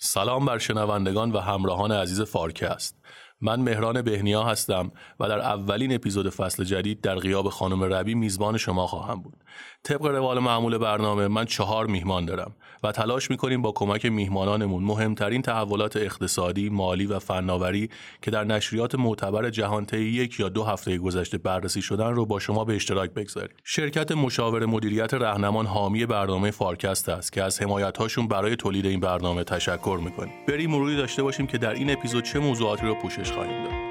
سلام بر شنوندگان و همراهان عزیز فارکست من مهران بهنیا هستم و در اولین اپیزود فصل جدید در غیاب خانم ربی میزبان شما خواهم بود طبق روال معمول برنامه من چهار میهمان دارم و تلاش می‌کنیم با کمک میهمانانمون مهمترین تحولات اقتصادی، مالی و فناوری که در نشریات معتبر جهان طی یک یا دو هفته گذشته بررسی شدن رو با شما به اشتراک بگذاریم. شرکت مشاور مدیریت رهنمان حامی برنامه فارکست است که از حمایت‌هاشون برای تولید این برنامه تشکر می‌کنیم. بریم مروری داشته باشیم که در این اپیزود چه موضوعاتی رو پوشش خواهیم داد.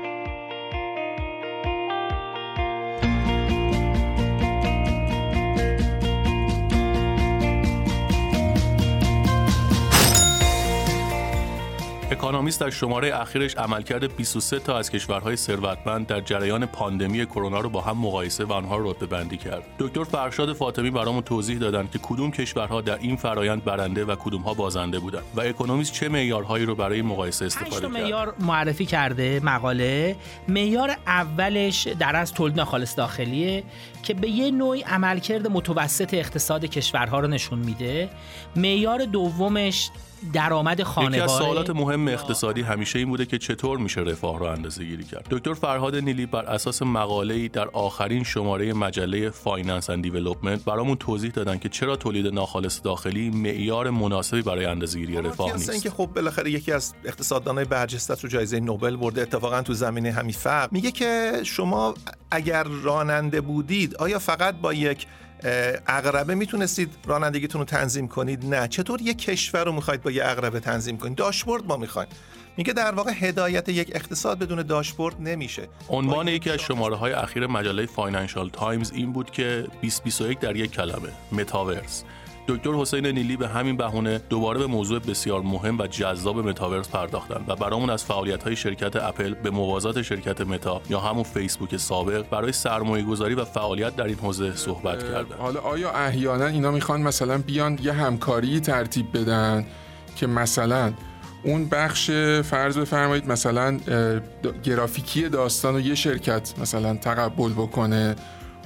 اکانومیست در شماره اخیرش عملکرد 23 تا از کشورهای ثروتمند در جریان پاندمی کرونا رو با هم مقایسه و آنها رو رتبه بندی کرد. دکتر فرشاد فاطمی برامون توضیح دادند که کدوم کشورها در این فرایند برنده و کدومها بازنده بودند و اکونومیست چه معیارهایی رو برای مقایسه استفاده کرد. معیار معرفی کرده مقاله. معیار اولش در از تولید ناخالص داخلیه که به یه نوعی عملکرد متوسط اقتصاد کشورها رو نشون میده. معیار دومش درآمد خانوار یکی از سوالات مهم اقتصادی همیشه این بوده که چطور میشه رفاه رو اندازه گیری کرد. دکتر فرهاد نیلی بر اساس مقاله‌ای در آخرین شماره مجله Finance and Development برامون توضیح دادن که چرا تولید ناخالص داخلی معیار مناسبی برای اندازه‌گیری رفاه نیست. اینکه خب بالاخره یکی از اقتصاددانای برجسته رو جایزه نوبل برده اتفاقا تو زمینه همین فقر. میگه که شما اگر راننده بودید آیا فقط با یک عقربه می‌تونستید رانندگیتون رو تنظیم کنید؟ نه. چطور یک کشور رو می‌خواید با یه عقربه تنظیم کنید؟ داشبورد ما می‌خوایم. میگه در واقع هدایت یک اقتصاد بدون داشبورد نمیشه. عنوان یکی از شماره های اخیر مجله فاینانشال تایمز این بود که 2021 در یک کلمه متاورس دکتر حسین نیلی به همین بهونه دوباره به موضوع بسیار مهم و جذاب متاورس پرداختند و برامون از فعالیت های شرکت اپل به موازات شرکت متا یا همون فیسبوک سابق برای سرمایه گذاری و فعالیت در این حوزه صحبت کردن حالا آیا احیانا اینا می‌خوان مثلا بیان یه همکاری ترتیب بدن که مثلا اون بخش فرض بفرمایید مثلا گرافیکی داستان و یه شرکت مثلا تقبل بکنه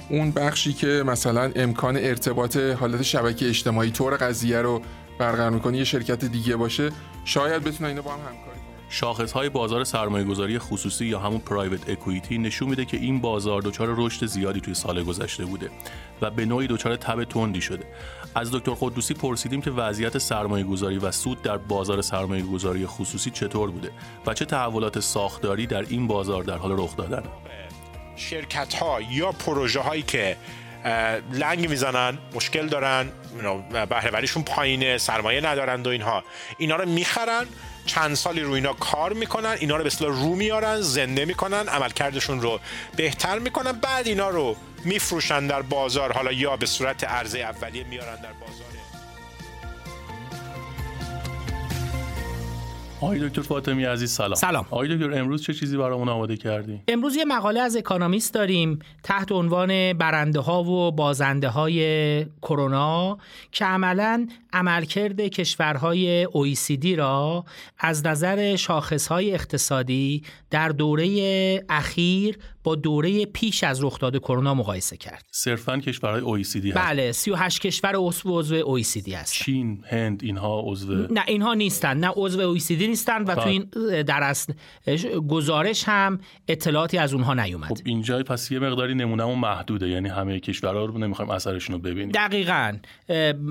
اون بخشی که مثلا امکان ارتباط حالت شبکه اجتماعی طور قضیه رو برقرار می‌کنه یه شرکت دیگه باشه شاید بتونه اینا با هم همکاری کنه شاخص های بازار سرمایه گذاری خصوصی یا همون پرایوت اکویتی نشون میده که این بازار دچار رشد زیادی توی سال گذشته بوده و به نوعی دچار تب تندی شده. از دکتر قدوسی پرسیدیم که وضعیت سرمایه گذاری و سود در بازار سرمایه گذاری خصوصی چطور بوده و چه تحولات ساختاری در این بازار در حال رخ دادن. شرکت ها یا پروژه هایی که لنگ می‌زنن مشکل دارن بهرهوریشون پایینه سرمایه ندارند و اینها. اینا رو می‌خرن چند سالی رو اینا کار می‌کنن اینا رو به اصطلاح رو میارن زنده می‌کنن عملکردشون رو بهتر می‌کنن بعد اینا رو میفروشن در بازار حالا یا به صورت عرضه اولیه میارن در بازار. آقای دکتر فاطمی عزیز سلام. سلام. آقای دکتر امروز چه چیزی برامون آماده کردی؟ امروز یه مقاله از اکانومیست داریم تحت عنوان برنده ها و بازنده های کرونا که عملا عملکرد کشورهای OECD را از نظر شاخص های اقتصادی در دوره اخیر با دوره پیش از رخداد کرونا مقایسه کرد. صرفا کشورهای OECD هست. بله 38 کشور عضو عضو OECD هست. چین، هند اینها عضو نه اینها نیستن نه عضو OECD نیستن و تو این در اصل گزارش هم اطلاعاتی از اونها نیومد. خب اینجا پس یه مقداری نمونهمون محدوده یعنی همه کشورها رو نمی‌خوایم اثرشون رو ببینیم. دقیقاً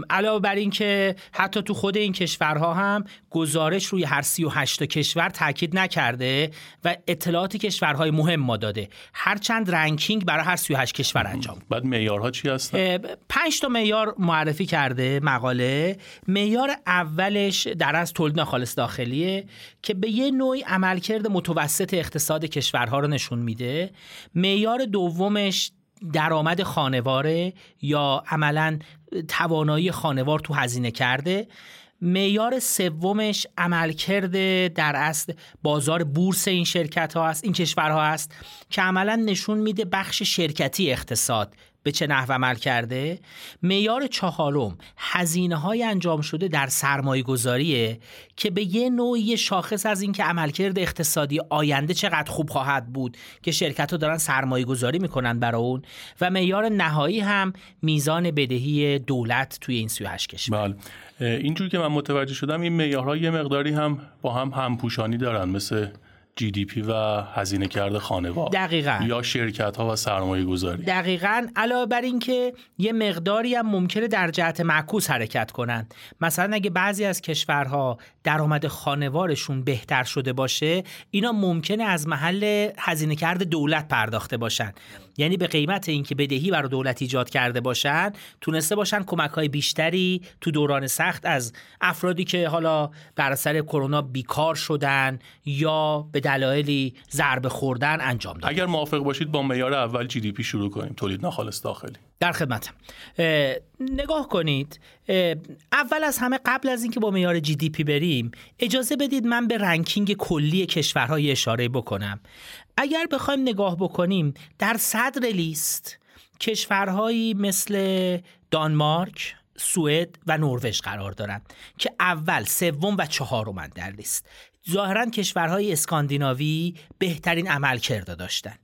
علاوه بر این که حتی تو خود این کشورها هم گزارش روی هر 38 تا کشور تاکید نکرده و اطلاعات کشورهای مهم ما داده. هرچند رنکینگ برای هر 38 کشور انجام. بعد معیارها چی هستن؟ 5 تا معیار معرفی کرده مقاله. معیار اولش در از تولید ناخالص داخلیه که به یه نوعی عملکرد متوسط اقتصاد کشورها رو نشون میده. معیار دومش درآمد خانواره یا عملا توانایی خانوار تو هزینه کرده. معیار سومش عملکرد در اصل بازار بورس این شرکت ها هست این کشورها هست که عملا نشون میده بخش شرکتی اقتصاد به چه نحو عمل کرده. معیار چهارم هزینه های انجام شده در سرمایه گذاریه که به یه نوعی شاخص از اینکه عملکرد اقتصادی آینده چقدر خوب خواهد بود که شرکت ها دارن سرمایه گذاری می‌کنن برای اون. و معیار نهایی هم میزان بدهی دولت توی این 38 کشور. بله. اینجور که من متوجه شدم این معیارها یه مقداری هم با هم همپوشانی دارن مثل جی دی پی و هزینه کرده خانوار دقیقا. یا شرکت ها و سرمایه گذاری دقیقا. علاوه بر اینکه یه مقداری هم ممکنه در جهت معکوس حرکت کنند مثلا اگه بعضی از کشورها درآمد خانوارشون بهتر شده باشه اینا ممکنه از محل هزینه کرده دولت پرداخته باشن. یعنی به قیمت اینکه بدهی برای دولت ایجاد کرده باشن تونسته باشن کمک های بیشتری تو دوران سخت از افرادی که حالا بر اثر کرونا بیکار شدن یا به دلایلی ضربه خوردن انجام دادن. اگر موافق باشید با معیار اول GDP شروع کنیم تولید ناخالص داخلی. در خدمتم. نگاه کنید اول از همه قبل از اینکه با معیار GDP بریم اجازه بدید من به ranking کلی کشورهای اشاره بکنم. اگر بخوایم نگاه بکنیم در صدر لیست کشورهایی مثل دانمارک سوئد و نروژ قرار دارند که اول سوم و چهارم در لیست. ظاهرا کشورهای اسکاندیناوی بهترین عمل کرده داشتن.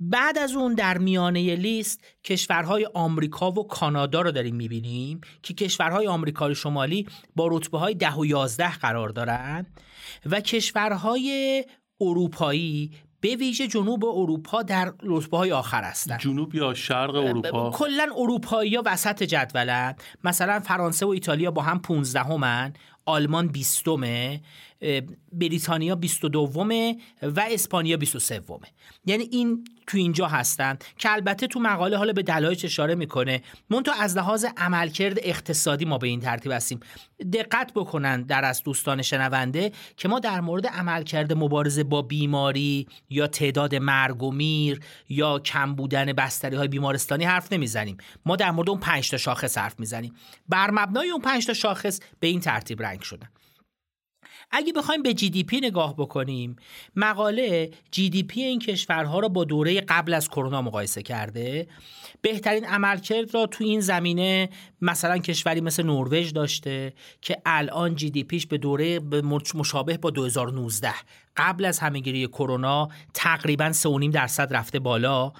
بعد از اون در میانه لیست کشورهای آمریکا و کانادا رو داریم می‌بینیم که کشورهای آمریکای شمالی با رتبه های ده و یازده قرار دارن و کشورهای اروپایی به ویژه جنوب اروپا در رتبه های آخر هستن. جنوب یا شرق اروپا؟ کلا اروپایی ها وسط جدولن. مثلا فرانسه و ایتالیا با هم 15 همن آلمان 20 بریتانیا 22 و اسپانیا 23 یعنی این تو اینجا هستن که البته تو مقاله حالا به دلایلش اشاره می‌کنه. تو از لحاظ عملکرد اقتصادی ما به این ترتیب هستیم. دقت بکنن در از دوستان شنونده که ما در مورد عملکرد مبارزه با بیماری یا تعداد مرگ و میر یا کم بودن بستری های بیمارستانی حرف نمی‌زنیم. ما در مورد اون 5 تا شاخص حرف می‌زنیم. بر مبنای اون 5 تا شاخص به این ترتیب رنگ شدن. اگه بخوایم به جی دی پی نگاه بکنیم مقاله جی دی پی این کشورها را با دوره قبل از کرونا مقایسه کرده. بهترین عملکرد را تو این زمینه مثلا کشوری مثل نروژ داشته که الان جی دی پیش به دوره مشابه با 2019 قبل از همهگیری کرونا تقریبا 3.5 درصد رفته بالا.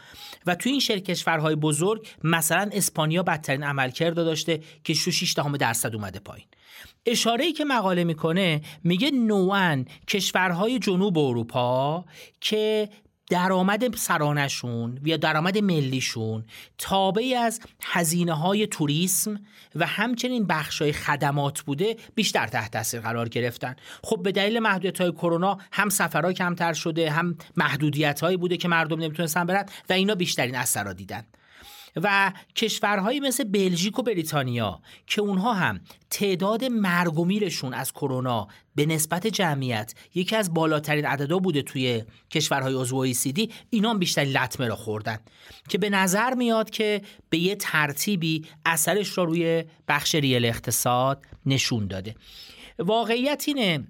و تو این شرکت کشورهای بزرگ مثلا اسپانیا بدترین عملکرد داشته که 6 درصد اومده پایین. اشاره که مقاله می‌کنه میگه نوعا کشورهای جنوب اروپا که درآمد سرانشون یا درآمد ملیشون تابعی از هزینه های توریسم و همچنین بخش های خدمات بوده بیشتر تحت تاثیر قرار گرفتن. خب به دلیل محدودیت های کرونا هم سفرها کمتر شده هم محدودیت هایی بوده که مردم نمی‌تونستن برن و اینا بیشترین اثر را دیدن. و کشورهایی مثل بلژیک و بریتانیا که اونها هم تعداد مرگ و میرشون از کرونا به نسبت جمعیت یکی از بالاترین عددا بوده توی کشورهای عضو OECD اینا هم بیشترین لطمه را خوردن. که به نظر میاد که به یه ترتیبی اثرش را روی بخش ریل اقتصاد نشون داده. واقعیت اینه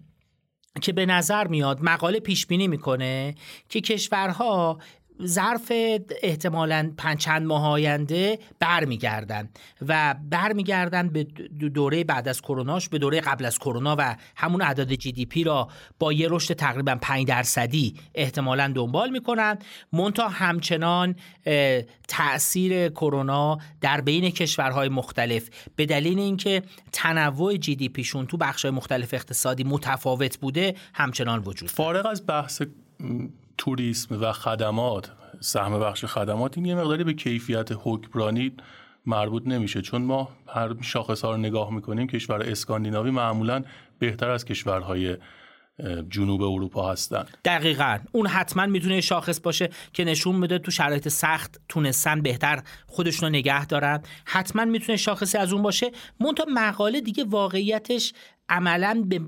که به نظر میاد مقاله پیش بینی می‌کنه که کشورها ظرف احتمالا پنج چند ماه آینده برمیگردن و برمیگردن به دوره بعد از کروناش به دوره قبل از کرونا و همون اعداد جی دی پی را با یه رشد تقریبا 5 درصدی احتمالا دنبال می‌کنن. مونتا همچنان تاثیر کرونا در بین کشورهای مختلف به دلیل اینکه تنوع جی دی پیشون تو بخش‌های مختلف اقتصادی متفاوت بوده همچنان وجود فارغ از بحث توریسم و خدمات سهم بخش خدمات این یه مقداری به کیفیت حکمرانی مربوط نمیشه. چون ما هر شاخص ها رو نگاه می‌کنیم کشور اسکاندیناوی معمولا بهتر از کشورهای جنوب اروپا هستن. دقیقا. اون حتما می‌تونه شاخص باشه که نشون بده تو شرایط سخت تونستن بهتر خودشون رو نگه دارن. حتما می‌تونه شاخصی از اون باشه. منتها مقاله دیگه واقعیتش عملا به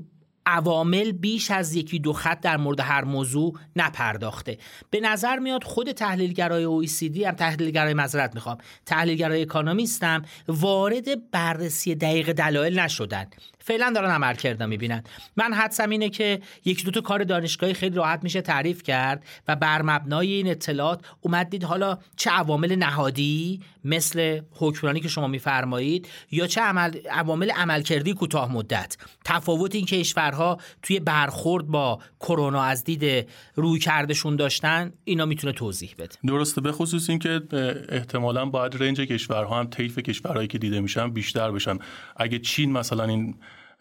عوامل بیش از یکی دو خط در مورد هر موضوع نپرداخته. به نظر میاد خود تحلیلگرای OECD هم تحلیلگرای مذرت می‌خوام. تحلیلگرای اکانومیست هم وارد بررسی دقیق دلایل نشدن. فعلا دارن عمل کرده می‌بینن. من حدسم اینه که یکی دو تا کار دانشگاهی خیلی راحت میشه تعریف کرد و بر مبنای این اطلاعات اومد دید حالا چه عوامل نهادی مثل حکمرانی که شما میفرمایید یا چه عمل عوامل عملکردی کوتاه مدت. تفاوت این کشورها توی برخورد با کرونا از دید روی کردشون داشتن اینا می‌تونه توضیح بده. درسته. به خصوص اینکه احتمالا باید رنج کشورها هم طیف کشورهایی که دیده میشن بیشتر بشن. اگه چین مثلا این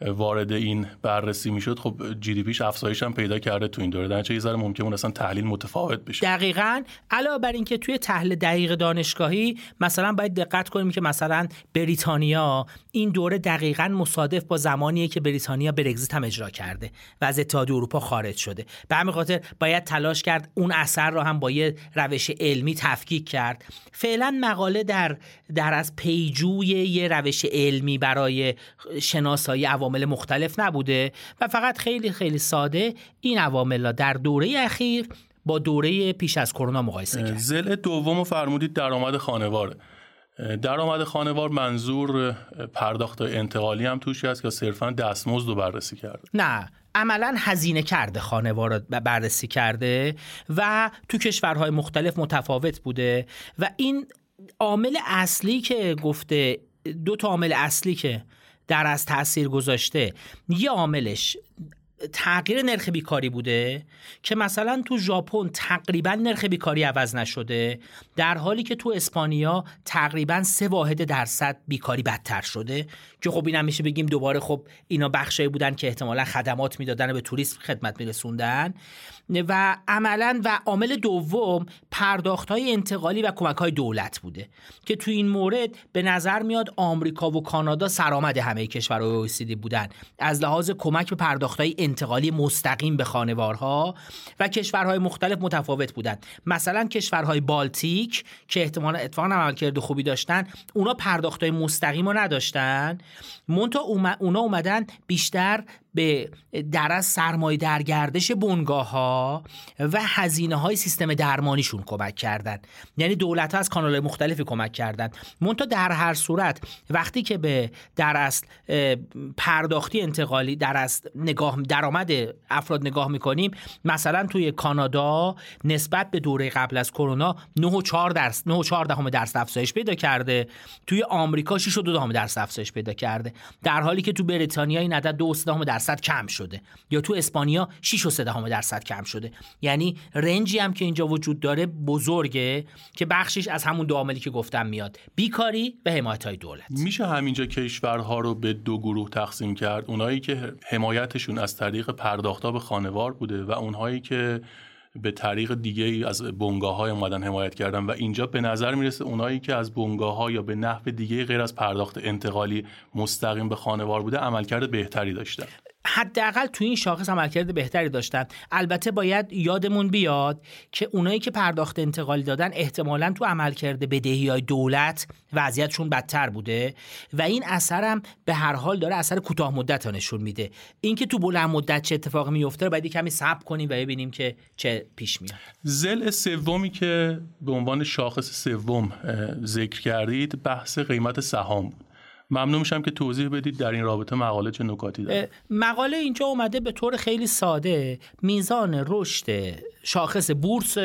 وارد این بررسی می‌شد خب جی دی پیش افزایش هم پیدا کرده تو این دوره. در چه ذره ممکن اصلا تحلیل متفاوت بشه. دقیقا. علاوه بر اینکه توی تحلیل دقیق دانشگاهی مثلا باید دقت کنیم که مثلا بریتانیا این دوره دقیقا مصادف با زمانیه که بریتانیا برگزیت هم اجرا کرده و از اتحادیه اروپا خارج شده. به همین خاطر باید تلاش کرد اون اثر رو هم با یه روش علمی تفکیک کرد. فعلا مقاله در در از پیجوی یه روش علمی برای شناسایی مختلف نبوده و فقط خیلی خیلی ساده این عوامل در دوره اخیر با دوره پیش از کرونا مقایسه کرد. زل دوم و فرمودید درآمد خانواره. درآمد خانوار منظور پرداخت انتقالی هم توش هست که صرفا دستمزد رو بررسی کرده؟ نه عملا هزینه کرده خانوار رو بررسی کرده و تو کشورهای مختلف متفاوت بوده و این عامل اصلی که گفته دو تا عامل اصلی که در از تاثیر گذاشته. یه عاملش تغییر نرخ بیکاری بوده که مثلا تو ژاپن تقریبا نرخ بیکاری عوض نشده در حالی که تو اسپانیا تقریبا سه واحد درصد بیکاری بدتر شده که خب اینم میشه بگیم دوباره خب اینا بخشایی بودن که احتمالا خدمات می‌دادن و به توریسم خدمت میرسوندن. و عملا و عامل دوم پرداخت های انتقالی و کمک های دولت بوده که تو این مورد به نظر میاد آمریکا و کانادا سرآمد همه کشورهای OECD بودن. از لحاظ کمک به پرداخت های انتقالی مستقیم به خانوارها و کشورهای مختلف متفاوت بودن. مثلا کشورهای بالتیک که احتمالا اتفاقا عملکرد خوبی داشتن اونا پرداخت های مستقیم رو نداشتن اونا اومدن بیشتر به در از سرمایه در گردش بنگاه ها و هزینه های سیستم درمانیشون کمک کردن. یعنی دولت ها از کانال مختلفی کمک کردن. منتها در هر صورت وقتی که به در اصل پرداختی انتقالی در اصل نگاه درآمد افراد نگاه می‌کنیم مثلا توی کانادا نسبت به دوره قبل از کرونا 9.4 درصد 9.4 درصد افزایش پیدا کرده. توی آمریکا 6.2 درصد افزایش پیدا کرده. در حالی که تو بریتانیا این عدد 2.3 درصد کم شده. یا تو اسپانیا 6 و درصد کم شده. یعنی رنجی هم که اینجا وجود داره بزرگه که بخشش از همون دو عاملی که گفتم میاد. بیکاری و حمایت های دولت. میشه همینجا کشورها رو به دو گروه تقسیم کرد؟ اونایی که حمایتشون از طریق پرداختها به خانوار بوده و اونهایی که به طریق دیگه ای از بنگاه های اومدن حمایت کردن. و اینجا به نظر می‌رسه اونایی که از بنگاه ها یا به نحو دیگه غیر از پرداخت انتقالی مستقیم به خانوار بوده عملکرد بهتری داشتن. حداقل تو این شاخص عملکرد بهتری داشتن. البته باید یادمون بیاد که اونایی که پرداخت انتقالی دادن احتمالا تو عملکرد بدهی های دولت وضعیتشون بدتر بوده و این اثرم به هر حال داره اثر کوتاه مدت نشون میده. اینکه تو بلند مدت چه اتفاقی میفته باید کمی صبر کنیم و ببینیم که چه پیش میاد. زل سومی که به عنوان شاخص سوم ذکر کردید بحث قیمت سهام بود. ممنون میشم که توضیح بدید در این رابطه مقاله چه نکاتی داره. مقاله اینجا اومده به طور خیلی ساده میزان رشد شاخص بورس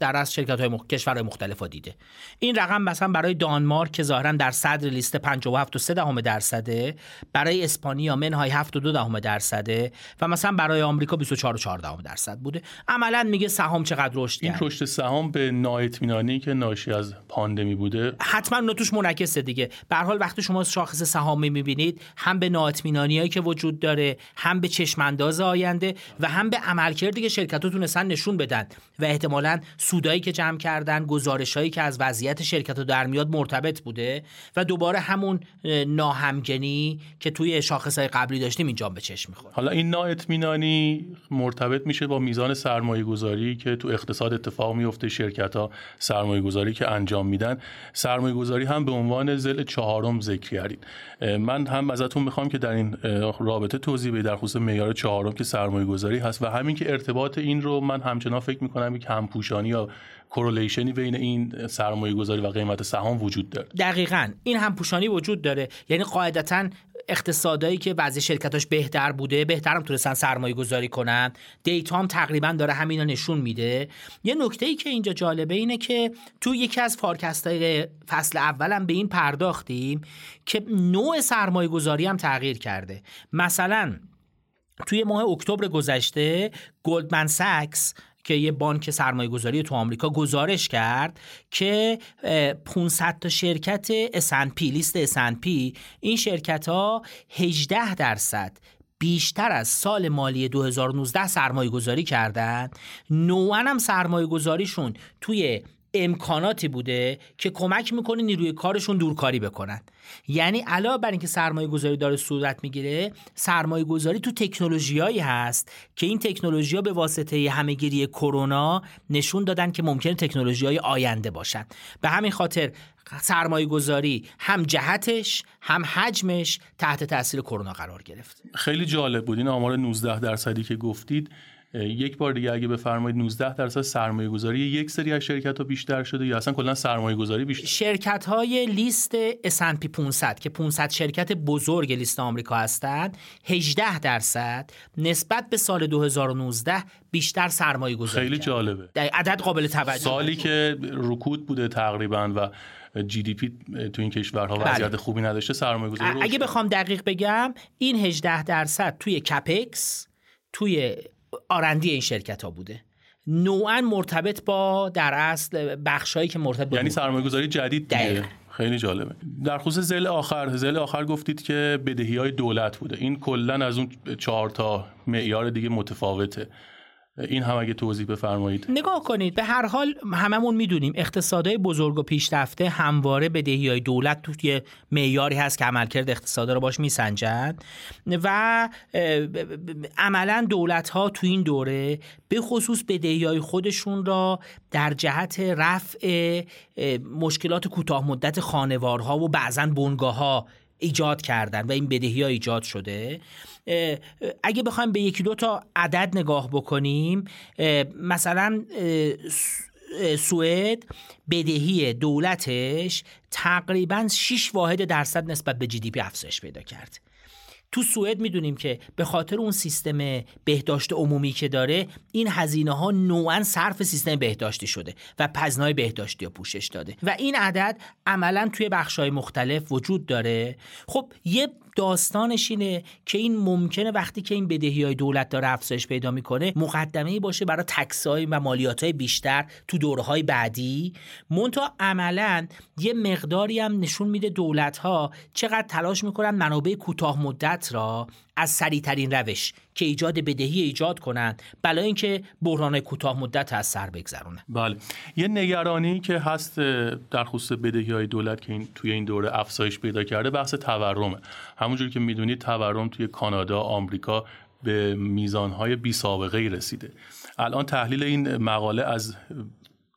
در از شرکت های مخ... کشورهای مختلف دیده. این رقم مثلا برای دانمارک که ظاهرا در صدر لیست 57 و 3 دهم درصده برای اسپانیا منهای 7 و 2 دهم درصده و مثلا برای آمریکا 24 و 4 دهم درصد بوده. عملا میگه سهام چقدر رشد این رشد سهام به نااطمینانی که ناشی از پاندمی بوده. حتما اون توش منعکسه دیگه. به هر حال وقتی شما شاخص سهامی می‌بینید هم به نااطمینانیایی که وجود داره هم به چشمانداز آینده و هم به عملکردی که شرکت‌ها تونستن نشون بدن. و احتمالاً سودایی که جمع کردن گزارشهایی که از وضعیت شرکت رو در میاد مرتبط بوده و دوباره همون ناهمگنی که توی شاخصهای قبلی داشتیم اینجا به چشم می‌خوره حالا این نااطمینانی مرتبط میشه با میزان سرمایه گذاری که تو اقتصاد اتفاق میفته شرکت ها سرمایه گذاری که انجام میدن. سرمایه گذاری هم به عنوان زل چهارم ذکر کردید من هم ازتون می‌خوام که در این رابطه توضیح بدید در خصوص معیار چهارم که سرمایه گذاری هست و همین که ارتباط این رو من همچنان فکر می‌کنم که همپوشانی یا correlation ی بین این سرمایه گذاری و قیمت سهام وجود داره. دقیقا. این هم پوشانی وجود داره. یعنی قاعدتا اقتصادایی که بعضی شرکتاش بهتر بوده بهترم تونستن سرمایه گذاری کنن. data هم تقریبا داره همینا نشون میده. یه نکته ای که اینجا جالبه اینه که تو یکی از فارکست های فصل اولم به این پرداختیم که نوع سرمایه گذاری هم تغییر کرده. مثلا توی ماه اکتبر گذشته گلدمن ساکس که یه بانک سرمایه گذاری تو آمریکا گزارش کرد که 500 تا شرکت S&P لیست S&P این شرکت ها 18 درصد بیشتر از سال مالی 2019 سرمایه گذاری کردن. نوعا هم سرمایه گذاریشون توی امکاناتی بوده که کمک می‌کنه نیروی کارشون دورکاری بکنن. یعنی علاوه بر اینکه سرمایه گذاری داره صورت می‌گیره سرمایه گذاری تو تکنولوژیایی هست که این تکنولوژی ها به واسطه همهگیری کرونا نشون دادن که ممکنه تکنولوژی های آینده باشن. به همین خاطر سرمایه گذاری هم جهتش هم حجمش تحت تاثیر کرونا قرار گرفت. خیلی جالب بود. این آمار 19 درصدی که گفتید یک بار دیگه اگه بفرمایید 19 درصد سرمایه گذاری یک سری از شرکت ها بیشتر شده یا اصلا کلا سرمایه گذاری بیشتر شرکت های لیست S&P 500 که 500 شرکت بزرگ لیست آمریکا هستند 18 درصد نسبت به سال 2019 بیشتر سرمایه گذاری خیلی جالبه. عدد قابل توجه. سالی که رکود بوده تقریبا و جی دی پی تو این کشورها بله. وضعیت خوبی نداشته سرمایه گذاری اگه بخوام دقیق بگم این 18 درصد توی کپکس توی آرندی این شرکت ها بوده. نوعا مرتبط با در اصل بخشایی که مرتبط یعنی سرمایه گذاری جدید دیگه. خیلی جالبه. در خصوص زل آخر زل آخر گفتید که بدهی های دولت بوده. این کلا از اون چهار تا معیار دیگه متفاوته. این هم اگه توضیح بفرمایید. نگاه کنید به هر حال هممون می‌دونیم اقتصادهای بزرگ و پیشرفته همواره بدهی های دولت توی معیاری هست که عملکرد اقتصاد رو باش میسنجن و عملا دولت ها تو این دوره به خصوص بدهی های خودشون را در جهت رفع مشکلات کوتاه مدت خانوارها و بعضا بنگاه ها ایجاد کردن و این بدهی ها ایجاد شده. اگه بخوایم به یکی دو تا عدد نگاه بکنیم مثلا سوئد بدهی دولتش تقریبا 6 واحد درصد نسبت به جی دی پی افزایش پیدا کرد. تو سوئد می‌دونیم که به خاطر اون سیستم بهداشت عمومی که داره این هزینه ها نوعا صرف سیستم بهداشتی شده و پزنای بهداشتی رو پوشش داده. و این عدد عملا توی بخش های مختلف وجود داره. خب یه داستانش اینه که این ممکنه وقتی که این بدهی های دولت داره افزایش پیدا می‌کنه مقدمه باشه برای تکسای و مالیات های بیشتر تو دوره های بعدی. مونتا عملا یه مقداری هم نشون میده دولت ها چقدر تلاش می‌کنن منابع کوتاه مدت را از سریعترین روش که ایجاد بدهی ایجاد کنند بلا اینکه بحران کوتاه مدت از سر بگذرونه. بله. یه نگرانی که هست در خصوص بدهی های دولت که این توی این دوره افزایش پیدا کرده بحث تورمه. همونجوری که می‌دونید تورم توی کانادا آمریکا به میزانهای بی سابقه رسیده. الان تحلیل این مقاله از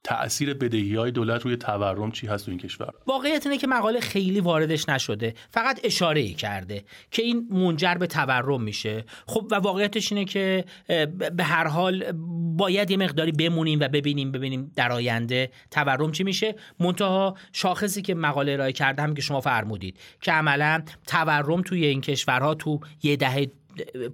تاثیر بدهی های دولت روی تورم چی هست تو این کشور؟ واقعیت اینه که مقاله خیلی واردش نشده فقط اشاره کرده که این منجر به تورم میشه. خب و واقعیتش اینه که به هر حال باید یه مقداری بمونیم و ببینیم ببینیم در آینده تورم چی میشه. منتها شاخصی که مقاله ارائه کرده هم که شما فرمودید که عملا تورم توی این کشورها تو یه دهه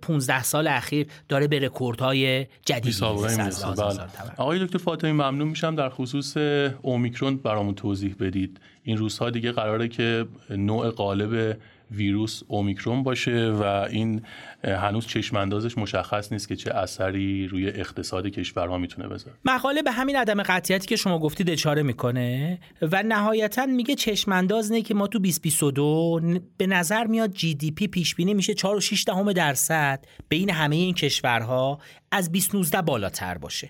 15 سال اخیر داره به رکوردهای جدید بله. آقای دکتر فاطمی ممنون میشم. در خصوص اومیکرون برامون توضیح بدید. این روزها دیگه قراره که نوع قالب ویروس اومیکرون باشه و این هنوز چشم اندازش مشخص نیست که چه اثری روی اقتصاد کشورها می‌تونه بذاره. مقاله به همین عدم قطعیتی که شما گفتید اشاره می‌کنه و نهایتا میگه چشم انداز نه که ما تو 2022 به نظر میاد GDP پیش بینی میشه 4 و 6 دهم درصد بین همه این کشورها از 2019 بالاتر باشه.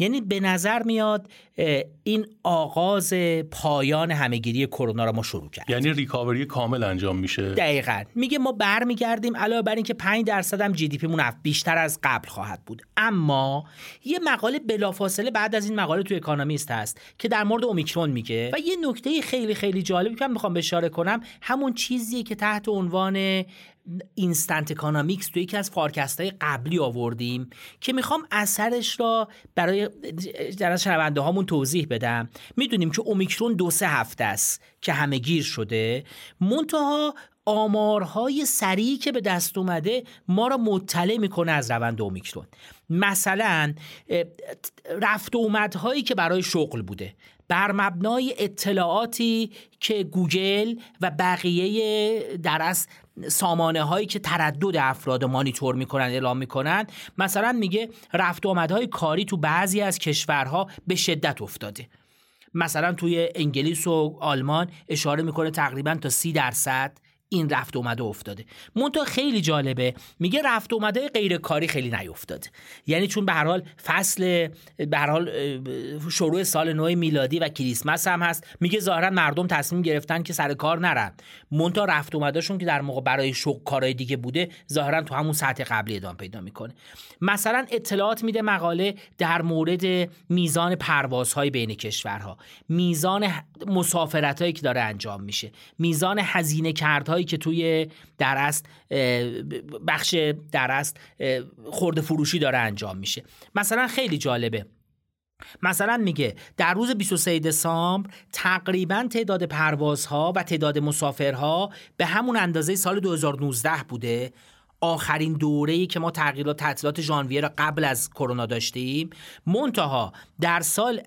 یعنی به نظر میاد این آغاز پایان همه‌گیری کرونا را ما شروع کرد. یعنی recovery کامل انجام میشه. دقیقا. میگه ما برمیگردیم علاوه بر اینکه 5 درصد هم GDP مون بیشتر از قبل خواهد بود. اما یه مقاله بلافاصله بعد از این مقاله توی اکانومیست هست که در مورد اومیکرون میگه و یه نکته خیلی خیلی جالبی که می‌خوام اشاره کنم همون چیزیه که تحت عنوان instant economics توی یکی از فارکست های قبلی آوردیم که می‌خوام اثرش را برای در از شنونده هامون توضیح بدم. می‌دونیم که اومیکرون دو سه هفته است که همه گیر شده. منتها آمارهای سریعی که به دست اومده ما را مطلع می‌کنه از روند اومیکرون. مثلا رفت و اومدهایی که برای شغل بوده. بر مبنای اطلاعاتی که گوگل و بقیه در از سامانه هایی که تردد افراد مانیتور می‌کنن اعلام می‌کنن مثلا میگه رفت آمدهای کاری تو بعضی از کشورها به شدت افتاده. مثلا توی انگلیس و آلمان اشاره می‌کنه تقریبا تا سی درصد این رفت اومده افتاده. منتها خیلی جالبه میگه رفت اومده غیر کاری خیلی نیفتاده. یعنی چون به هر حال فصل به هر حال شروع سال نو میلادی و کریسمس هم هست. میگه ظاهرا مردم تصمیم گرفتن که سر کار نرن. منتها رفت اومدهشون که در موقع برای شغل کارهای دیگه بوده ظاهرا تو همون سطح قبلی ادامه پیدا می‌کنه. مثلا اطلاعات میده مقاله در مورد میزان پروازهای بین کشورها میزان مسافرت که داره انجام میشه میزان هزینه کردهای که توی درست بخش درست خورده فروشی داره انجام میشه. مثلا خیلی جالبه. مثلا میگه در روز 23 دسامبر تقریبا تعداد پروازها و تعداد مسافرها به همون اندازه سال 2019 بوده. آخرین دوره که ما تغییرات تعطیلات ژانویه را قبل از کرونا داشتیم. منتها در سال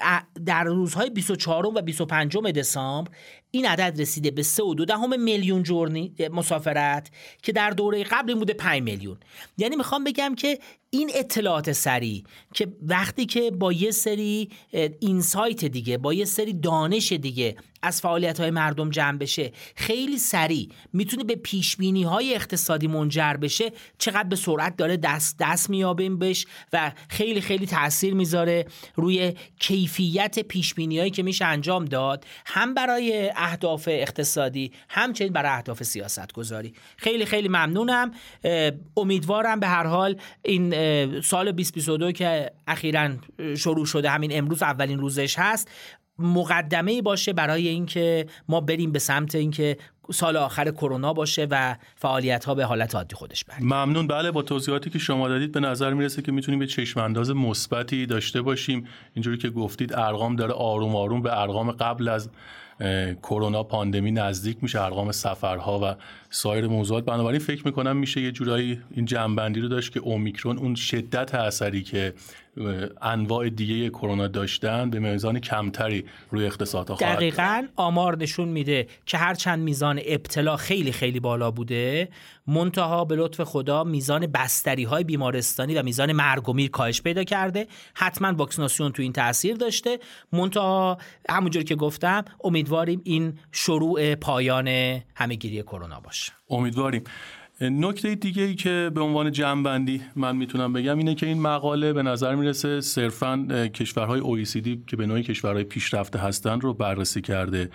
در روزهای 24 و 25 دسامبر این عدد رسیده به 3 و دو دهم میلیون جورنی مسافرت که در دوره قبل این بوده 5 میلیون. یعنی می‌خوام بگم که این اطلاعات سریع که وقتی که با یه سری اینسایت دیگه با یه سری دانش دیگه از فعالیت های مردم جمع بشه خیلی سریع می‌تونه به پیش بینی های اقتصادی منجر بشه چقدر به سرعت داره دست دست میابیم بش و خیلی خیلی تاثیر می‌ذاره روی کیفیت پیش بینی هایی که میشه انجام داد هم برای اهداف اقتصادی همچنین برای اهداف سیاست گذاری خیلی خیلی ممنونم. امیدوارم به هر حال این سال 2022 که اخیرا شروع شده همین امروز اولین روزش هست مقدمه باشه برای اینکه ما بریم به سمت اینکه سال آخر کرونا باشه و فعالیت ها به حالت عادی خودش برگرده. ممنون. بله با توضیحاتی که شما دادید به نظر می‌رسه که می‌تونیم به چشم انداز مثبتی داشته باشیم. اینجوری که گفتید ارقام داره آروم آروم به ارقام قبل از کرونا پاندمی نزدیک میشه ارقام سفرها و سایر موضوعات. بنابراین فکر می‌کنم میشه یه جورایی این جنبندی رو داشت که اومیکرون اون شدت اثری که انواع دیگه کرونا داشتن به میزان کمتری روی اقتصاد ها دقیقا آمار نشون میده که هرچند میزان ابتلا خیلی خیلی بالا بوده منتها به لطف خدا میزان بستری های بیمارستانی و میزان مرگ و میر کاهش پیدا کرده. حتما واکسیناسیون تو این تاثیر داشته. منتها همونجور که گفتم امیدواریم این شروع پایان همهگیری کرونا باشه. امیدواریم. نکته دیگه ای که به عنوان جمعبندی من می‌تونم بگم اینه که این مقاله به نظر می‌رسه صرفا کشورهای OECD که به نوعی کشورهای پیشرفته هستند رو بررسی کرده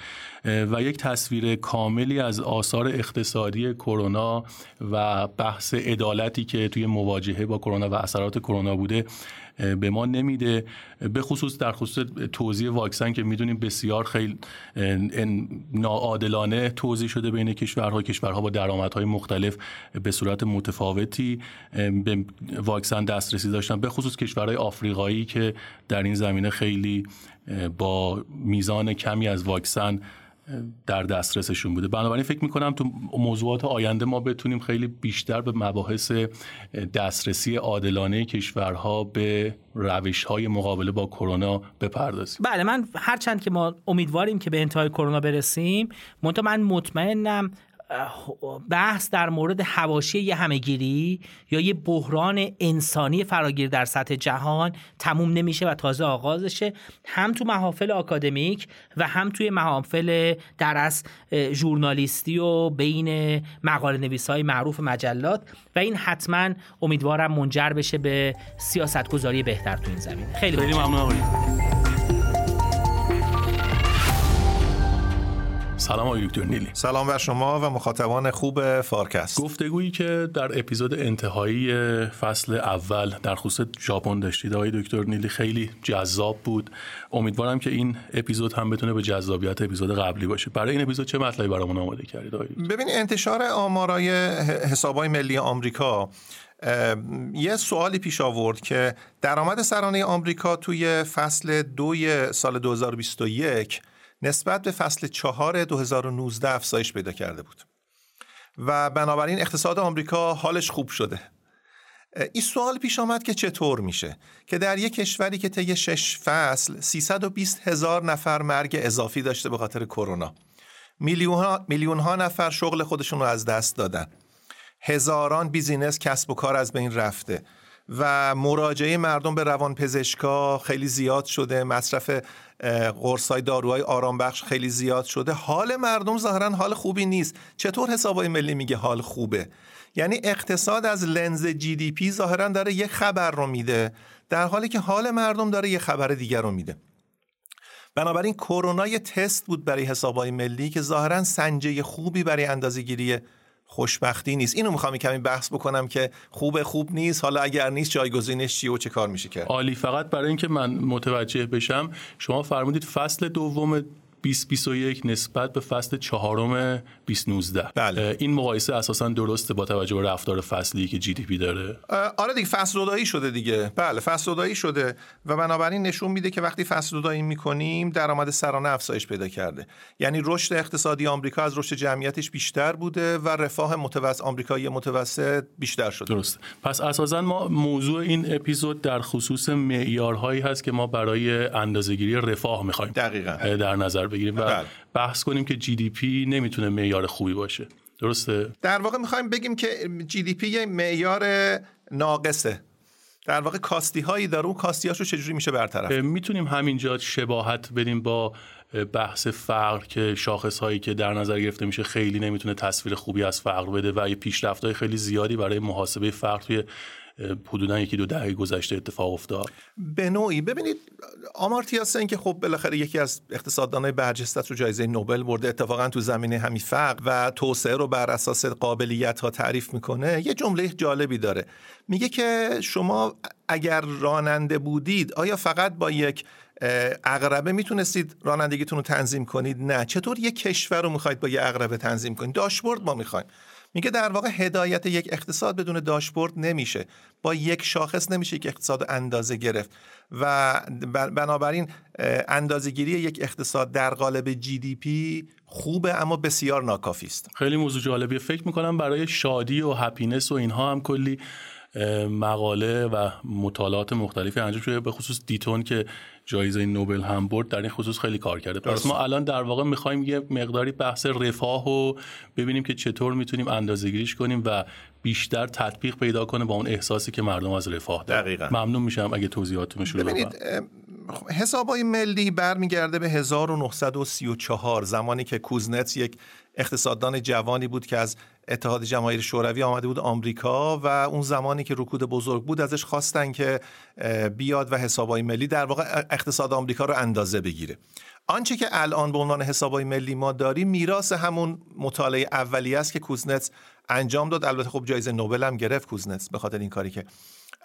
و یک تصویر کاملی از آثار اقتصادی کرونا و بحث عدالتی که توی مواجهه با کرونا و اثرات کرونا بوده به ما نمیده. به خصوص در خصوص توزیع واکسن که می‌دونیم بسیار خیلی ناعادلانه توزیع شده بین کشورها. کشورها با درآمدهای مختلف به صورت متفاوتی به واکسن دسترسی داشتن. به خصوص کشورهای آفریقایی که در این زمینه خیلی با میزان کمی از واکسن در دسترسشون بوده. بنابراین فکر می‌کنم تو موضوعات آینده ما بتونیم خیلی بیشتر به مباحث دسترسی عادلانه کشورها به روش های مقابله با کرونا بپردازیم. بله من هرچند که ما امیدواریم که به انتهای کرونا برسیم منتها من مطمئنم بحث در مورد حواشی یه همهگیری یا یه بحران انسانی فراگیر در سطح جهان تموم نمیشه و تازه آغازشه. هم تو محافل آکادمیک و هم توی محافل در از ژورنالیستی و بین مقاله نویس های معروف مجلات. و این حتما امیدوارم منجر بشه به سیاست گذاری بهتر تو این زمینه. خیلی, خیلی ممنون. سلام آقای دکتر نیلی. سلام بر شما و مخاطبان خوب فارکست. گفتگویی که در اپیزود انتهایی فصل اول در خصوص ژاپن داشتید آقای دکتر نیلی خیلی جذاب بود. امیدوارم که این اپیزود هم بتونه به جذابیت اپیزود قبلی باشه. برای این اپیزود چه مطلبی برامون آماده کردید آقای ببین انتشار آمارای حسابای ملی آمریکا یه سوالی پیش آورد که درآمد سرانه آمریکا توی فصل دوی سال 2021 نسبت به فصل چهار 2019 افزایش پیدا کرده بود. و بنابراین اقتصاد آمریکا حالش خوب شده. این سوال پیش آمد که چطور میشه که در یک کشوری که طی شش فصل 320 هزار نفر مرگ اضافی داشته به خاطر کرونا میلیون ها نفر شغل خودشون رو از دست دادن. هزاران بیزینس کسب و کار از بین رفته. و مراجعه مردم به روان پزشکا خیلی زیاد شده. مصرف قرصای داروهای آرامبخش خیلی زیاد شده. حال مردم ظاهرا حال خوبی نیست. چطور حسابای ملی میگه حال خوبه؟ یعنی اقتصاد از لنز جی دی پی ظاهرا داره یه خبر رو میده در حالی که حال مردم داره یه خبر دیگر رو میده. بنابراین کرونا یه تست بود برای حسابای ملی که ظاهرا سنجه خوبی برای اندازه‌گیری خوشبختی نیست. اینو می‌خوام کمی بحث بکنم که خوب خوب نیست. حالا اگر نیست جایگزینش چیه و چه کار میشه کرد عالی. فقط برای اینکه من متوجه بشم شما فرمودید فصل دوم 2021 نسبت به فصل چهارم 2019 بله. این مقایسه اساسا درسته با توجه به رفتار فصلی که جی دی پی داره؟ آره دیگه فصل دودایی شده دیگه. بله فصل دودایی شده و بنابراین نشون میده که وقتی فصل دودایی می‌کنیم درآمد سرانه افزایش پیدا کرده. یعنی رشد اقتصادی آمریکا از رشد جمعیتش بیشتر بوده و رفاه متوسط آمریکایی متوسط بیشتر شده. درست. پس اساسا ما موضوع این اپیزود در خصوص معیارهایی هست که ما برای اندازه‌گیری رفاه می‌خوایم. دقیقاً. در نظر بگیریم و بله. بحث کنیم که جی دی پی نمی‌تونه معیار خوبی باشه. درسته؟ در واقع می‌خوایم بگیم که جی دی پی یه معیار ناقصه. در واقع کاستی هایی داره اون کاستی هاشو چجوری میشه برطرف؟ می‌تونیم همینجا شباهت بدیم با بحث فقر که شاخص هایی که در نظر گرفته میشه خیلی نمی‌تونه تصویر خوبی از فقر بده و یه پیشرفت های خیلی زیادی برای محاسبه فقر توی حدودا یکی دو دهه گذشته اتفاق افتاد. به نوعی. ببینید آمارتیا سن که خب بالاخره یکی از اقتصاددانای برجسته رو جایزه نوبل برده اتفاقا تو زمینه همین فقر و توسعه رو بر اساس قابلیت ها تعریف می‌کنه یه جمله جالبی داره. میگه که شما اگر راننده بودید آیا فقط با یک اقربه می‌تونستید رانندگیتون رو تنظیم کنید؟ نه. چطور یک کشور رو می‌خواید با یه اقربه تنظیم کنید؟ داشبورد ما می‌خوایم. میگه در واقع هدایت یک اقتصاد بدون داشبورد نمیشه. با یک شاخص نمیشه یک اقتصاد اندازه گرفت. و بنابراین اندازه‌گیری یک اقتصاد در قالب GDP خوبه اما بسیار ناکافی است. خیلی موضوع جالبیه. فکر می‌کنم برای شادی و happiness و اینها هم کلی مقاله و مطالعات مختلفی انجام شده به خصوص دیتون که جایزه نوبل هم برد در این خصوص خیلی کار کرده. پس ما الان در واقع می‌خوایم یه مقداری بحث رفاه و ببینیم که چطور می‌تونیم اندازه‌گیریش کنیم و بیشتر تطبیق پیدا کنه با اون احساسی که مردم از رفاه دارن. دقیقا. ممنون میشم اگه توضیحاتتون شروع ببینید حسابای ملی برمیگرده به 1934 زمانی که کوزنتس یک اقتصاددان جوانی بود که از اتحاد جماهیر شوروی آمده بود آمریکا و اون زمانی که رکود بزرگ بود ازش خواستن که بیاد و حسابای ملی در واقع اقتصاد آمریکا رو اندازه بگیره. آنچه که الان به عنوان حسابای ملی ما داریم میراث همون مطالعه اولی است که کوزنتس انجام داد. البته خب جایزه نوبل هم گرفت کوزنتس به خاطر این کاری که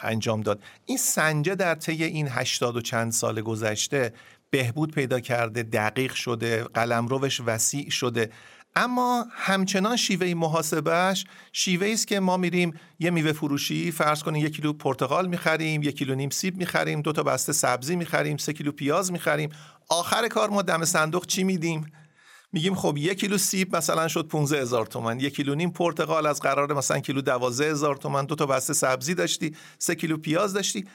انجام داد. این سنجه در طی این هشتاد و چند سال گذشته بهبود پیدا کرده دقیق شده قلمروش وسیع شده. اما همچنان شیوه محاسبهش شیوه است که ما میریم یه میوه فروشی فرض کنیم یک کیلو پرتقال می‌خریم یک کیلو نیم سیب می‌خریم دو تا بسته سبزی می‌خریم سه کیلو پیاز می‌خریم. آخر کار ما دم صندوق چی میدیم؟ میگیم خب یک کیلو سیب مثلا شد 15 هزار تومن یک کیلو نیم پرتقال از قرار مثلا کیلو 12 هزار تومن دو تا بسته سبزی داشتی سه کیلو پیاز داشتی.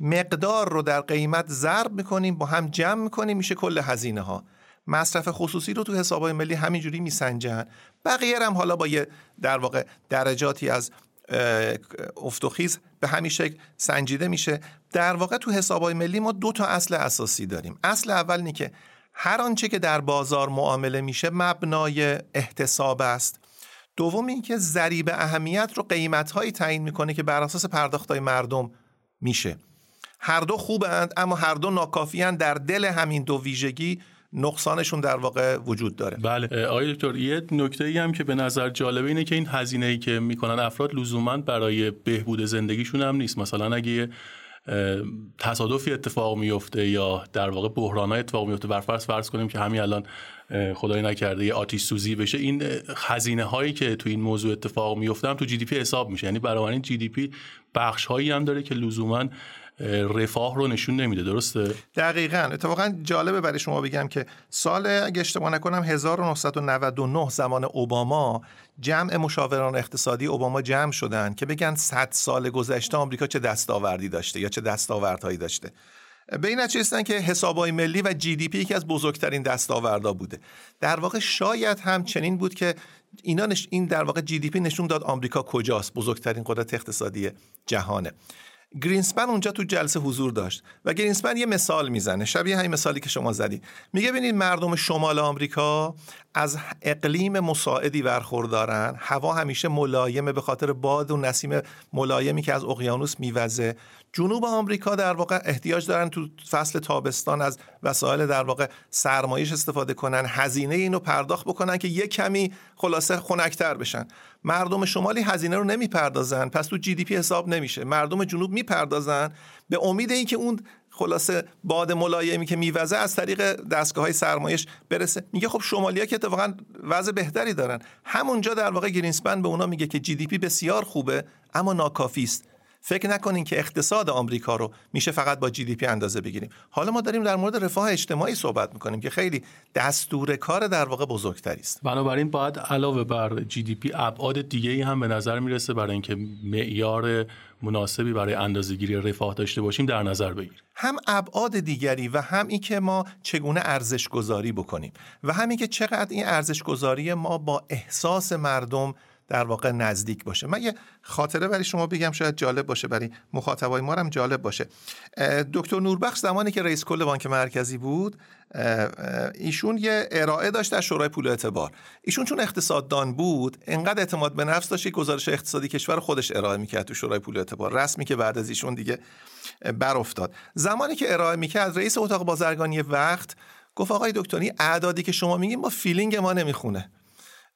مقدار رو در قیمت ضرب می‌کنیم با هم جمع می‌کنیم میشه کل هزینه ها مصرف خصوصی رو تو حسابهای ملی همینجوری میسنجن. بقیه هم حالا با یه در واقع درجاتی از افتخیز به همین شکل سنجیده میشه. در واقع تو حسابهای ملی ما دو تا اصل اساسی داریم. اصل اول اینه که هر آنچه که در بازار معامله میشه مبنای احتساب است. دوم اینکه ضریب اهمیت رو قیمتهایی تعیین می‌کنه که بر اساس پرداختهای مردم میشه. هر دو خوبند اما هر دو ناکافیان در دل همین دو ویژگی نقصانشون در واقع وجود داره. بله آقای دکتر یه نکته ای هم که به نظر جالبه اینه که این هزینه ای که می‌کنن افراد لزوما برای بهبود زندگیشون هم نیست. مثلا اگه تصادفی اتفاق میفته یا در واقع بحران اتفاق میفته بر فرض فرض کنیم که همین الان خدای نکرده یه آتیش سوزی بشه این هزینه هایی که تو این موضوع اتفاق میفته هم تو جی دی پی حساب میشه. یعنی برای این جی دی پی بخش هایی هم داره که لزوما رفاه رو نشون نمیده درسته؟ دقیقا. اتفاقا جالبه برای شما بگم که سال اگه اشتباه نکنم 1999 زمان اوباما جمع مشاوران اقتصادی اوباما جمع شدن که بگن 100 سال گذشته آمریکا چه دستاوردی داشته یا چه دستاوردهایی داشته. به این نتیجه که حسابای ملی و GDP یکی از بزرگترین دستاوردا بوده. در واقع شاید هم چنین بود که اینا این در واقع GDP نشون داد آمریکا کجاست بزرگترین قدرت اقتصادی جهانه. گرینسپن اونجا تو جلسه حضور داشت و گرینسپن یه مثال می‌زنه شبیه همین مثالی که شما زدی. میگه ببینید مردم شمال آمریکا از اقلیم مساعدی برخوردارن هوا همیشه ملایمه به خاطر باد و نسیم ملایمی که از اقیانوس میوزه. جنوب آمریکا در واقع احتیاج دارن تو فصل تابستان از وسایل در واقع سرمایش استفاده کنن هزینه اینو پرداخت بکنن که یه کمی خلاصه خنکتر بشن. مردم شمالی هزینه رو نمی‌پردازن. پس تو جی دی پی حساب نمیشه. مردم جنوب می‌پردازن. به امید اینکه اون خلاصه باد ملایمی که میوزه از طریق دستگاه های سرمایش برسه. میگه خب شمالیا که اتفاقا وضع بهتری دارن. همونجا در واقع گرینسپن به اونا میگه که GDP بسیار خوبه اما ناکافی است. فکر نکنین که اقتصاد آمریکا رو میشه فقط با GDP اندازه بگیریم. حالا ما داریم در مورد رفاه اجتماعی صحبت می‌کنیم که خیلی دستور کار در واقع بزرگتری است. بنابراین باید علاوه بر GDP ابعاد دیگه ای هم به نظر می‌رسه برای اینکه معیار مناسبی برای اندازه‌گیری رفاه داشته باشیم در نظر بگیریم. هم ابعاد دیگری و هم این که ما چگونه ارزش گذاری بکنیم و همین که چقدر این ارزش گذاری ما با احساس مردم در واقع نزدیک باشه. من یه خاطره برای شما بگم شاید جالب باشه برای مخاطبای ما هم جالب باشه. دکتر نوربخش زمانی که رئیس کل بانک مرکزی بود ایشون یه ارائه داشت در شورای پول اعتبار. ایشون چون اقتصاددان بود انقدر اعتماد به نفس داشت گزارش اقتصادی کشور خودش ارائه می‌کرد تو شورای پول اعتبار. رسمی که بعد از ایشون دیگه بر افتاد زمانی که ارائه می‌کرد رئیس اتاق بازرگانی وقت گفت آقای دکتری اعدادی که شما میگین با feeling ما نمی‌خونه.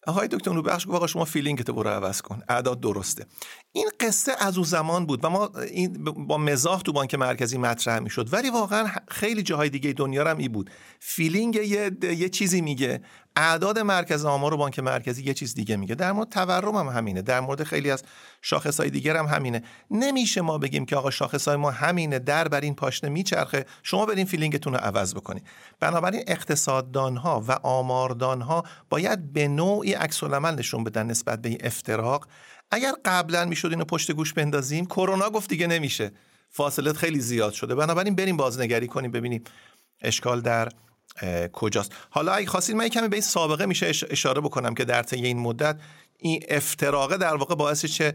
آقای دکتر نوربخش گفت آقا شما feeling تو برو عوض کن. اعداد درسته. این قصه از اون زمان بود و ما این با مزاح تو بانک مرکزی مطرح می‌شد. ولی واقعا خیلی جاهای دیگه دنیا هم ای بود. feeling یه, یه چیزی میگه. اعداد مرکز آمار و بانک مرکزی یه چیز دیگه میگه. در مورد تورم هم همینه. در مورد خیلی از شاخصهای دیگر هم همینه. نمیشه ما بگیم که آقا شاخصهای ما همینه در بر این پاشنه میچرخه. شما برین فیلینگتون رو عوض بکنید بنابراین اقتصاددان ها و آماردان ها باید به نوعی عکس نشون بدن نسبت به این افتراق. اگر قبلا می‌شد اینو پشت گوش بندازیم کرونا گفت دیگه نمیشه. فاصله خیلی زیاد شده. بنابراین بریم بازنگری کنیم ببینیم اشکال در کجاست. حالا اگه خواستید من کمی به این سابقه میشه اشاره بکنم که در طی این مدت این افتراقه در واقع باعث چه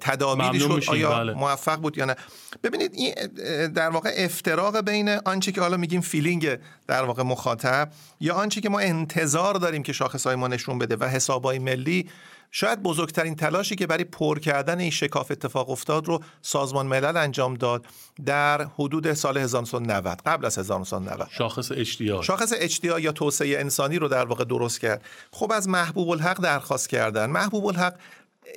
تدابیری شد آیا بله. موفق بود یا نه. ببینید این در واقع افتراق بین آنچه که حالا میگیم feeling در واقع مخاطب یا آنچه که ما انتظار داریم که شاخصهای ما نشون بده و حسابهای ملی شاید بزرگترین تلاشی که برای پر کردن این شکاف اتفاق افتاد رو سازمان ملل انجام داد در حدود سال 1990 قبل از 1990 شاخص HDI شاخص HDI یا توسعه انسانی رو در واقع درست کرد. خب از محبوب الحق درخواست کردن. محبوب الحق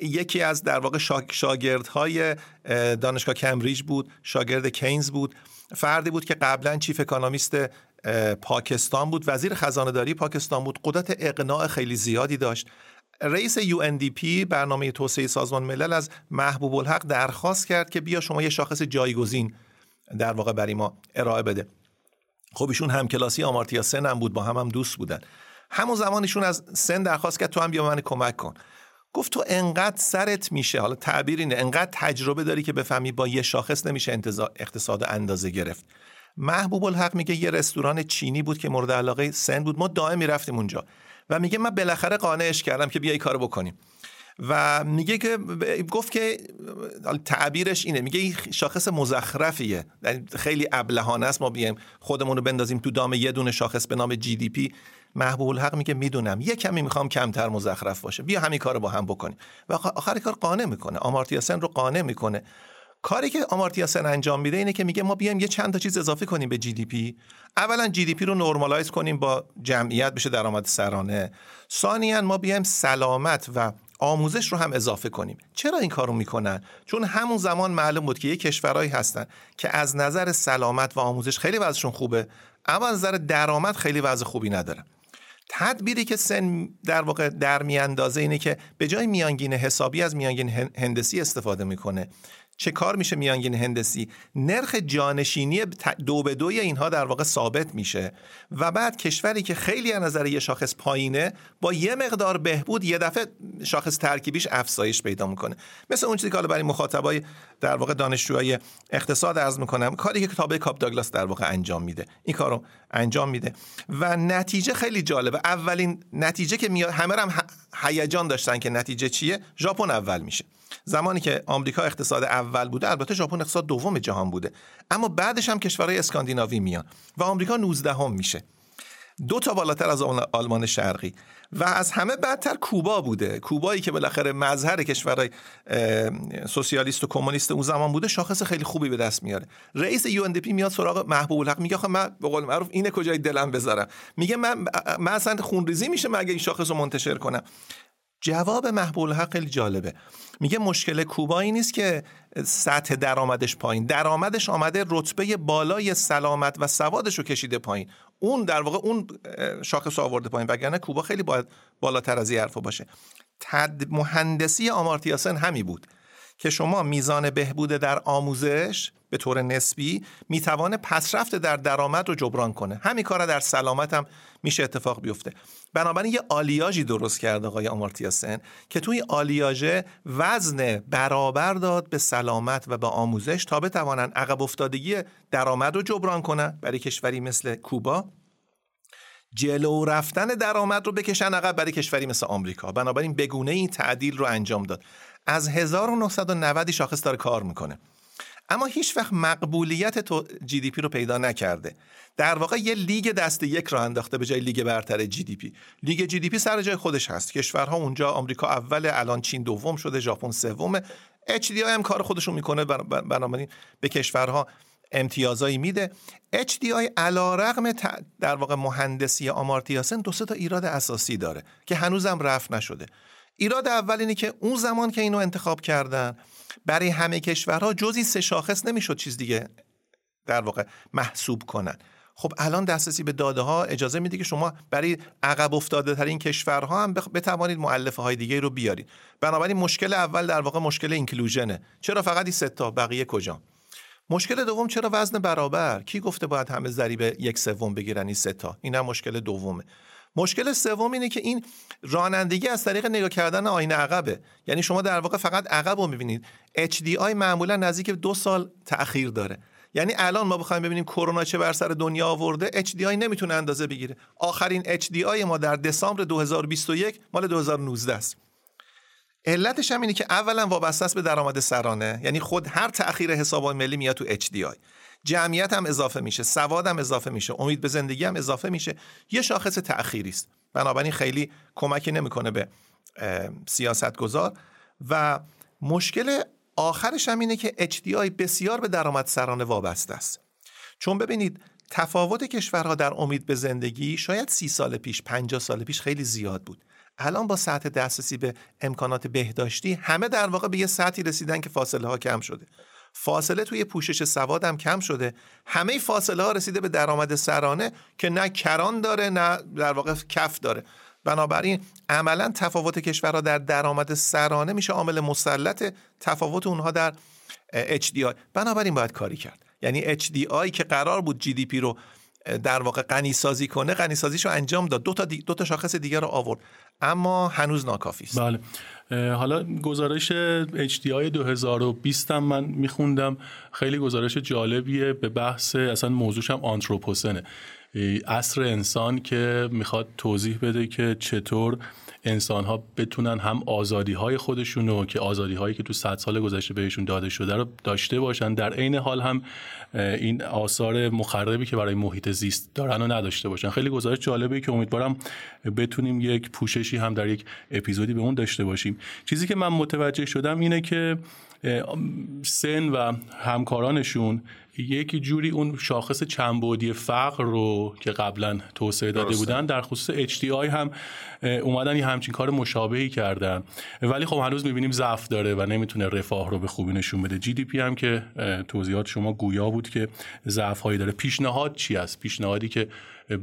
یکی از در واقع شاگردهای دانشگاه کمبریج بود شاگرد کینز بود. فردی بود که قبلا چیف اکانومیست پاکستان بود. وزیر خزانه داری پاکستان بود. قدرت اقناع خیلی زیادی داشت. رئیس UNDP برنامه توسعه سازمان ملل از محبوب الحق درخواست کرد که بیا شما یه شاخص جایگزین در واقع برای ما ارائه بده. خب ایشون همکلاسی آمارتیا سن هم بود با هم هم دوست بودن. همون زمان ایشون از سن درخواست کرد تو هم بیا من کمک کن. گفت تو انقدر سرت میشه حالا تعبیر اینه انقدر تجربه داری که بفهمی با یه شاخص نمیشه اقتصاد اندازه گرفت. محبوب الحق میگه یه رستوران چینی بود که مورد علاقه سن بود. ما دائم می‌رفتیم اونجا. و میگه من بالاخره قانعش کردم که بیا این کارو بکنیم. و میگه که گفت که تعبیرش اینه. میگه این شاخص مزخرفیه. یعنی خیلی ابلهانه است. ما بیایم خودمون رو بندازیم تو دام یه دونه شاخص به نام جی دی پی محبوب الحق میگه می‌دونم. یه کمی می‌خوام کمتر مزخرف باشه. بیا همین کارو با هم بکنیم. و آخر کار قانع می‌کنه. آمارتیا سن رو قانع می‌کنه. کاری که آمارتیا سن انجام میده اینه که میگه ما بیایم یه چند تا چیز اضافه کنیم به GDP اولا GDP رو normalize کنیم با جمعیت بشه درآمد سرانه. ثانیا ما بیایم سلامت و آموزش رو هم اضافه کنیم. چرا این کارو می‌کنن؟ چون همون زمان معلوم بود که یه کشورهایی هستن که از نظر سلامت و آموزش خیلی وضعشون خوبه اما از نظر درآمد خیلی وضع خوبی ندارن تدبیری که سن در واقع در میاندازه اینه که به جای میانگین حسابی از میانگین هندسی استفاده می‌کنه. چه کار میشه میانگین هندسی؟ نرخ جانشینی دو به دوی اینها در واقع ثابت میشه. و بعد کشوری که خیلی از نظر یه شاخص پایینه با یه مقدار بهبود یه دفعه شاخص ترکیبیش افزایش پیدا می‌کنه. مثل اون چیزی که حالا برای مخاطبای در واقع دانشجوهای اقتصاد عرض می‌کنم کاری که کتاب کاپ داگلاس در واقع انجام میده. این کارو انجام میده. و نتیجه خیلی جالبه. اولین نتیجه که میاد همه هم هیجان داشتن که نتیجه چیه؟ ژاپن اول میشه. زمانی که آمریکا اقتصاد اول بوده البته ژاپن اقتصاد دوم جهان بوده. اما بعدش هم کشورهای اسکاندیناوی میان و آمریکا 19 هم میشه. دو تا بالاتر از آلمان شرقی. و از همه بدتر کوبا بوده. کوبایی که بالاخره مظهر کشورهای سوسیالیست و کمونیست اون زمان بوده شاخص خیلی خوبی به دست میاره. رئیس یو میاد سراغ محبوب الحق. میگه من به قول معروف اینه کجای دلم بذارم. میگه من من اصلا خونریزی میشه مگه این شاخص رو منتشر کنم. جواب محبوب الحق خیلی جالبه. میگه مشکل کوبا این نیست که سطح درآمدش پایین. درآمدش آمده رتبه بالای سلامت و سوادش رو کشیده پایین. اون در واقع اون شاخص آورده پایین. وگرنه کوبا خیلی باید بالاتر از این باشه. تد مهندسی آمارتیاسن همی بود که شما میزان بهبود در آموزش به طور نسبی می‌توانه پسرفت در درآمد رو جبران کنه. همین کار در سلامت هم میشه اتفاق بیفته. بنابراین یه آلیاژی درست کرد آقای آمارتیاسن که توی آلیاژ وزن برابر داد به سلامت و به آموزش تا بتوانند عقب افتادگی درآمد رو جبران کنن. برای کشوری مثل کوبا جلو رفتن درآمد رو بکشن عقب برای کشوری مثل آمریکا. بنابراین بگونه این تعدیل رو انجام داد. از 1990 شاخص داره کار می‌کنه. اما هیچ وقت مقبولیت تو GDP رو پیدا نکرده. در واقع یه لیگ دست یک راه انداخته به جای لیگ برتر GDP. لیگ GDP سر جای خودش هست. کشورها اونجا آمریکا اول الان چین دوم شده ژاپن سومه HDI هم کار خودشون می‌کنه بنابراین به کشورها امتیازایی میده. HDI علا رقم در واقع مهندسی آمارتیاسن دو سه تا ایراد اساسی داره که هنوزم رفت نشده. ایراد اول اینه که اون زمان که اینو انتخاب کردن برای همه کشورها جزی سه شاخص نمی‌شد چیز دیگه در واقع محسوب کنن. خب الان دسترسی به داده ها اجازه میده که شما برای عقب افتاده ترین کشورها هم بتوانید معلفه های دیگه رو بیارید. بنابراین مشکل اول در واقع مشکل اینکلوژنه چرا فقط این تا؟ بقیه کجا؟ مشکل دوم چرا وزن برابر؟ کی گفته باید همه ضریب یک سوم بگیرن این سه تا؟ اینم مشکل دومه. مشکل سوم اینه که این رانندگی از طریق نگاه کردن آینه عقبه. یعنی شما در واقع فقط عقب رو می‌بینید. HDI معمولا نزدیک دو سال تأخیر داره. یعنی الان ما بخوایم ببینیم کرونا چه بر سر دنیا آورده HDI نمی‌تونه اندازه بگیره. آخرین HDI ما در دسامبر 2021 مال 2019 است. علتش هم اینه که اولا وابسته است به درآمد سرانه. یعنی خود هر تأخیر حساب ملی میاد تو HDI جمعیت هم اضافه میشه سواد هم اضافه میشه امید به زندگی هم اضافه میشه. یه شاخص تأخیری است. بنابراین خیلی کمکی نمی‌کنه به سیاست گذار و مشکل آخرش هم اینه که HDI بسیار به درآمد سرانه وابسته است. چون ببینید تفاوت کشورها در امید به زندگی شاید سی سال پیش 50 سال پیش خیلی زیاد بود. الان با سطح دسترسی به امکانات بهداشتی همه در واقع به یه سطحی رسیدن که فاصله ها کم شده. فاصله توی پوشش سواد هم کم شده. همه فاصله ها رسیده به درآمد سرانه که نه کران داره نه در واقع کف داره. بنابراین عملا تفاوت کشورها در درآمد سرانه میشه عامل مسلط تفاوت اونها در HDI بنابراین باید کاری کرد. یعنی HDI که قرار بود GDP رو در واقع غنی سازی کنه غنی سازیشو انجام داد. دو تا, دو تا شاخص دیگر رو آورد. اما هنوز ناکافی است. بله. حالا گزارش HDI 2020 هم من میخوندم. خیلی گزارش جالبیه. به بحث اصلا موضوعش هم آنتروپوسنه. اصر انسان که می‌خواد توضیح بده که چطور انسان ها بتونن هم آزادی های خودشون رو که آزادی هایی که تو صد سال گذشته بهشون داده شده رو داشته باشن در عین حال هم این آثار مخربی که برای محیط زیست دارن رو نداشته باشن. خیلی گزارش جالبه که امیدوارم بتونیم یک پوشش پژوهشی هم در یک اپیزودی به اون داشته باشیم. چیزی که من متوجه شدم اینه که سن و همکارانشون یک جوری اون شاخص چندبعدی فقر رو که قبلا توسعه داده بودن در خصوص HDI هم اومدن یه همچین کار مشابهی کردن. ولی خب هنوز می‌بینیم ضعف داره و نمی‌تونه رفاه رو به خوبی نشون بده. جی دی پی هم که توضیحات شما گویا بود که ضعف هایی داره. پیشنهاد چی است؟ پیشنهادی که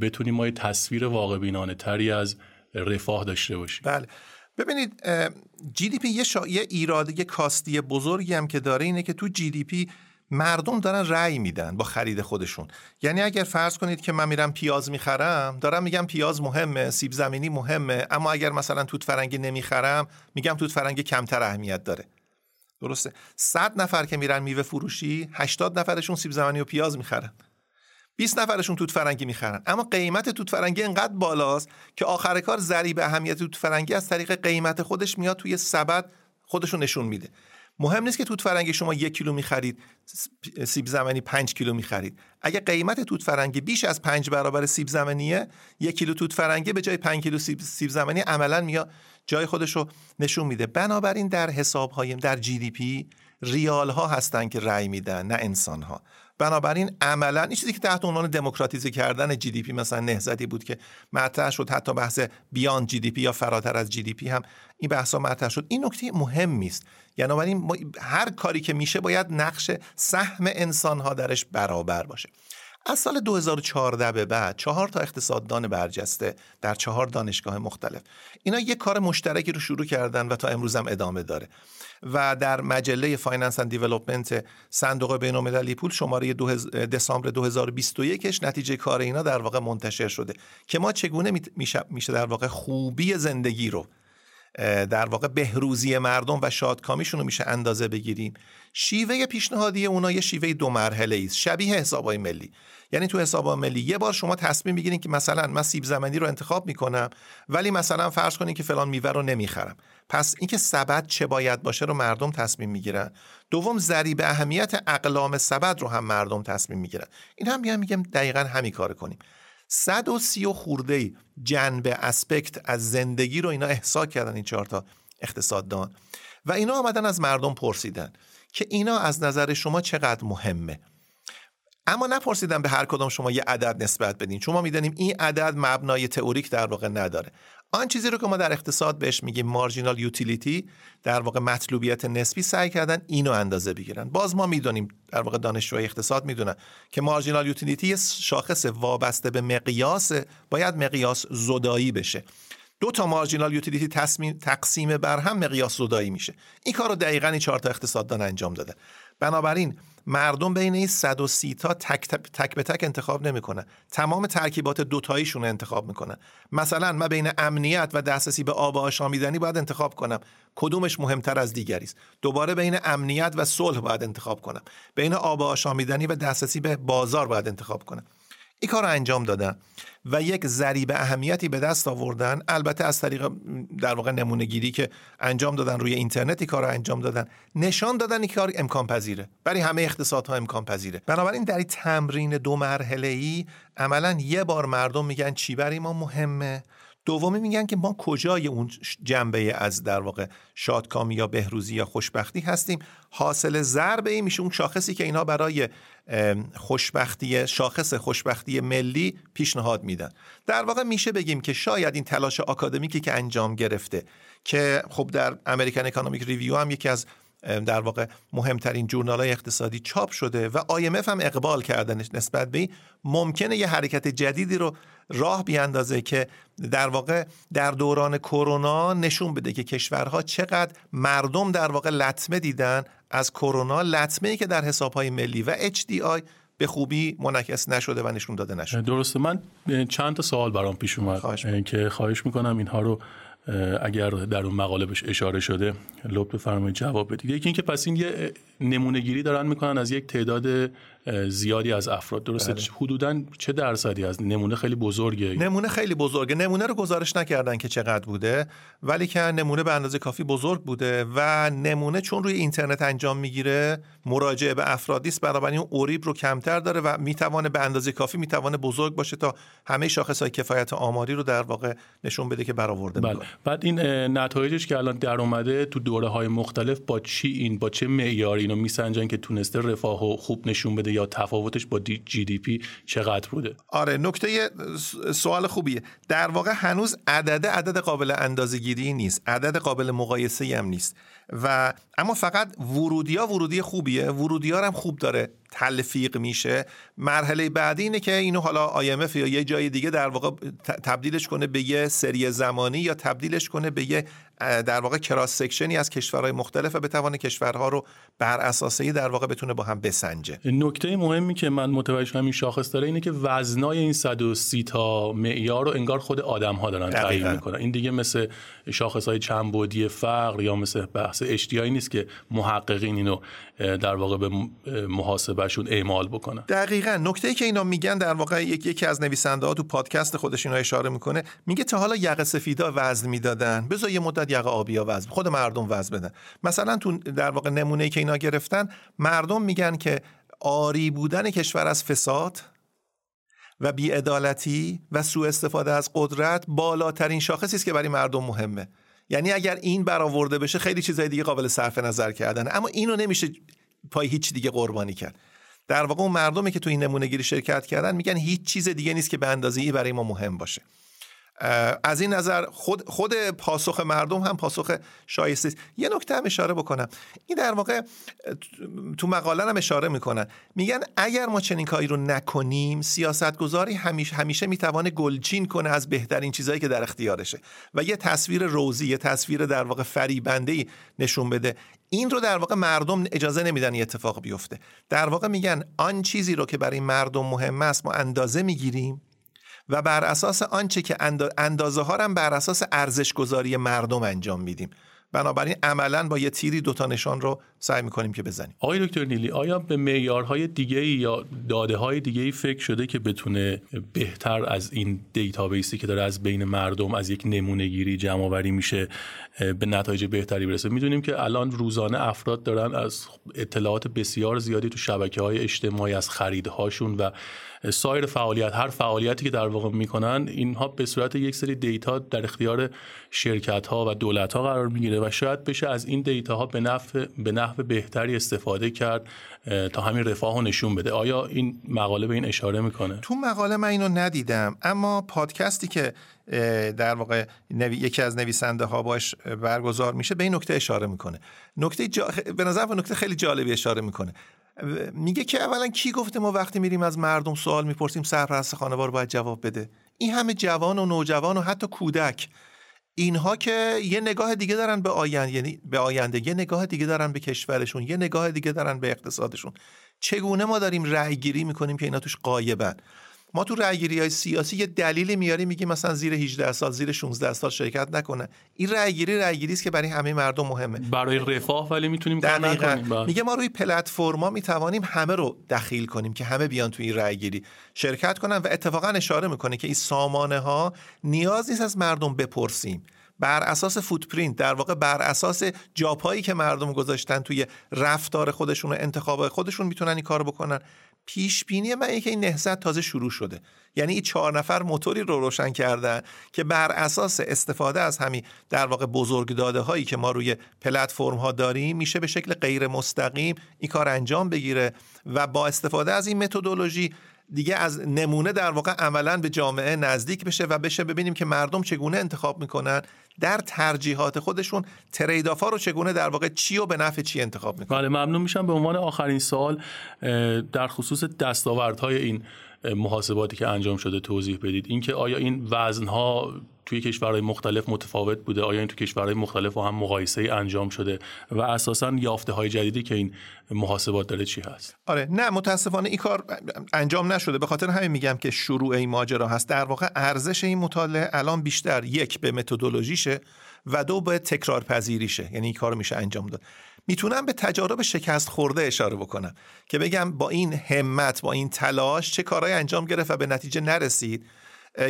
بتونیم ما یه تصویر واقع بینانه تری از رفاه داشته باشیم. بله. ببینید G DP یه, شا... یه ایراد یه کاستی بزرگی هم که داره اینه که تو GDP مردم دارن رأی میدن با خرید خودشون. یعنی اگر فرض کنید که من میرم پیاز می‌خرم دارم میگم پیاز مهمه سیب زمینی مهمه اما اگر مثلا توت فرنگی نمی‌خرم میگم توت فرنگی کمتر اهمیت داره. درسته؟ صد نفر که میرن میوه فروشی 80 نفرشون سیب زمینی و پیاز می‌خرن. 20 نفرشون توت فرنگی می‌خرن. اما قیمت توت فرنگی انقدر بالاست که آخر کار ضریب اهمیت توت فرنگی از طریق قیمت خودش میاد توی سبد خودشون نشون میده. مهم نیست که توت فرنگی شما یک کیلو می‌خرید سیب زمینی پنج کیلو می‌خرید. اگه قیمت توت فرنگی بیش از پنج برابر سیب زمینیه یک کیلو توت فرنگی به جای پنج کیلو سیب, سیب زمینی عملا میاد جای خودش رو نشون میده. بنابراین در حساب هایم در GDP ریال ها هستن که رأی میدن نه انسان ها بنابراین عملا این چیزی که تحت عنوان دموکراتیزه کردن GDP مثلا نهضتی بود که مطرح شد حتی بحث beyond GDP یا فراتر از GDP هم این بحثا مطرح شد. این نکته مهمی است یعنی هر کاری که میشه باید نقش سهم انسان ها درش برابر باشه. از سال 2014 به بعد چهار تا اقتصاددان برجسته در چهار دانشگاه مختلف. اینا یک کار مشترکی رو شروع کردن و تا امروز هم ادامه داره. و در مجله Finance and Development صندوق بین‌المللی پول شماره دسامبر 2021ش نتیجه کار اینا در واقع منتشر شده. که ما چگونه میشه در واقع خوبی زندگی رو در واقع بهروزی مردم و شادکامیشون رو میشه اندازه بگیریم. شیوه پیشنهادی اونا یه شیوه دو مرحله است. شبیه حسابای ملی. یعنی تو حساب ملی یه بار شما تصمیم می‌گیرین که مثلا من سیب زمینی رو انتخاب می‌کنم ولی مثلا فرض کنین که فلان میوه رو نمی‌خرم. پس اینکه سبد چه باید باشه رو مردم تصمیم می‌گیرن. دوم ضریب اهمیت اقلام سبد رو هم مردم تصمیم می‌گیرن. این هم میگم دقیقا همین کار کنیم. صد و سی و خورده جنبه اسپکت از زندگی رو اینا احسا کردن این چهار تا اقتصاددان. و اینا آمدن از مردم پرسیدن که اینا از نظر شما چقدر مهمه. اما نپرسیدن به هر کدام شما یه عدد نسبت بدین. چون ما می‌دانیم این عدد مبنای تئوریک در واقع نداره. آن چیزی رو که ما در اقتصاد بهش میگیم مارجینال یوتیلیتی در واقع مطلوبیت نسبی سعی کردن اینو اندازه بگیرن. باز ما می‌دونیم در واقع دانشجوی اقتصاد می‌دونن که مارجینال یوتیلیتی یه شاخص وابسته به مقیاس باید مقیاس زدایی بشه. دو تا مارجینال یوتیلیتی تقسیم بر هم مقیاس زدایی میشه. این کار رو دقیقا این چهار تا اقتصاددان انجام داده. بنابراین مردم بین این 130 تا تک, تک به تک انتخاب نمی‌کنن تمام ترکیبات دوتاییشون رو انتخاب می‌کنن مثلا من بین امنیت و دسترسی به آب آشامیدنی باید انتخاب کنم. کدومش مهمتر از دیگری است دوباره بین امنیت و صلح باید انتخاب کنم. بین آب آشامیدنی و دسترسی به بازار باید انتخاب کنم. این کار رو انجام دادن و یک ذریب اهمیتی به دست آوردن. البته از طریق در واقع نمونه گیری که انجام دادن روی اینترنتی کار رو انجام دادن. نشان دادن این کار امکان پذیره. برای همه اقتصادها امکان پذیره. بنابراین در این تمرین دو مرحله ای عملا یه بار مردم میگن چی برای ما مهمه. دومی میگن که ما کجای اون جنبه از در واقع شادکامی یا بهروزی یا خوشبختی هستیم. حاصل ضرب این میشه اون شاخصی که اینا برای خوشبختی شاخص خوشبختی ملی پیشنهاد میدن. در واقع میشه بگیم که شاید این تلاش آکادمیکی که انجام گرفته که خب در امریکن اکانومیک ریویو هم یکی از در واقع مهمترین جورنال های اقتصادی چاپ شده و IMF هم اقبال کردن نسبت به ممکنه یه حرکت جدیدی رو راه بیاندازه که در واقع در دوران کرونا نشون بده که کشورها چقدر مردم در واقع لطمه دیدن از کرونا لطمه ای که در حسابهای ملی و HDI به خوبی منعکس نشده و نشون داده نشده. درسته. من چند تا سوال برام پیش اومد. خواهش که خواهش می‌کنم اینها رو اگر در اون مقاله بهش اشاره شده لب بفرمایید جواب بدید. یکی اینکه پس این یه نمونه گیری دارن می‌کنن از یک تعداد زیادی از افراد. درسته؟ بله. حدودا چه درصدی از نمونه خیلی بزرگه؟ نمونه خیلی بزرگه. نمونه رو گزارش نکردن که چقدر بوده ولی که نمونه به اندازه کافی بزرگ بوده و نمونه چون روی اینترنت انجام می‌گیره مراجعه به افرادی است بنابراین اون اریب رو کمتر داره و می‌توانه به اندازه کافی می‌توانه بزرگ باشه تا همه شاخص های کفایت آماری رو در واقع نشون بده که برآورده بله. بعد این نتایجش که الان در اومده تو دوره های مختلف با چی این با چه معیاری اینو میسنجن که تونسته رفاه و خوب نشون بده؟ یا تفاوتش با GDP چقدر بوده؟ آره نکته سوال خوبیه. در واقع هنوز عدد عدد قابل اندازه‌گیری نیست. عدد قابل مقایسه هم نیست. و اما فقط ورودی ها ورودی خوبیه. ورودی ها هم خوب داره تلفیق میشه. مرحله بعدی اینه که اینو حالا IMF یا یه جای دیگه در واقع تبدیلش کنه به یه سری زمانی یا تبدیلش کنه به یه در واقع کراس سکشنی از کشورهای مختلف و بتوانه کشورها رو بر اساسی در واقع بتونه با هم بسنجه. نکته مهمی که من متوجه همین شاخص داره اینه که وزنای این 130 تا معیار رو انگار خود آدم ها دارن تعیین می‌کنن. این دیگه مثل شاخص های چند فقر یا مثل بحث اشتیایی نیست که محققین اینو در واقع به محاسبهشون اعمال بکنن. دقیقا. نکته ای که اینا میگن در واقع یکی از نویسنده ها تو پادکست خودش اینو اشاره می‌کنه میگه تا حالا یقه سفیدا وزن می‌دادن. بذار یه مدت یقه آبیا وزن خود مردم وزن بدن. مثلا تو در واقع نمونه ای که اینا گرفتن مردم میگن که آری بودن کشور از فساد و بیعدالتی و سوء استفاده از قدرت بالاترین شاخصی است که برای مردم مهمه. یعنی اگر این برآورده بشه خیلی چیزای دیگه قابل صرف نظر کردن اما اینو نمیشه پای هیچ دیگه قربانی کرد. در واقع اون مردمی که تو این نمونه گیری شرکت کردن میگن هیچ چیز دیگه نیست که به اندازه ای برای ما مهم باشه. از این نظر خود, خود پاسخ مردم هم پاسخ شایسته است. یه نکته هم اشاره بکنم. این در واقع تو مقاله هم اشاره می‌کنن. میگن اگر ما چنین کاری رو نکنیم سیاستگذاری همیشه همیشه می‌توانه گلچین کنه از بهترین چیزهایی که در اختیارشه. و یه تصویر روزی یه تصویر در واقع فریبنده نشون بده. این رو در واقع مردم اجازه نمیدن این اتفاق بیفته. در واقع میگن آن چیزی رو که برای مردم مهم است ما اندازه می‌گیریم. و بر اساس آنچه که اندازه ها هم بر اساس ارزش گذاری مردم انجام میدیم. بنابراین عملا با یه تیری دوتا نشان رو سعی می‌کنیم که بزنیم. آقای دکتر نیلی آیا به معیارهای دیگه یا داده های دیگه فکر شده که بتونه بهتر از این دیتابیسی که داره از بین مردم از یک نمونه گیری جمع میشه به نتایج بهتری برسه؟ می‌دونیم که الان روزانه افراد دارن از اطلاعات بسیار زیادی تو شبکه های اجتماعی از خریدهاشون و سایر فعالیت هر فعالیتی که در واقع می‌کنن اینها به صورت یک سری دیتا در اختیار شرکت ها و دولت ها قرار می‌گیره و شاید بشه از این دیتا ها به نحو به نحو بهتری استفاده کرد تا همین رفاه رو نشون بده. آیا این مقاله به این اشاره می‌کنه؟ تو مقاله من اینو ندیدم اما پادکستی که در واقع یکی از نویسنده ها باش برگزار میشه به این نکته اشاره می‌کنه. نکته جا... به نظر نکته خیلی جالبی اشاره می‌کنه. میگه که اولا کی گفته ما وقتی میریم از مردم سوال می‌پرسیم سرپرست خانوار باید جواب بده؟ این همه جوان و نوجوان و حتی کودک. اینها که یه نگاه دیگه دارن به آینده یعنی به آینده یه نگاه دیگه دارن به کشورشون یه نگاه دیگه دارن به اقتصادشون. چگونه ما داریم رأی گیری می‌کنیم که اینا توش قایبن؟ ما تو رأیگیری های سیاسی یه دلیلی میاریم میگیم مثلا زیر 18 سال زیر 16 سال شرکت نکنه. این رأیگیری رأیگیری است که برای همه مردم مهمه. برای رفاه ولی می‌تونیم کار نکنیم. بله. میگه ما روی پلتفرما می‌توانیم همه رو دخیل کنیم که همه بیان تو این رأیگیری. شرکت کنن و اتفاقا اشاره می‌کنه که این سامانه ها نیاز نیست از مردم بپرسیم. بر اساس فوتپرینت در واقع بر اساس جاپایی که مردم گذاشتن توی رفتار خودشون و انتخاب خودشون می‌تونن این کارو بکنن. پیش بینی من اینه که این نهضت تازه شروع شده. یعنی این چهار نفر موتوری رو روشن کردن که بر اساس استفاده از همین در واقع بزرگ داده هایی که ما روی پلتفرم ها داریم میشه به شکل غیر مستقیم این کار انجام بگیره و با استفاده از این متدولوژی دیگه از نمونه در واقع عملا به جامعه نزدیک بشه و بشه ببینیم که مردم چگونه انتخاب می‌کنن. در ترجیحات خودشون تریدافا رو چگونه در واقع چی و به نفع چی انتخاب می‌کنن. بله ممنون میشم. به عنوان آخرین سال در خصوص دستاوردهای این محاسباتی که انجام شده توضیح بدید. اینکه آیا این وزنها توی کشورهای مختلف متفاوت بوده؟ آیا این توی کشورهای مختلف هم مقایسه انجام شده؟ و اساسا یافته های جدیدی که این محاسبات داره چی هست؟ آره نه متاسفانه این کار انجام نشده. به خاطر همین میگم که شروع این ماجرا هست. در واقع ارزش این مطالعه الان بیشتر یک به متدولوژیشه و دو به تکرار پذیریشه یعنی این کار میشه انجام داد. می‌تونم به تجارب شکست خورده اشاره بکنم که بگم با این همت با این تلاش چه کارهایی انجام گرفت و به نتیجه نرسید.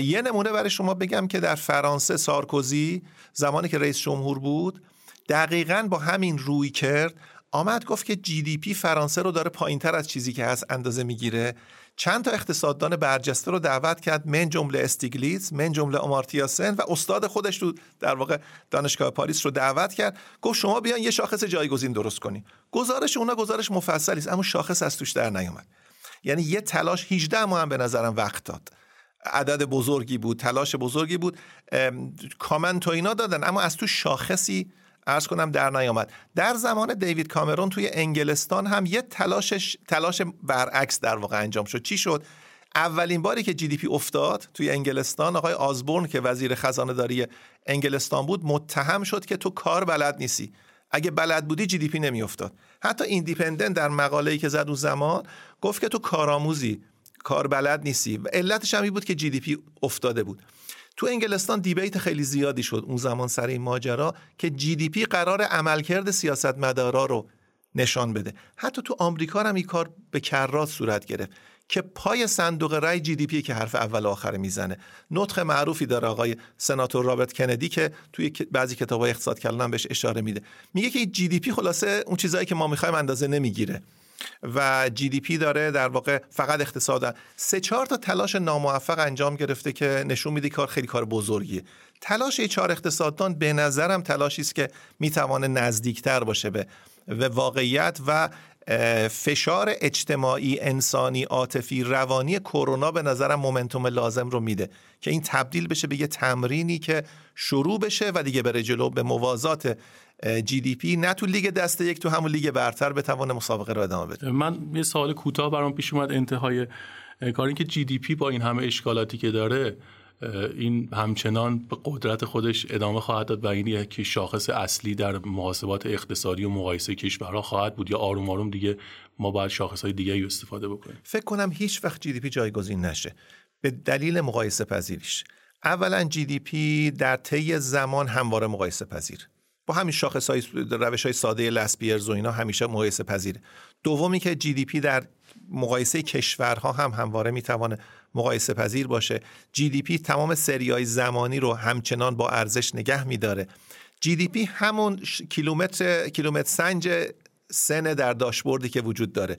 یه نمونه برای شما بگم که در فرانسه سارکوزی زمانی که رئیس جمهور بود دقیقا با همین رویکرد آمد گفت که GDP فرانسه رو داره پایین تر از چیزی که هست اندازه می‌گیره. چند تا اقتصاددان برجسته رو دعوت کرد من جمله استیگلیتز من جمله آمارتیا و استاد خودش رو در واقع دانشگاه پاریس رو دعوت کرد. گفت شما بیان یه شاخص جایگزین درست کنی گزارش اونا گزارش مفصلی است اما شاخص از توش در نیومد. یعنی یه تلاش 18 ماه هم به نظرم وقت داد. عدد بزرگی بود تلاش بزرگی بود. کامنت و اینا دادن اما از تو شاخصی ارز کنم در نیامد. در زمان دیوید کامرون توی انگلستان هم یه تلاشش تلاش برعکس در واقع انجام شد. چی شد؟ اولین باری که جی دی پی افتاد توی انگلستان آقای آزبورن که وزیر خزانه داری انگلستان بود متهم شد که تو کار بلد نیستی. اگه بلد بودی GDP نمی افتاد حتی Independent در مقاله‌ای که زد اون زمان گفت که تو کارآموزی کار بلد نیستی. و علتش هم بود که GDP افتاده بود. تو انگلستان debate خیلی زیادی شد اون زمان سر این ماجرا که GDP قرار عملکرد سیاستمدارا رو نشان بده. حتی تو آمریکا هم این کار به کرات صورت گرفت که پای صندوق رای GDP که حرف اول و آخر می‌زنه. نطق معروفی داره آقای سناتور رابرت کندی که توی بعضی کتابای اقتصاد کلان بهش اشاره میده. میگه که GDP خلاصه اون چیزایی که ما می‌خوایم اندازه نمی‌گیره. و GDP داره در واقع فقط اقتصاد. سه چهار تا تلاش ناموفق انجام گرفته که نشون میده کار خیلی کار بزرگیه. تلاش ای چهار اقتصاددان به نظرم تلاشی است که می‌توانه نزدیکتر باشه به واقعیت و فشار اجتماعی انسانی عاطفی روانی کرونا به نظرم momentum لازم رو میده که این تبدیل بشه به یه تمرینی که شروع بشه و دیگه بره جلو به موازات GDP نه تو لیگ دسته یک تو همون لیگ برتر بتوانه مسابقه رو ادامه بده. من یه سوال کوتاه برام پیش اومد انتهای کار که GDP با این همه اشکالاتی که داره این همچنان به قدرت خودش ادامه خواهد داد و این که شاخص اصلی در محاسبات اقتصادی و مقایسه کشورها خواهد بود. یا آروم آروم دیگه ما باید شاخص های دیگه استفاده بکنیم. فکر کنم هیچ وقت GDP جایگزین نشه. به دلیل مقایسه پذیریش. اولا GDP در طی زمان همواره مقایسه پذیر. با همین شاخص های روش های ساده لاسپیرز و اینا همیشه مقایسه پذیره. دومی که GDP در مقایسه کشورها هم همواره می‌توانه مقایسه پذیر باشه. GDP تمام سریای زمانی رو همچنان با ارزش نگه میداره. GDP همون کیلومتر کیلومتر سنج سن در داشبوردی که وجود داره.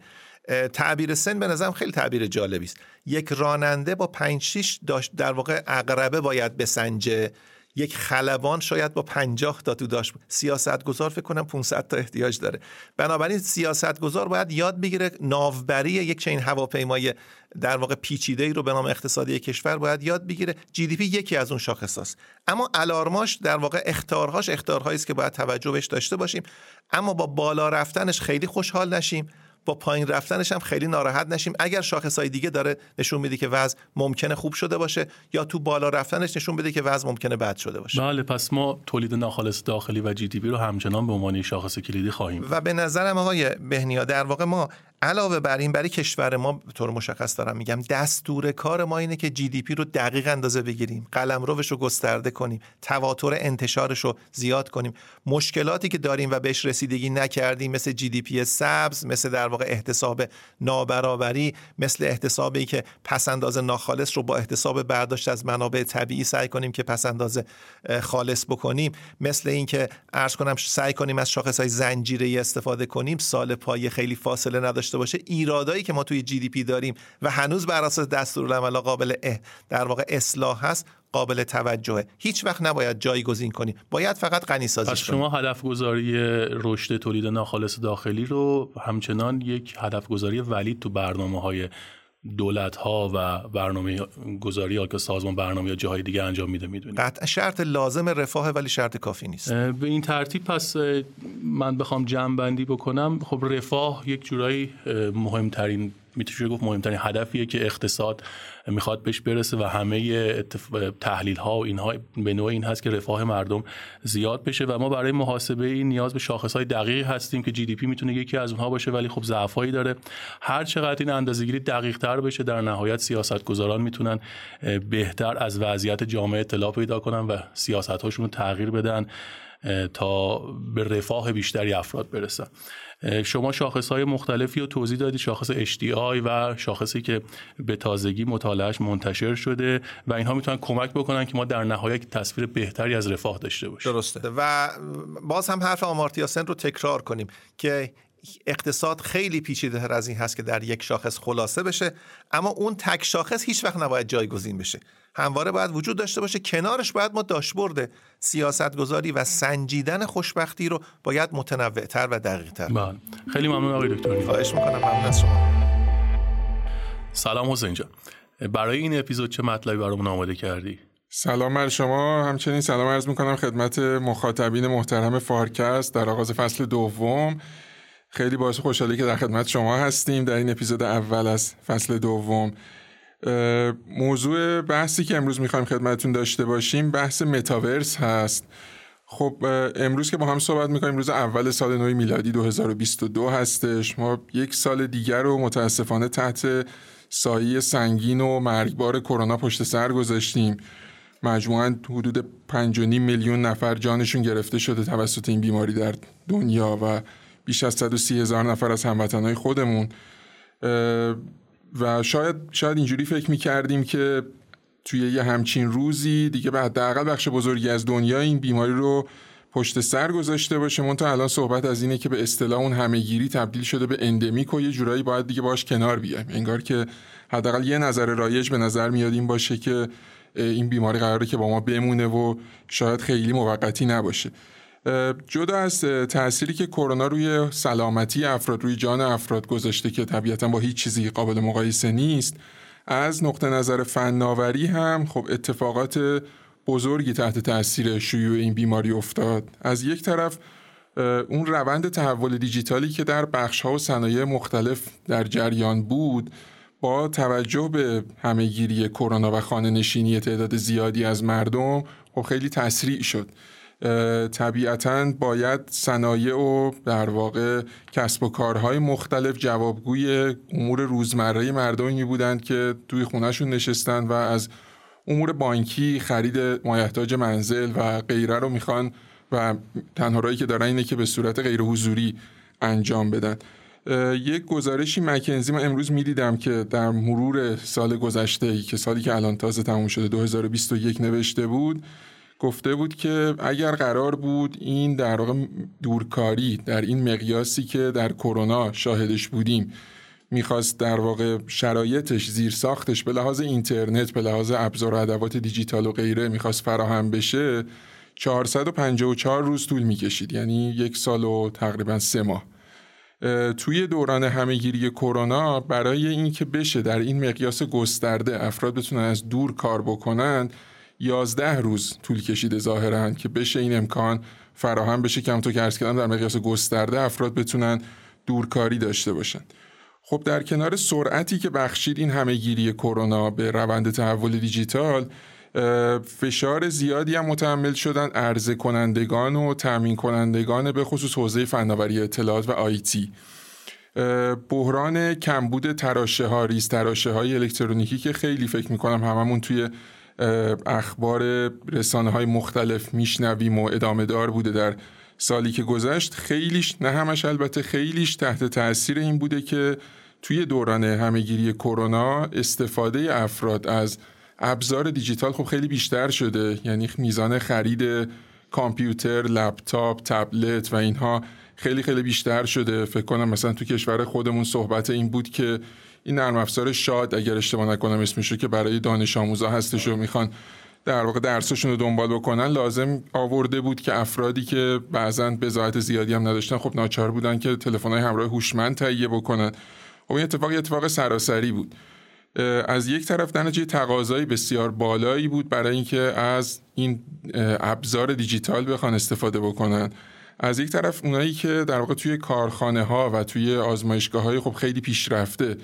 تعبیر سن به نظرم خیلی تعبیر جالبی است. یک راننده با 5 6 در واقع اقربه باید بسنجه. یک خلبان شاید با 50 تا تو داشت. سیاستگزار فکر کنم 500 تا احتیاج داره. بنابراین سیاستگزار باید یاد بگیره ناوبری یک چین هواپیمای در واقع پیچیده ای رو به نام اقتصادی کشور باید یاد بگیره. جی دی پی یکی از اون شاخصاست اما الارماش در واقع اختارهاش اختارهایی است که باید توجه بهش داشته باشیم. اما با بالا رفتنش خیلی خوشحال نشیم. با پایین رفتنش هم خیلی ناراحت نشیم. اگر شاخصهای دیگه داره نشون میده که وضع ممکنه خوب شده باشه یا تو بالا رفتنش نشون بده که وضع ممکنه بد شده باشه. بله پس ما تولید ناخالص داخلی و جی دی پی رو همچنان به عنوان شاخص کلیدی خواهیم. و به نظرم آقای بهنیا در واقع ما علاوه بر این برای کشور ما به طور مشخص دارم میگم دستور کار ما اینه که جی دی پی رو دقیق اندازه بگیریم قلم روش رو گسترده کنیم تواتر انتشارش رو زیاد کنیم. مشکلاتی که داریم و بهش رسیدگی نکردیم مثل GDP سبز مثل در واقع احتساب نابرابری مثل احتسابی که پس انداز ناخالص رو با احتساب برداشت از منابع طبیعی سعی کنیم که پس انداز خالص بکنیم. مثل اینکه عرض کنم سعی کنیم از شاخص های زنجیره استفاده کنیم سال پایه خیلی فاصله نداشته داشته باشه ایرادایی که ما توی GDP داریم و هنوز بر اساس دستورالعمل قابل در واقع اصلاح هست قابل توجهه. هیچ وقت نباید جایگزین کنیم. باید فقط غنی سازی پس شما هدف گذاری رشد تولید ناخالص داخلی رو همچنان یک هدف گذاری ولید تو برنامه های دولت ها و برنامه گذاری یا که سازمان برنامه یا جاهای دیگه انجام میده می‌دونید قطعا شرط لازم رفاه ولی شرط کافی نیست. به این ترتیب پس من بخوام جمع بندی بکنم. خب رفاه یک جورایی مهمترین می‌تونه گفت مهمترین هدفیه که اقتصاد می‌خواد بهش برسه و همه تحلیل ها و اینها به نوع این هست که رفاه مردم زیاد بشه و ما برای محاسبه این نیاز به شاخص های دقیقی هستیم که جی دی پی می‌تونه یکی از اونها باشه ولی خب ضعفایی داره. هر چقدر این اندازه‌گیری دقیق تر بشه در نهایت سیاستگزاران می‌تونن بهتر از وضعیت جامعه اطلاع پیدا کنن و سیاست هاشون رو تغییر بدن تا به رفاه بیشتری افراد برسن. شما شاخص های مختلفی رو توضیح دادید شاخص HDI و شاخصی که به تازگی مطالعهش منتشر شده و اینها می‌تونن کمک بکنن که ما در نهایت تصویر بهتری از رفاه داشته باشیم. درسته. و باز هم حرف آمارتیا سن رو تکرار کنیم که اقتصاد خیلی پیچیده تر از این هست که در یک شاخص خلاصه بشه اما اون تک شاخص هیچ وقت نباید جایگزین بشه. همواره باید وجود داشته باشه کنارش باید ما داشبورد سیاست گذاری و سنجیدن خوشبختی رو باید متنوعتر و دقیق تر بله. خیلی ممنون آقای دکتر خواهش می‌کنم. ممنون از شما. سلام حسین جان. برای این اپیزود چه مطلبی برامون آماده کردی؟ سلام بر شما. همچنین سلام عرض می‌کنم خدمت مخاطبین محترم فارکست در آغاز فصل دوم. خیلی باعث خوشحالی که در خدمت شما هستیم در این اپیزود اول از فصل دوم. موضوع بحثی که امروز می‌خوایم خدمتتون داشته باشیم بحث متاورس هست. خب امروز که با هم صحبت می‌کنیم روز اول سال نوی میلادی 2022 هستش. ما یک سال دیگر رو متاسفانه تحت سایه سنگین و مرگبار کرونا پشت سر گذاشتیم. مجموعا حدود 5.5 میلیون نفر جانشون گرفته شده توسط این بیماری در دنیا و بیش از 130 هزار نفر از هموطنهای خودمون. و شاید شاید اینجوری فکر می‌کردیم که توی یه همچین روزی دیگه به حداقل بخش بزرگی از دنیا این بیماری رو پشت سر گذاشته باشه. من تا الان صحبت از اینه که به اصطلاح اون همهگیری تبدیل شده به اندمیک و یه جورایی باید دیگه باش کنار بیایم. انگار که حداقل یه نظر رایج به نظر میاد این باشه که این بیماری قراره که با ما بمونه و شاید خیلی موقتی نباشه. جدا از تأثیری که کرونا روی سلامتی افراد روی جان افراد گذاشته که طبیعتا با هیچ چیزی قابل مقایسه نیست از نقطه نظر فناوری هم خب اتفاقات بزرگی تحت تاثیر شیوع این بیماری افتاد. از یک طرف اون روند تحول دیجیتالی که در بخش ها و صنایع مختلف در جریان بود با توجه به همهگیری کرونا و خانه نشینی تعداد زیادی از مردم خب خیلی تسریع شد. طبیعتا باید صنایع و در واقع کسب و کارهای مختلف جوابگوی امور روزمره مردمی بودند که توی خونهشون نشستن و از امور بانکی خرید مایحتاج منزل و غیره رو می‌خوان و تنها رایی که دارن اینه که به صورت غیر حضوری انجام بدن. یک گزارشی مکنزی من امروز می‌دیدم که در مرور سال گذشته که سالی که الان تازه تموم شده 2021 نوشته بود گفته بود که اگر قرار بود این در واقع دورکاری در این مقیاسی که در کرونا شاهدش بودیم می‌خواست در واقع شرایطش زیر ساختش به لحاظ اینترنت به لحاظ ابزار و ادوات دیجیتال و غیره می‌خواست فراهم بشه 454 روز طول می‌کشید یعنی یک سال و تقریبا سه ماه. توی دوران همهگیری کرونا برای اینکه بشه در این مقیاس گسترده افراد بتونن از دور کار بکنن 11 روز طول کشیده ظاهرا که بشه این امکان فراهم بشه که همونطور که عرض کردم در مقیاس گسترده افراد بتونن دورکاری داشته باشن. خب در کنار سرعتی که بخشید این همهگیری کرونا به روند تحول دیجیتال فشار زیادی هم متحمل شدن عرضه کنندگان و تامین کنندگان به خصوص حوزه فناوری اطلاعات و آیتی بحران کمبود تراشه ها ریز تراشه های الکترونیکی که خیلی فکر می‌کنم هممون توی اخبار رسانه های مختلف میشنویم و ادامه دار بوده در سالی که گذشت. خیلیش نه همش البته خیلیش تحت تاثیر این بوده که توی دوران همهگیری کرونا استفاده افراد از ابزار دیجیتال خب خیلی بیشتر شده. یعنی میزان خرید کامپیوتر، لپتاپ، تبلت و اینها خیلی خیلی بیشتر شده. فکر کنم مثلا تو کشور خودمون صحبت این بود که این نرم افزار شاد اگر اشتباه نکنم اسمشو که برای دانش آموزا هستش و می‌خوان در واقع درسشون رو دنبال بکنن لازم آورده بود که افرادی که بعضا بزاعت زیادی هم نداشتن خب ناچار بودن که های همراه هوشمند تهیه بکنن. خب این اتفاق اتفاق سراسری بود. از یک طرف در نتیجه تقاضایی بسیار بالایی بود برای اینکه از این ابزار دیجیتال بخوان استفاده بکنن. از یک طرف اونایی که در واقع توی کارخانه ها و توی آزمایشگاه های خب خیلی پیشرفته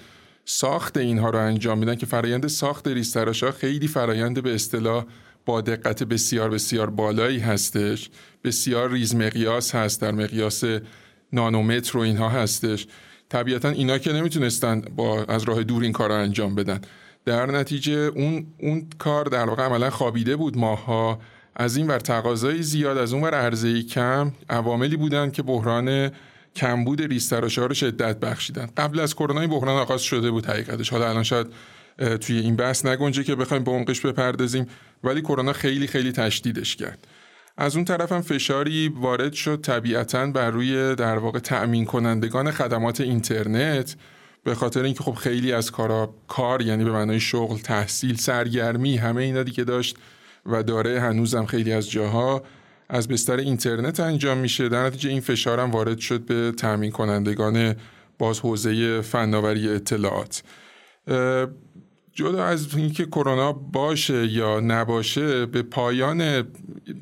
ساخت اینها رو انجام میدن که فرایند ساخت ریستراش ها خیلی فرایند به اصطلاح با دقت بسیار بسیار بالایی هستش. بسیار ریز مقیاس هست در مقیاس نانومتر و اینها هستش. طبیعتا اینا که نمی‌تونستن با از راه دور این کار رو انجام بدن. در نتیجه اون, اون کار در واقع عملا خوابیده بود ماها. از این ور تقاضای زیاد از اون ور عرضه کم عواملی بودن که بحران کمبود ریستراش ها رو شدت بخشیدن. قبل از کرونا این بحران آغاز شده بود حقیقتش. حالا الان شاید توی این بحث نگنجه که بخوایم به عمقش بپردازیم ولی کرونا خیلی خیلی تشدیدش کرد. از اون طرف هم فشاری وارد شد طبیعتا بر روی در واقع تأمین کنندگان خدمات اینترنت به خاطر اینکه خب خیلی از کارا کار یعنی به معنای شغل تحصیل سرگرمی همه اینا دیگه داشت و داره هنوزم خیلی از جاها از بستر اینترنت انجام میشه. در نتیجه این فشارم وارد شد به تأمین کنندگان باز حوزه فناوری اطلاعات. جدا از اینکه کرونا باشه یا نباشه به پایان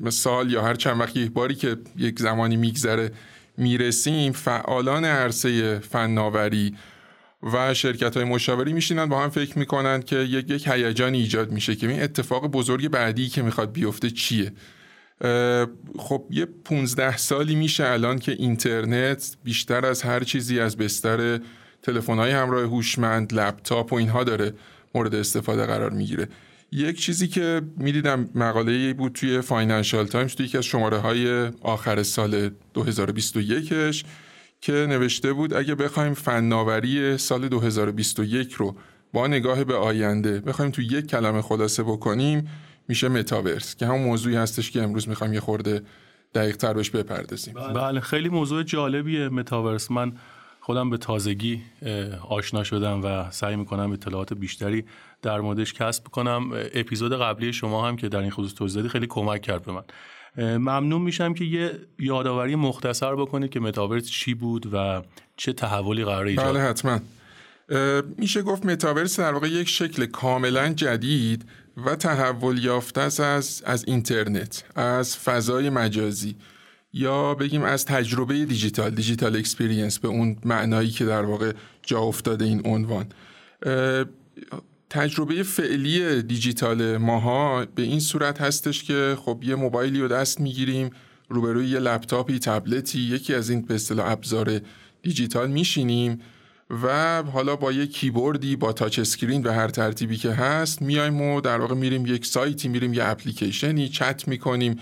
سال یا هر چند وقت یک باری که یک زمانی میگذره می‌رسیم فعالان عرصه فناوری و شرکت های مشاوری میشینن با هم فکر می‌کنن که یک یک ایجاد میشه که این اتفاق بزرگ بعدی که می‌خواد بیفته چیه. خب یه 15 سالی میشه الان که اینترنت بیشتر از هر چیزی از بستر تلفن های همراه هوشمند لپتاپ و اینها داره مورد استفاده قرار می‌گیره. یک چیزی که می‌دیدم مقاله بود توی Financial Times توی یکی از شماره های آخر سال 2021ش که نوشته بود اگه بخوایم فناوری سال 2021 رو با نگاه به آینده بخوایم توی یک کلمه خلاصه بکنیم میشه متاورس که همون موضوعی هستش که امروز می‌خوایم یه خورده دقیق تر بهش بپردازیم. بله. خیلی موضوع جالبیه متاورس. من خودم به تازگی آشنا شدم و سعی می‌کنم اطلاعات بیشتری در موردش کسب کنم. اپیزود قبلی شما هم که در این خصوص توضیح خیلی کمک کرد به من. ممنون میشم که یه یادآوری مختصر بکنید که متاورس چی بود و چه تحولی قرار ایجاد بله حتما. میشه گفت متاورس در واقع یک شکل کاملا جدید و تحول یافته از از اینترنت از فضای مجازی. یا بگیم از تجربه دیجیتال digital experience به اون معنایی که در واقع جا افتاده این عنوان. تجربه فعلی دیجیتال ماها به این صورت هستش که خب یه موبایلی رو دست می‌گیریم روبروی یه لپتاپی تبلتی یکی از این به اصطلاح ابزار دیجیتال میشینیم. و حالا با یه کیبوردی با touch screen به هر ترتیبی که هست میایم و در واقع میریم یک سایتی میریم یه اپلیکیشنی چت می‌کنیم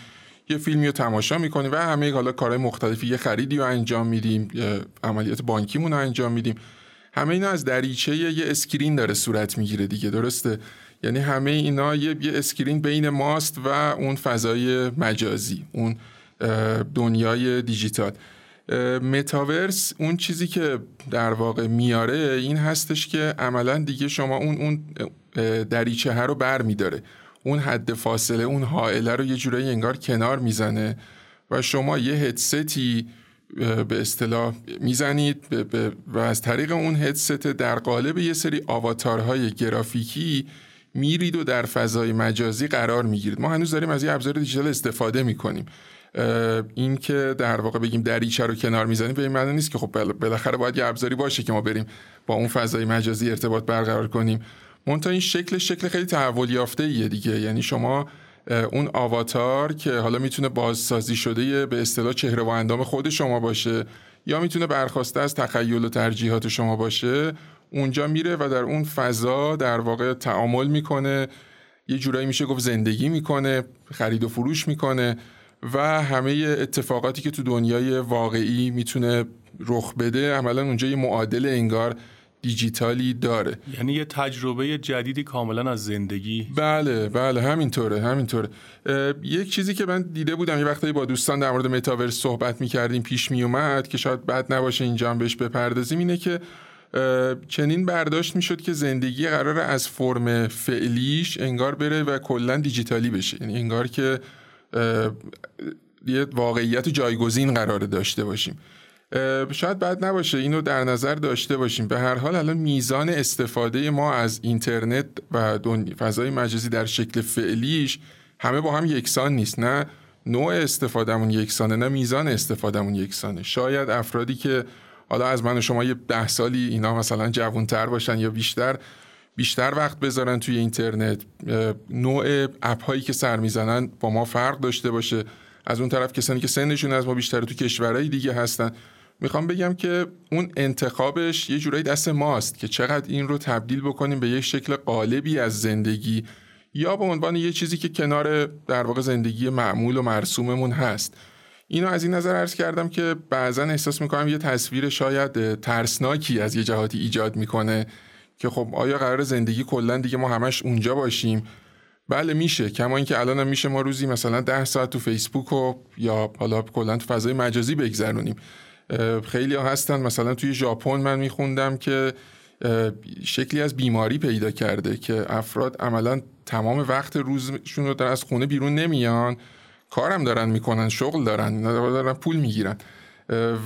یه فیلمی رو تماشا می‌کنیم و همه حالا کارهای مختلفی یه خریدی رو انجام میدیم عملیات بانکیمون رو انجام میدیم. همه اینا از دریچه یه screen داره صورت می‌گیره دیگه درسته؟ یعنی همه اینا یه, یه screen بین ماست و اون فضای مجازی اون دنیای دیجیتال. متاورس اون چیزی که در واقع میاره این هستش که عملا دیگه شما اون اون دریچه ها رو بر میداره. اون حد فاصله اون حائله رو یه جورایی انگار کنار می‌زنه و شما یه هدستی به اصطلاح می‌زنید و از طریق اون هدست در قالب یه سری آواتارهای گرافیکی میرید و در فضای مجازی قرار می‌گیرید. ما هنوز داریم از یه ابزار دیجیتال استفاده می‌کنیم. این که در واقع بگیم دریچه رو کنار می‌زنیم به این معنی نیست که خب بالاخره باید یه ابزاری باشه که ما بریم با اون فضای مجازی ارتباط برقرار کنیم. منتها این شکل شکل خیلی تحول یافته ایه دیگه. یعنی شما اون آواتار که حالا می‌تونه بازسازی شده به اصطلاح چهره و اندام خود شما باشه یا می‌تونه برخواسته از تخیل و ترجیحات شما باشه اونجا میره و در اون فضا در واقع تعامل می‌کنه. یه جورایی میشه گفت زندگی می‌کنه خرید و فروش می‌کنه. و همه اتفاقاتی که تو دنیای واقعی می‌تونه رخ بده عملا اونجا یه معادل انگار دیجیتالی داره. یعنی یه تجربه جدیدی کاملا از زندگی. بله بله همینطوره همینطوره. یک چیزی که من دیده بودم یه وقتایی با دوستان در مورد متاورس صحبت می‌کردیم پیش میومد که شاید بد نباشه اینجا هم بهش بپردازیم اینه که چنین برداشت می‌شد که زندگی قرار از فرم فعلیش انگار بره و کلا دیجیتالی بشه. یعنی انگار که یه واقعیت جایگزین قرار داشته باشیم. شاید بد نباشه اینو در نظر داشته باشیم. به هر حال الان میزان استفاده ما از اینترنت و فضای مجازی در شکل فعلیش همه با هم یکسان نیست. نه نوع استفادهمون یکسانه نه میزان استفادهمون یکسانه. شاید افرادی که حالا از من و شما یه ده سالی اینا مثلا جوانتر باشن یا بیشتر بیشتر وقت بذارن توی اینترنت. نوع اپ هایی که سر می‌زنن با ما فرق داشته باشه. از اون طرف کسانی که سنشون از ما بیشتر تو کشورهای دیگه هستن. می‌خوام بگم که اون انتخابش یه جورایی دست ماست که چقدر این رو تبدیل بکنیم به یک شکل قالبی از زندگی یا به عنوان یه چیزی که کنار در واقع زندگی معمول و مرسوممون هست. اینو از این نظر عرض کردم که بعضا احساس می‌کنم یه تصویر شاید ترسناکی از یه جهاتی ایجاد می‌کنه. که خب آیا قرار زندگی کلا دیگه ما همش اونجا باشیم؟ بله میشه. کما اینکه الان هم میشه ما روزی مثلا ده ساعت تو فیسبوک و یا حالا کلا تو فضای مجازی بگذرونیم. خیلی ها هستن. مثلا توی ژاپن من میخوندم که شکلی از بیماری پیدا کرده که افراد عملا تمام وقت روزشون رو از خونه بیرون نمیان. کارم دارن می‌کنن شغل دارن دارن پول می‌گیرن.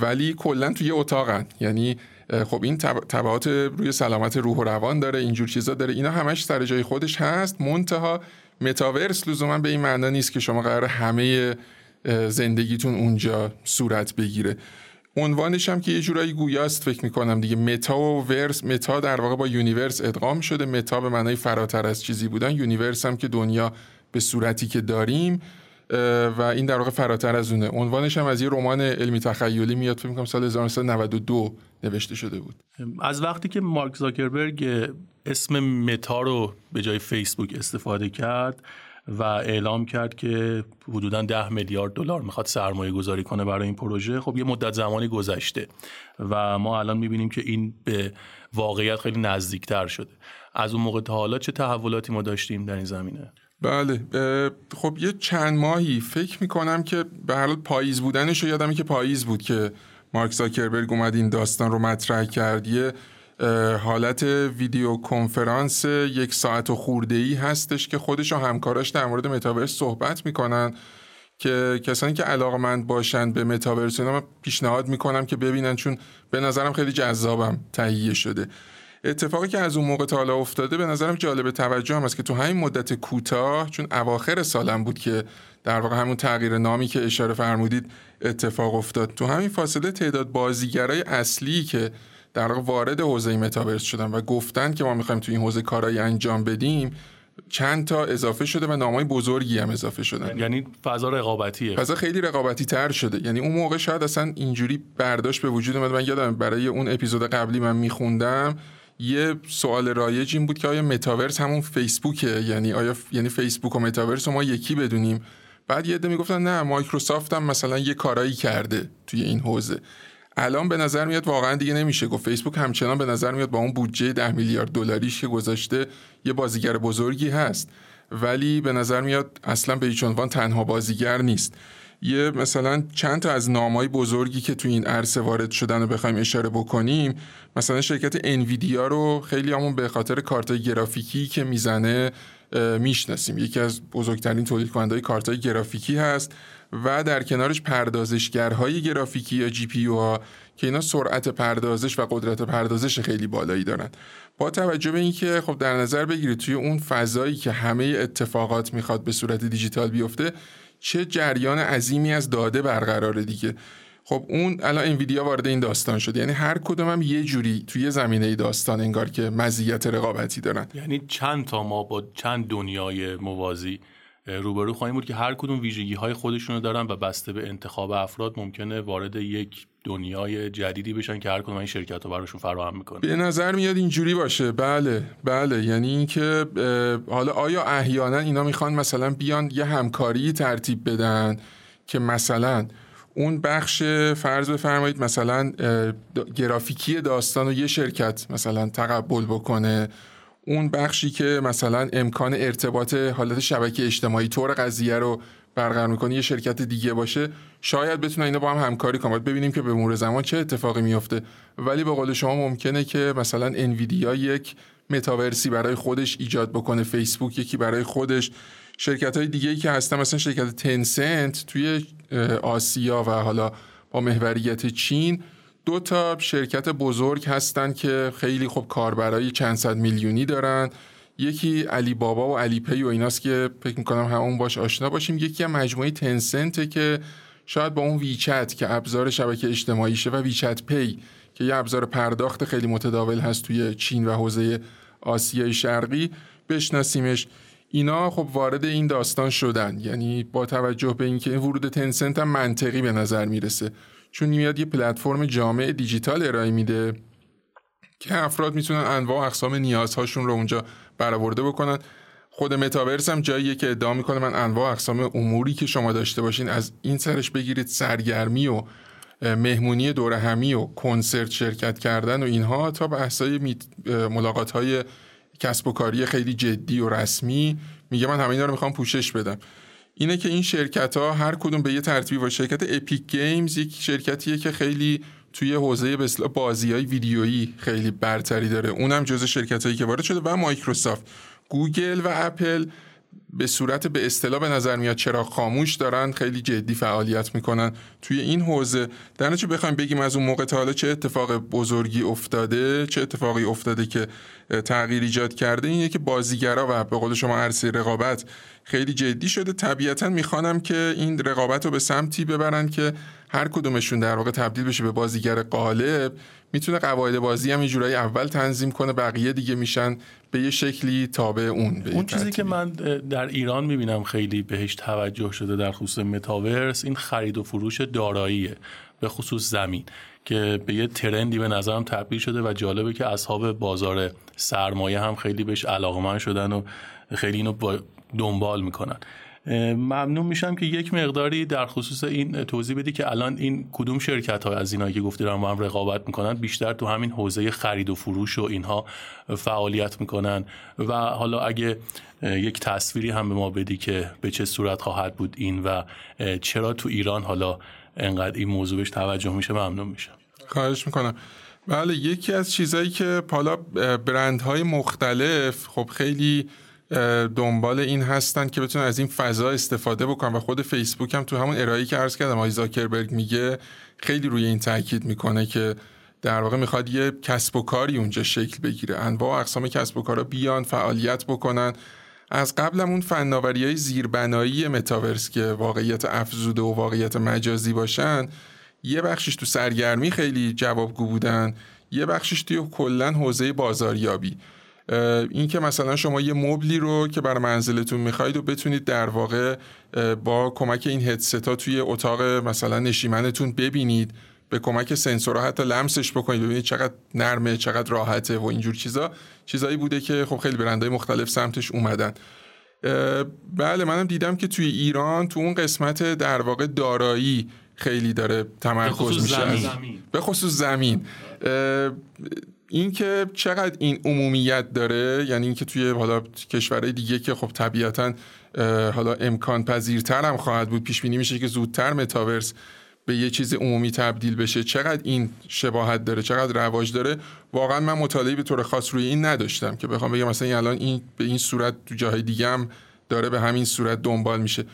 ولی کلا توی اتاقن. یعنی خب این تبعات روی سلامت روح و روان داره اینجور چیزا داره. اینا همش سر جای خودش هست. منتها متاورس لزوما به این معنا نیست که شما قرار همه زندگیتون اونجا صورت بگیره. عنوانش هم که یه جورایی گویاست فکر می‌کنم دیگه. meta و verse meta در واقع با universe ادغام شده. meta به معنای فراتر از چیزی بودن. universe هم که دنیا به صورتی که داریم و این در واقع فراتر از اونه. عنوانش هم از یه رمان علمی تخیلی میاد. فکر می‌کنم سال 1992 نوشته شده بود. از وقتی که مارک زاکربرگ اسم متا رو به جای فیسبوک استفاده کرد و اعلام کرد که حدودا 10 میلیارد دلار می‌خواد سرمایه گذاری کنه برای این پروژه خب یه مدت زمانی گذشته و ما الان می‌بینیم که این به واقعیت خیلی نزدیکتر شده. از اون موقع تا حالا چه تحولاتی ما داشتیم در این زمینه؟ بله خب یه چند ماهی فکر می‌کنم که به هر پاییز بودنش رو یادمه که پاییز بود که مارک زاکربرگ اومد این داستان رو مطرح کرد. یه حالت ویدیو کنفرانس یک ساعت و خورده ای هستش که خودش و همکاراش در مورد متاورس صحبت می‌کنن که کسانی که علاقمند باشند به متاورس اینا پیشنهاد می‌کنم که ببینن چون به نظرم خیلی جذابم تهیه شده. اتفاقی که از اون موقع تا حالا افتاده به نظرم جالب توجه هم است که تو همین مدت کوتاه چون اواخر سالم بود که در واقع همون تغییر نامی که اشاره فرمودید اتفاق افتاد. تو همین فاصله تعداد بازیگرای اصلی که در واقع وارد حوزه متاورس شدن و گفتن که ما می‌خوایم تو این حوزه کارایی انجام بدیم چند تا اضافه شده و نامای بزرگی هم اضافه شدن. یعنی فضا رقابتیه. فضا خیلی رقابتی تر شده. یعنی اون موقع شاید اصلا اینجوری برداشت به وجود اومد. من یادم برای اون اپیزود قبلی من میخوندم یه سوال رایج این بود که آیا متاورس همون فیسبوکه؟ یعنی آیا یعنی فیسبوک و متاورس رو ما یکی بدونیم؟ بعد یه عده می‌گفتن نه مایکروسافت هم مثلا یه کارایی کرده توی این حوزه. الان به نظر میاد واقعا دیگه نمیشه. گفت فیسبوک همچنان به نظر میاد با اون بودجه ده میلیارد دلاریش که گذاشته یه بازیگر بزرگی هست. ولی به نظر میاد اصلا به هیچ عنوان تنها بازیگر نیست. یه مثلا چند تا از نامای بزرگی که تو این عرصه وارد شدن رو بخوایم اشاره بکنیم مثلا شرکت انویدیا رو خیلی همون به خاطر کارت گرافیکی که می‌زنه می‌شناسیم. یکی از بزرگترین تولید کننده کارت گرافیکی هست و در کنارش پردازشگرهای گرافیکی یا جی پی ها که اینا سرعت پردازش و قدرت پردازش خیلی بالایی دارن. با توجه به اینکه خب در نظر بگیرید توی اون فضایی که همه اتفاقات می‌خواد به صورت دیجیتال بیفته چه جریان عظیمی از داده برقراره دیگه. خب اون الان انویدیا وارد این داستان شده یعنی هر کدوم هم یه جوری توی زمینه داستان انگار که مزیت رقابتی دارن. یعنی چند تا ما با چند دنیای موازی روبرو خواهیم بود که هر کدوم ویژگی های خودشونو دارن و بسته به انتخاب افراد ممکنه وارد یک دنیای جدیدی بشن که هر کدوم این شرکت رو براشون فراهم می‌کنه به نظر میاد اینجوری باشه. بله بله. یعنی اینکه حالا آیا احیانا اینا می‌خوان مثلا بیان یه همکاری ترتیب بدن که مثلا اون بخش فرض بفرمایید مثلا گرافیکی داستان رو یه شرکت مثلا تقبل بکنه. اون بخشی که مثلا امکان ارتباط حالت شبکه اجتماعی طور قضیه رو برقرار می‌کنه یه شرکت دیگه باشه شاید بتونن اینا با هم همکاری کنن. ببینیم که به مرور زمان چه اتفاقی میفته ولی به قول شما ممکنه که مثلا انویدیا یک متاورسی برای خودش ایجاد بکنه فیسبوک یکی برای خودش. شرکت های دیگه که هستن مثلا شرکت تنسنت توی آسیا و حالا با محوریت چین دو تا شرکت بزرگ هستن که خیلی خوب کاربرای چند صد میلیونی دارن. یکی علی بابا و علی پی و ایناست که فکر می‌کنم همون باش آشنا باشیم. یکی هم مجموعه تنسنته که شاید با اون ویچت که ابزار شبکه اجتماعیشه و ویچت پی که یه ابزار پرداخت خیلی متداول هست توی چین و حوزه آسیای شرقی بشناسیمش. اینا خب وارد این داستان شدن. یعنی با توجه به اینکه این ورود تنسنت هم منطقی به نظر می‌رسه. چون میاد یه پلتفرم جامع دیجیتال ارائه میده که افراد می‌تونن انواع و اقسام نیازهاشون رو اونجا برآورده بکنن. خود متاورس هم جاییه که ادعا می‌کنه من انواع اقسام اموری که شما داشته باشین از این سرش بگیرید سرگرمی و مهمونی دور همی و کنسرت شرکت کردن و اینها تا بحثای ملاقات های کسب و کاری خیلی جدی و رسمی میگه من همه اینا رو می‌خوام پوشش بدم. اینه که این شرکت ها هر کدوم به یه ترتیبی و شرکت Epic Games یک شرکتیه که خیلی توی حوزه به بازی های ویدیویی خیلی برتری داره. اونم جزء شرکت هایی که وارد شده و مایکروسافت گوگل و اپل. به صورت به اصطلاح به نظر میاد چراغ خاموش دارن خیلی جدی فعالیت می‌کنن توی این حوزه. در نتیجه بخوایم بگیم از اون موقع تا حالا چه اتفاق بزرگی افتاده چه اتفاقی افتاده که تغییر ایجاد کرده اینه که بازیگرا و به قول شما عرصه رقابت خیلی جدی شده. طبیعتا می‌خوانم که این رقابت رو به سمتی ببرن که هر کدومشون در واقع تبدیل بشه به بازیگر قالب می‌تونه قواعد بازی هم جورایی اول تنظیم کنه بقیه دیگه میشن به یه شکلی تابع اون به اون چیزی که من در ایران می‌بینم خیلی بهش توجه شده در خصوص متاورس این خرید و فروش داراییه به خصوص زمین که به یه ترندی به نظرم تبدیل شده و جالبه که اصحاب بازار سرمایه هم خیلی بهش علاقمند شدن و خیلی اینو دنبال می‌کنن. ممنون میشم که یک مقداری در خصوص این توضیح بدی که الان این کدوم شرکت های از اینایی که گفتی دارن با هم رقابت می‌کنن بیشتر تو همین حوزه خرید و فروش و اینها فعالیت می‌کنن. و حالا اگه یک تصویری هم به ما بدی که به چه صورت خواهد بود این و چرا تو ایران حالا انقدر این موضوع بهش توجه میشه ممنون میشم. خواهش می‌کنم. بله یکی از چیزهایی که حالا برندهای مختلف خب خیلی دنبال این هستن که بتونن از این فضا استفاده بکنن و خود فیسبوک هم تو همون ارائه‌ای که عرض کردم آقای میگه خیلی روی این تاکید می‌کنه که در واقع می‌خواد یه کسب و کاری اونجا شکل بگیره. انواع و اقسام کسب و کارا بیان فعالیت بکنن. از قبلم اون فناوری های زیربنایی متاورس که واقعیت افزوده و واقعیت مجازی باشن یه بخشش تو سرگرمی خیلی جوابگو بودن یه بخشش توی کلا حوزه بازاریابی. این که مثلا شما یه مبلی رو که بر منزلتون می‌خواید و بتونید در واقع با کمک این هدستا توی اتاق مثلا نشیمنتون ببینید به کمک سنسورها حتی لمسش بکنید ببینید چقدر نرمه چقدر راحته و اینجور چیزا. چیزایی بوده که خب خیلی برندهای مختلف سمتش اومدن. بله منم دیدم که توی ایران تو اون قسمت در واقع دارایی خیلی داره تمرکز میشه. به خصوص زمین. اینکه چقدر این عمومیت داره یعنی اینکه توی حالا کشورهای دیگه که خب طبیعتا حالا امکان پذیرتر هم خواهد بود پیش بینی میشه که زودتر متاورس به یه چیز عمومی تبدیل بشه. چقدر این شباهت داره چقدر رواج داره واقعا من مطالعه به طور خاص روی این نداشتم که بخوام بگم مثلا الان این به این صورت تو جاهای دیگه هم داره به همین صورت دنبال میشه.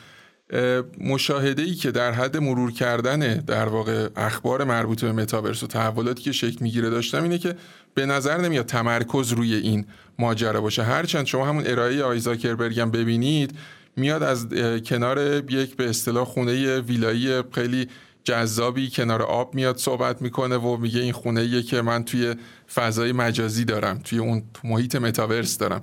مشاهده ای که در حد مرور کردن در واقع اخبار مربوط به متاورس و تحولاتی که شکل می‌گیره داشتم اینه که به نظر نمیاد تمرکز روی این ماجرا باشه. هرچند شما همون ارائه آیزاکربرگ هم ببینید میاد از کنار یک به اصطلاح خونه ویلایی خیلی جذابی کنار آب میاد صحبت می‌کنه و میگه این خونه که من توی فضای مجازی دارم توی اون محیط متاورس دارم.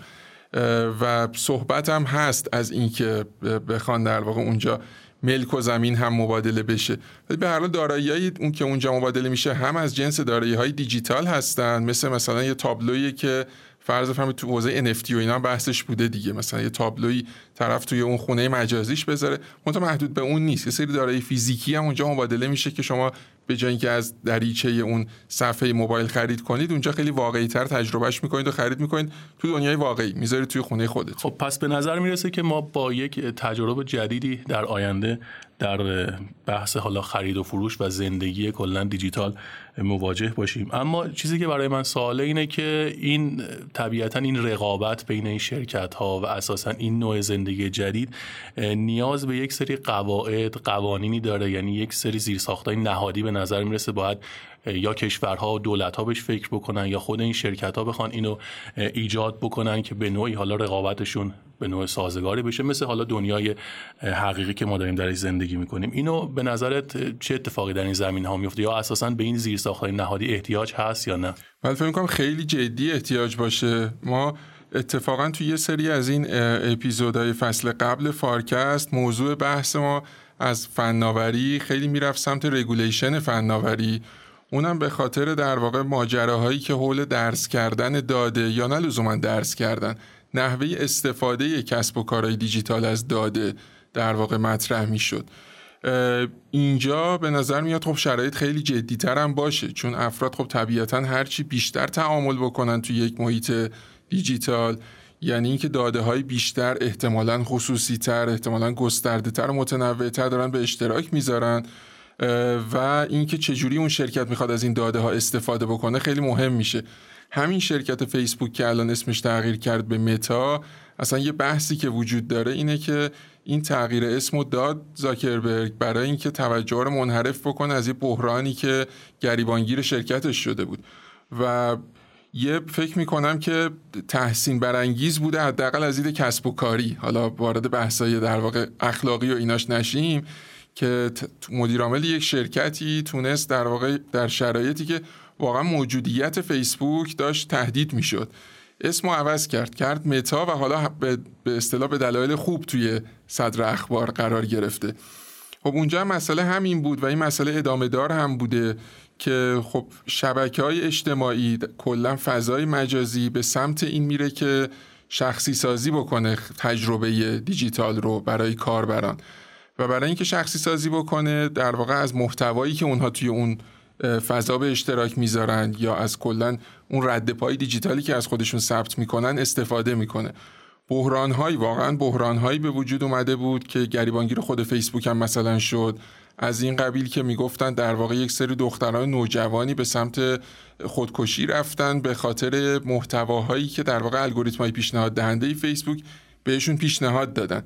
و صحبت هم هست از اینکه بخوان در واقع اونجا ملک و زمین هم مبادله بشه. ولی به هر حال دارایی اون که اونجا مبادله میشه هم از جنس دارایی های دیجیتال هستن. مثل مثلا یه تابلویی که فرض فهمید تو حوزه NFT و اینا بحثش بوده دیگه. مثلا یه تابلوی طرف توی اون خونه مجازیش بذاره. منتها محدود به اون نیست. یه سری دارایی فیزیکی هم اونجا مبادله میشه که شما به جای اینکه از دریچه اون صفحه موبایل خرید کنید اونجا خیلی واقعی تر تجربهش می‌کنید و خرید می‌کنید تو دنیای واقعی. می‌ذارید توی خونه خودت خب پس به نظر می‌رسه که ما با یک تجربه جدیدی در آینده در بحث حالا خرید و فروش و زندگی کلا دیجیتال مواجه باشیم. اما چیزی که برای من سواله اینه که این طبیعتا این رقابت بین این شرکت ها و اساسا این نوع زندگی جدید نیاز به یک سری قواعد قوانینی داره. یعنی یک سری زیرساختای نهادی به نظر می‌رسه باید یا کشورها و دولت ها بهش فکر بکنن یا خود این شرکت ها بخوان اینو ایجاد بکنن که به نوعی حالا رقابتشون به نوع سازگاری بشه. مثل حالا دنیای حقیقی که ما داریم درش زندگی می‌کنیم. اینو به نظرت چه اتفاقی در این زمین ها میفته یا اساسا به این زیر های نهادی احتیاج هست یا نه؟ من فکر می‌کنم خیلی جدی احتیاج باشه. ما اتفاقا توی یه سری از این اپیزودهای فصل قبل فارکست موضوع بحث ما از فناوری خیلی می‌رفت سمت regulation فناوری. اونم به خاطر در واقع ماجراهایی که حول درز کردن داده یا نه لزوما درز کردن نحوه استفاده کسب و کارهای دیجیتال از داده در واقع مطرح می‌شد. اینجا به نظر میاد خب شرایط خیلی جدیتر هم باشه چون افراد خب طبیعتا هرچی بیشتر تعامل بکنن توی یک محیط دیجیتال یعنی اینکه داده های بیشتر احتمالا خصوصی تر احتمالا گسترده تر متنوع تر دارن به اشتراک می‌ذارن و اینکه چجوری اون شرکت می‌خواد از این داده ها استفاده بکنه خیلی مهم میشه. همین شرکت فیسبوک که الان اسمش تغییر کرد به متا اصلا یه بحثی که وجود داره اینه که این تغییر اسم داد زاکربرگ برای اینکه توجه رو منحرف بکنه از یه بحرانی که گریبانگیر شرکتش شده بود. و یه فکر می‌کنم که تحسین برانگیز بوده حداقل از دید کسب و کاری. حالا وارد بحثای در واقع اخلاقی و ایناش نشیم که مدیر عامل یک شرکتی تونست در واقع در شرایطی که واقعا موجودیت فیسبوک داشت تهدید می‌شد. اسمو عوض کرد کرد متا و حالا به اصطلاح به دلایل خوب توی صدر اخبار قرار گرفته. خب اونجا مسئله همین بود و این مسئله ادامه دار هم بوده که خب شبکه های اجتماعی کلا فضای مجازی به سمت این میره که شخصی سازی بکنه تجربه دیجیتال رو برای کاربران. و برای اینکه شخصی سازی بکنه در واقع از محتوایی که اونها توی اون فضا به اشتراک می‌ذارن یا از کلا اون رد پای دیجیتالی که از خودشون ثبت می‌کنن استفاده می‌کنه. بحران واقعا بحران به وجود اومده بود که گریبانگیر خود فیسبوک هم مثلا شد. از این قبیل که می‌گفتن در واقع یک سری دختران نوجوانی به سمت خودکشی رفتن به خاطر محتواهایی که در واقع الگوریتم های پیشنهاد دهنده فیسبوک بهشون پیشنهاد دادن.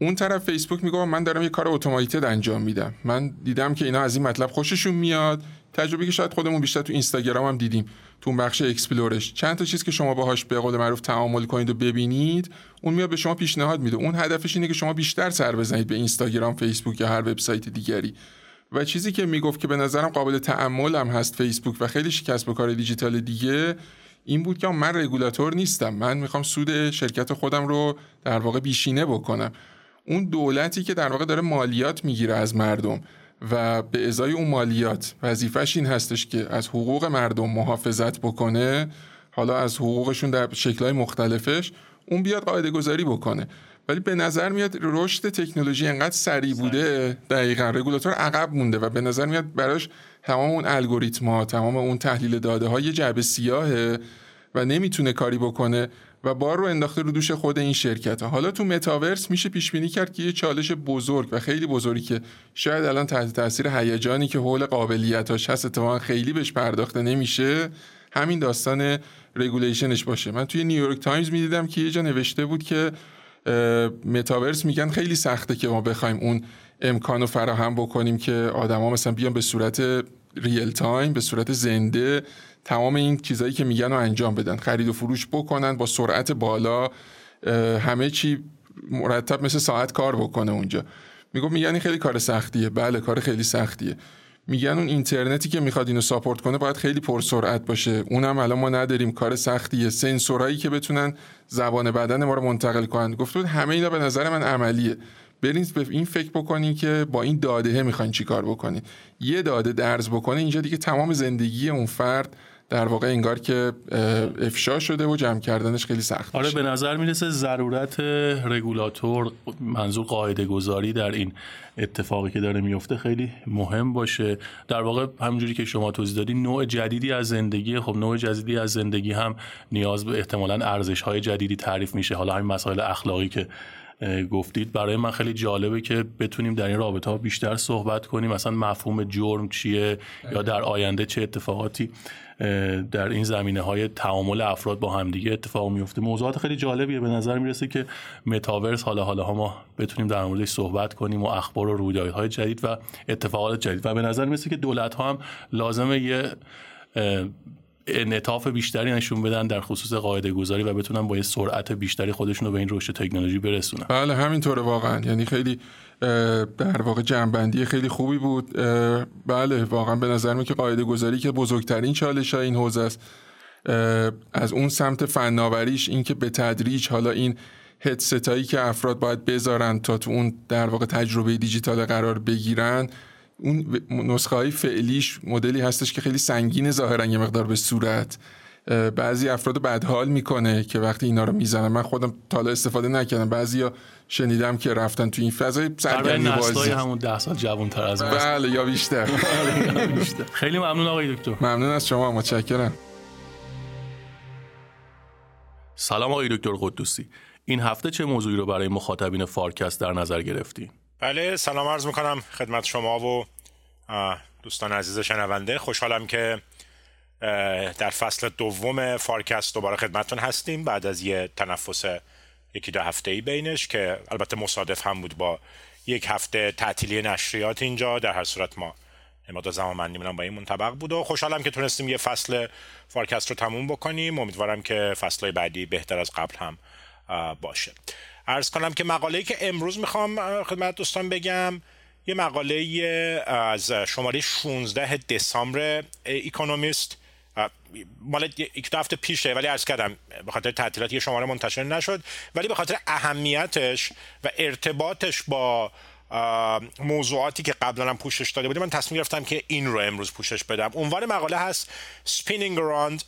اون طرف فیسبوک میگه من دارم یه کار اتوماتیک انجام میدم. من دیدم که اینا از این مطلب خوششون میاد. تجربه که شاید خودمون بیشتر تو اینستاگرام هم دیدیم تو بخش explore ش. چند تا چیز که شما باهاش به قول معروف تعامل کنید و ببینید اون میاد به شما پیشنهاد میده. اون هدفش اینه که شما بیشتر سر بزنید به اینستاگرام فیسبوک یا هر وبسایت دیگری. و چیزی که می‌گفت که به نظرم قابل تامل هم هست فیسبوک و خیلی کسب و کار دیجیتال دیگه این بود که من رگولاتور نیستم. من می‌خوام سود شرکت خودم رو در واقع بیشینه بکنم. اون دولتی که در واقع داره مالیات می‌گیره از مردم. و به ازای اون مالیات وظیفش این هستش که از حقوق مردم محافظت بکنه حالا از حقوقشون در شکلهای مختلفش اون بیاد قاعده گذاری بکنه. ولی به نظر میاد رشد تکنولوژی انقدر سریع بوده دقیقا رگولاتور عقب مونده و به نظر میاد براش تمام اون الگوریتم تمام اون تحلیل داده ها یه جعبه سیاهه و نمی‌تونه کاری بکنه. و بار رو انداخته رو دوش خود این شرکت ها. حالا تو متاورس میشه پیش بینی کرد که یه چالش بزرگ و خیلی بزرگی که شاید الان تحت تاثیر هیجانی که حول قابلیتاش هست اتفاقا خیلی بهش پرداخته نمیشه همین داستان regulation ش باشه من توی نیویورک تایمز می‌دیدم که یه جا نوشته بود که متاورس میگن خیلی سخته که ما بخوایم اون امکانو فراهم بکنیم که آدما مثلا بیان به صورت real time به صورت زنده تمام این چیزهایی که میگن رو انجام بدن خرید و فروش بکنن با سرعت بالا همه چی مرتب مثل ساعت کار بکنه اونجا. میگم میگن این خیلی کار سختیه. بله کار خیلی سختیه. میگن اون اینترنتی که می‌خواد اینو ساپورت کنه باید خیلی پرسرعت باشه. اونم الان ما نداریم. کار سختیه. سنسورهایی که بتونن زبان بدن ما رو منتقل کنن. گفت همه اینا به نظر من عملیه. برین به این فکر بکنین که با این داده می‌خواین چیکار بکنین. یه داده درز بکنه اینجا دیگه تمام زندگی اون فرد در واقع انگار که افشا شده و جمع کردنش خیلی سخت آره به نظر می‌رسه ضرورت رگولاتور منظور قاعده گذاری در این اتفاقی که داره میفته خیلی مهم باشه. در واقع همونجوری که شما توضیح دادی نوع جدیدی از زندگی خب نوع جدیدی از زندگی هم نیاز به احتمالا ارزش های جدیدی تعریف میشه. حالا همین مسائل اخلاقی که گفتید. برای من خیلی جالبه که بتونیم در این رابطه ها بیشتر صحبت کنیم. مثلا مفهوم جرم چیه؟ یا در آینده چه اتفاقاتی در این زمینه های تعامل افراد با همدیگه اتفاق میفته موضوعات خیلی جالبیه. به نظر می‌رسه که متاورس حالا حالا ما بتونیم در موردش صحبت کنیم و اخبار و رویدادهای جدید و اتفاقات جدید. و به نظر می‌رسه که دولت ها هم لازمه یه انعطاف بیشتری نشون بدن در خصوص قاعده گذاری و بتونن با یه سرعت بیشتری خودشون رو به این رشد تکنولوژی برسونن. بله همینطوره واقعا. یعنی خیلی در واقع جنبندی خیلی خوبی بود. بله واقعا به نظر می که قاعده گذاری که بزرگترین چالش این حوزه است. از اون سمت فناوریش این که به تدریج حالا این هدستایی که افراد باید بذارن تا تو اون در واقع تجربه دیجیتال قرار بگیرن اون نسخه های فعلیش مدلی هستش که خیلی سنگین ظاهرا یه مقدار به صورت بعضی افراد بدحال می‌کنه که وقتی اینا رو می‌زنن. من خودم تالا استفاده نکردم. بعضی شنیدم که رفتن تو این فضای سرگرمی بازی. همون ده سال جوان تر از بله یا بیشتر. خیلی ممنون آقای دکتر. ممنون از شما. متشکرم. سلام آقای دکتر قدوسی. این هفته چه موضوعی رو برای مخاطبین فارکست در نظر گرفتین؟ بله سلام عرض می‌کنم خدمت شما و دوستان عزیز شنونده. خوشحالم که در فصل دوم فارکست دوباره خدمتتون هستیم. بعد از یه تنفس یکی دو هفته ای بینش که البته مصادف هم بود با یک هفته تعطیلی نشریات اینجا در هر صورت ما مدت زمان من با این منطبق بود و خوشحالم که تونستیم یه فصل فارکست رو تموم بکنیم. امیدوارم که فصل بعدی بهتر از قبل هم باشه. ارز کنم که مقاله که امروز می‌خوام خدمت دوستان بگم یه مقاله از شماره 16 دسامبر اکونومیست مال یک هفته پیشه ولی عرض کردم به خاطر تعطیلات یه شماره منتشر نشد ولی به خاطر اهمیتش و ارتباطش با موضوعاتی که قبلا هم پوشش داده بودیم من تصمیم گرفتم که این رو امروز پوشش بدم. عنوان مقاله هست Spinning Around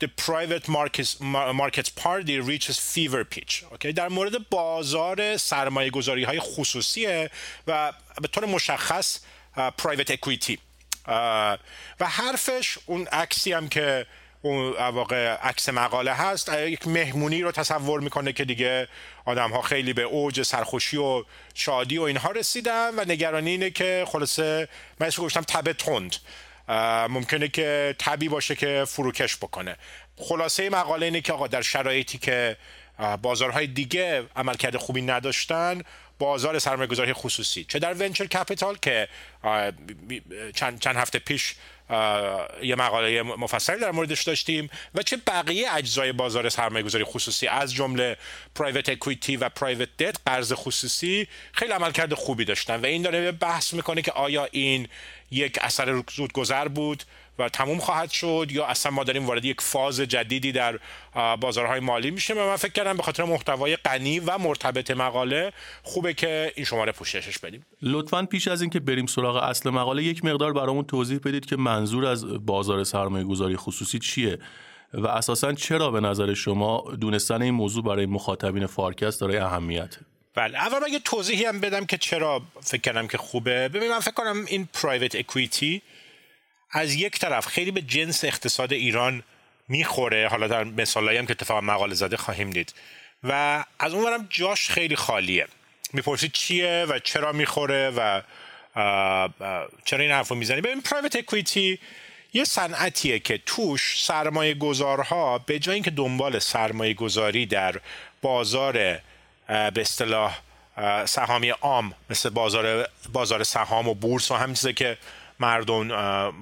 the private markets, markets party reaches fever pitch okay? در مورد بازار سرمایه گذاری های خصوصیه و به طور مشخص private equity و حرفش اون عکسی هم که اون واقع عکس مقاله هست یک مهمونی رو تصور می‌کنه که دیگه آدم ها خیلی به اوج سرخوشی و شادی و اینها رسیدن و نگرانی اینه که خلاصه من گفتم تب تند ممکنه که تبی باشه که فروکش بکنه. خلاصه مقاله اینه که آقا در شرایطی که بازارهای دیگه عملکرد خوبی نداشتن بازار سرمایه‌گذاری خصوصی. چه در ونچر کپیتال که چند, چند هفته پیش یه مقاله مفصلی در موردش داشتیم و چه بقیه اجزای بازار سرمایه گذاری خصوصی از جمله پرایوت اکویتی و پرایوت دت قرض خصوصی خیلی عملکرد خوبی داشتن و این داره بحث می‌کنه که آیا این یک اثر زودگذر بود و تموم خواهد شد یا اصلا ما داریم وارد یک فاز جدیدی در بازارهای مالی میشه و من فکر کردم به خاطر محتوای غنی و مرتبط مقاله خوبه که این شماره پوششش بدیم. لطفا پیش از اینکه بریم سراغ اصل مقاله یک مقدار برامون توضیح بدید که منظور از بازار سرمایه گذاری خصوصی چیه و اساسا چرا به نظر شما دونستن این موضوع برای مخاطبین فارکست داره اهمیت؟ بله اول من یه توضیحی هم بدم که چرا فکر کردم که خوبه. ببین من فکر کنم این پرایوت اکویتی از یک طرف خیلی به جنس اقتصاد ایران می‌خوره. حالا در مثالایی هم که اتفاقا مقاله زده خواهیم دید. و از اونورم جاش خیلی خالیه. می‌پرسید چیه و چرا می‌خوره و چرا این حرف رو می‌زنی؟ ببین پرایوت اکویتی یه صنعتیه که توش سرمایه گذارها به جای اینکه دنبال سرمایه گذاری در بازار به اصطلاح سهامی عام مثل بازار بازار سهام و بورس و همین چیزی که مردم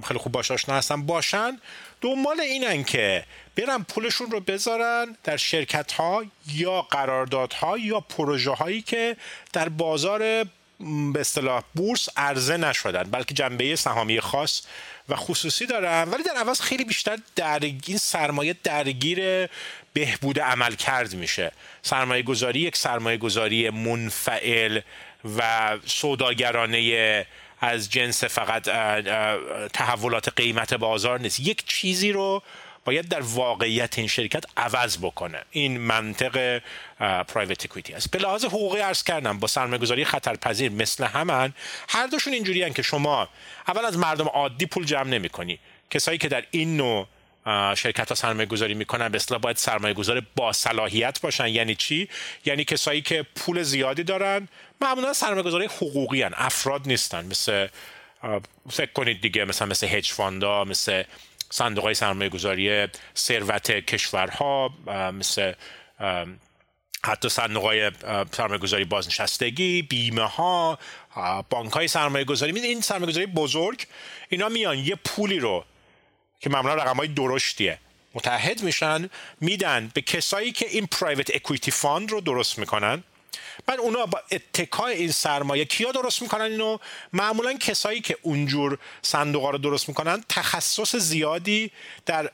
خیلی خوب باش آشنا هستن باشن. دنبال اینن که برن پولشون رو بذارن در شرکت ها یا قراردادها یا پروژه هایی که در بازار به اصطلاح بورس عرضه نشدن بلکه جنبه سهامی خاص و خصوصی دارن ولی در عوض خیلی بیشتر درگیر سرمایه درگیر بهبود عمل کرد میشه. سرمایه گذاری یک سرمایه گذاری منفعل و سوداگرانه از جنس فقط تحولات قیمت بازار نیست. یک چیزی رو باید در واقعیت این شرکت عوض بکنه. این منطق پرایوت اکویتی است. به لحاظ حقوقی عرض کردم با سرمایه گذاری خطرپذیر مثل همان هر دوشون اینجوری که شما اول از مردم عادی پول جمع نمی کنی. کسایی که در این نوع شرکت ها سرمایه گذاری می‌کنن به اصطلاح باید سرمایه گذار با صلاحیت باشن. یعنی چی؟ یعنی کسایی که پول زیادی دارن معمولا سرمایه گذاری حقوقی هن. افراد نیستن. مثل فکر کنید دیگه مثلا مثل هج فاندا مثل صندوق های سرمایه گذاری ثروت کشورها مثل حتی صندوق های سرمایه گذاری بازنشستگی بیمه ها بانک های سرمایه گذاری این سرمایه گذاری بزرگ؟ اینا میان یه پولی رو که معمولا رقم های درشتیه متحد میشن میدن به کسایی که این private equity fund رو درست می‌کنن. بعد اونا با اتکای این سرمایه کیا درست می‌کنن اینو؟ معمولا کسایی که اونجور صندوق رو درست می‌کنن تخصص زیادی در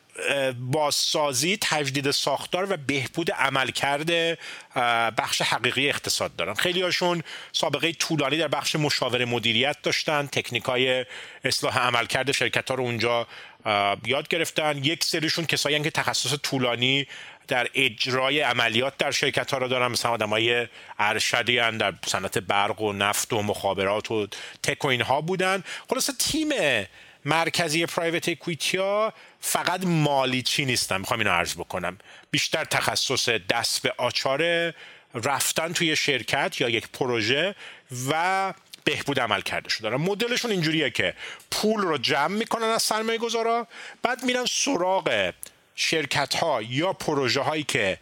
بازسازی تجدید ساختار و بهبود عملکرد بخش حقیقی اقتصاد دارن. خیلی هاشون سابقه طولانی در بخش مشاور مدیریت داشتن تکنیک های اصلاح عملکرد شرکت ها رو اونجا یاد گرفتن. یک سریشون کسایی که تخصص طولانی در اجرای عملیات در شرکت ها رو دارن مثلا آدم های ارشدی در صنعت برق و نفت و مخابرات و تک و اینها بودن. خلاصه تیم مرکزی پرایوت اکویتی ها فقط مالی چی نیستن. می‌خوام اینو عرض بکنم. بیشتر تخصص دست به آچار رفتن توی شرکت یا یک پروژه و بهبود عمل کرده شده. دارن مدلشون اینجوریه که پول رو جمع می‌کنن از سرمایه گذارا بعد میرن سراغ شرکت ها یا پروژه هایی که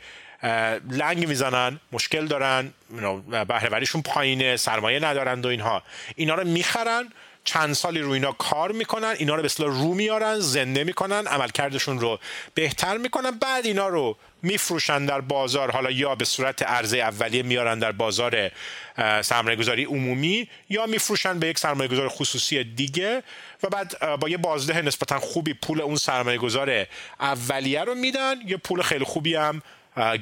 لنگ می‌زنن مشکل دارن بهرهوریشون پایینه سرمایه ندارند و اینها اینا رو می‌خرن چند سالی رو اینا کار می‌کنن اینا رو به اصطلاح رو میارن زنده می‌کنن عملکردشون رو بهتر می‌کنن. بعد اینا رو میفروشن در بازار. حالا یا به صورت عرضه اولیه میارن در بازار سرمایه گذاری عمومی یا میفروشن به یک سرمایه گذار خصوصی دیگه. و بعد با یه بازده نسبتا خوبی پول اون سرمایه گذار اولیه رو میدن. یه پول خیلی خوبی هم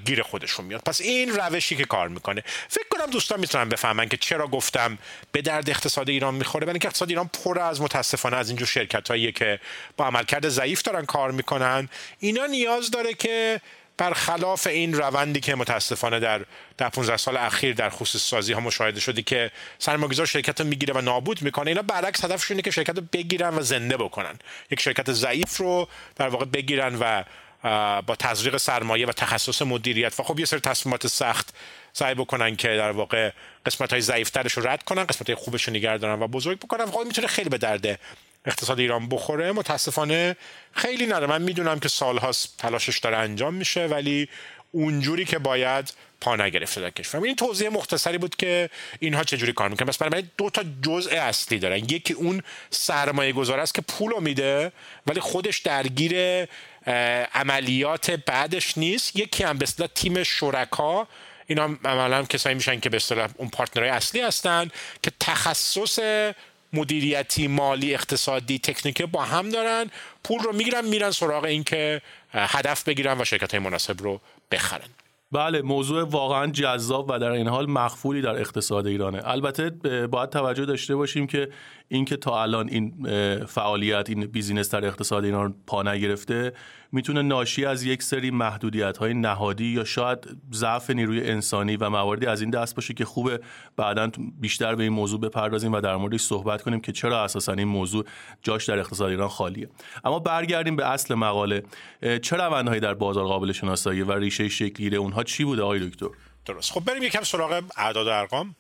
گیر خودشون میاد. پس این روشی که کار می‌کنه. فکر کنم دوستان می‌تونن بفهمن که چرا گفتم به درد اقتصاد ایران می‌خوره برای اینکه اقتصاد ایران پر از متاسفانه از اینجور شرکت هایی که با عملکرد ضعیف دارن کار می‌کنن. اینا نیاز داره که برخلاف این روندی که متاسفانه در در 15 سال اخیر در خصوص سازی ها مشاهده شده که سرمایه‌گذار شرکت رو می‌گیره و نابود می‌کنه اینا برعکس هدفشونه که شرکت رو بگیرن و زنده بکنن. یک شرکت ضعیف رو در واقع بگیرن و با تزریق سرمایه و تخصص مدیریت. و خب یه سری تصمیمات سخت سعی بکنن که در واقع قسمت های ضعیفترش رو رد کنن قسمت های خوبش رو نگه دارن و بزرگ بکنن. خب می‌تونه خیلی به درد اقتصاد ایران بخوره. متاسفانه خیلی نداره من می‌دونم که سالهاست تلاشش داره انجام میشه ولی اونجوری که باید پا نگرفته در کشور. این توضیح مختصری بود که اینها چجوری کار می‌کنن. بس برای دو تا جزء اصلی دارن. یکی اون سرمایه گذار است که پول میده ولی خودش درگیر عملیات بعدش نیست. یکی هم به اصطلاح تیم شرکا اینا عملا کسایی میشن که به اصطلاح اون پارتنرهای اصلی هستن که تخصص مدیریتی مالی اقتصادی تکنیکی با هم دارن. پول رو می‌گیرن میرن سراغ اینکه هدف بگیرن و شرکت های مناسب رو بخرن. بله موضوع واقعا جذاب و در این حال مخفولی در اقتصاد ایرانه. البته باید توجه داشته باشیم که اینکه تا الان این فعالیت این بیزینس در اقتصاد ایران پا نگرفته می‌تونه ناشی از یک سری محدودیت های نهادی یا شاید ضعف نیروی انسانی و مواردی از این دست باشه که خوبه بعدا بیشتر به این موضوع بپردازیم و در موردش صحبت کنیم که چرا اساسا این موضوع جاش در اقتصاد ایران خالیه. اما برگردیم به اصل مقاله. چه روندهایی در بازار قابل شناسایی و ریشه شکلی اونها چی بوده آقای دکتر؟ درست. خب بریم یکم سراغ اعداد ارقام.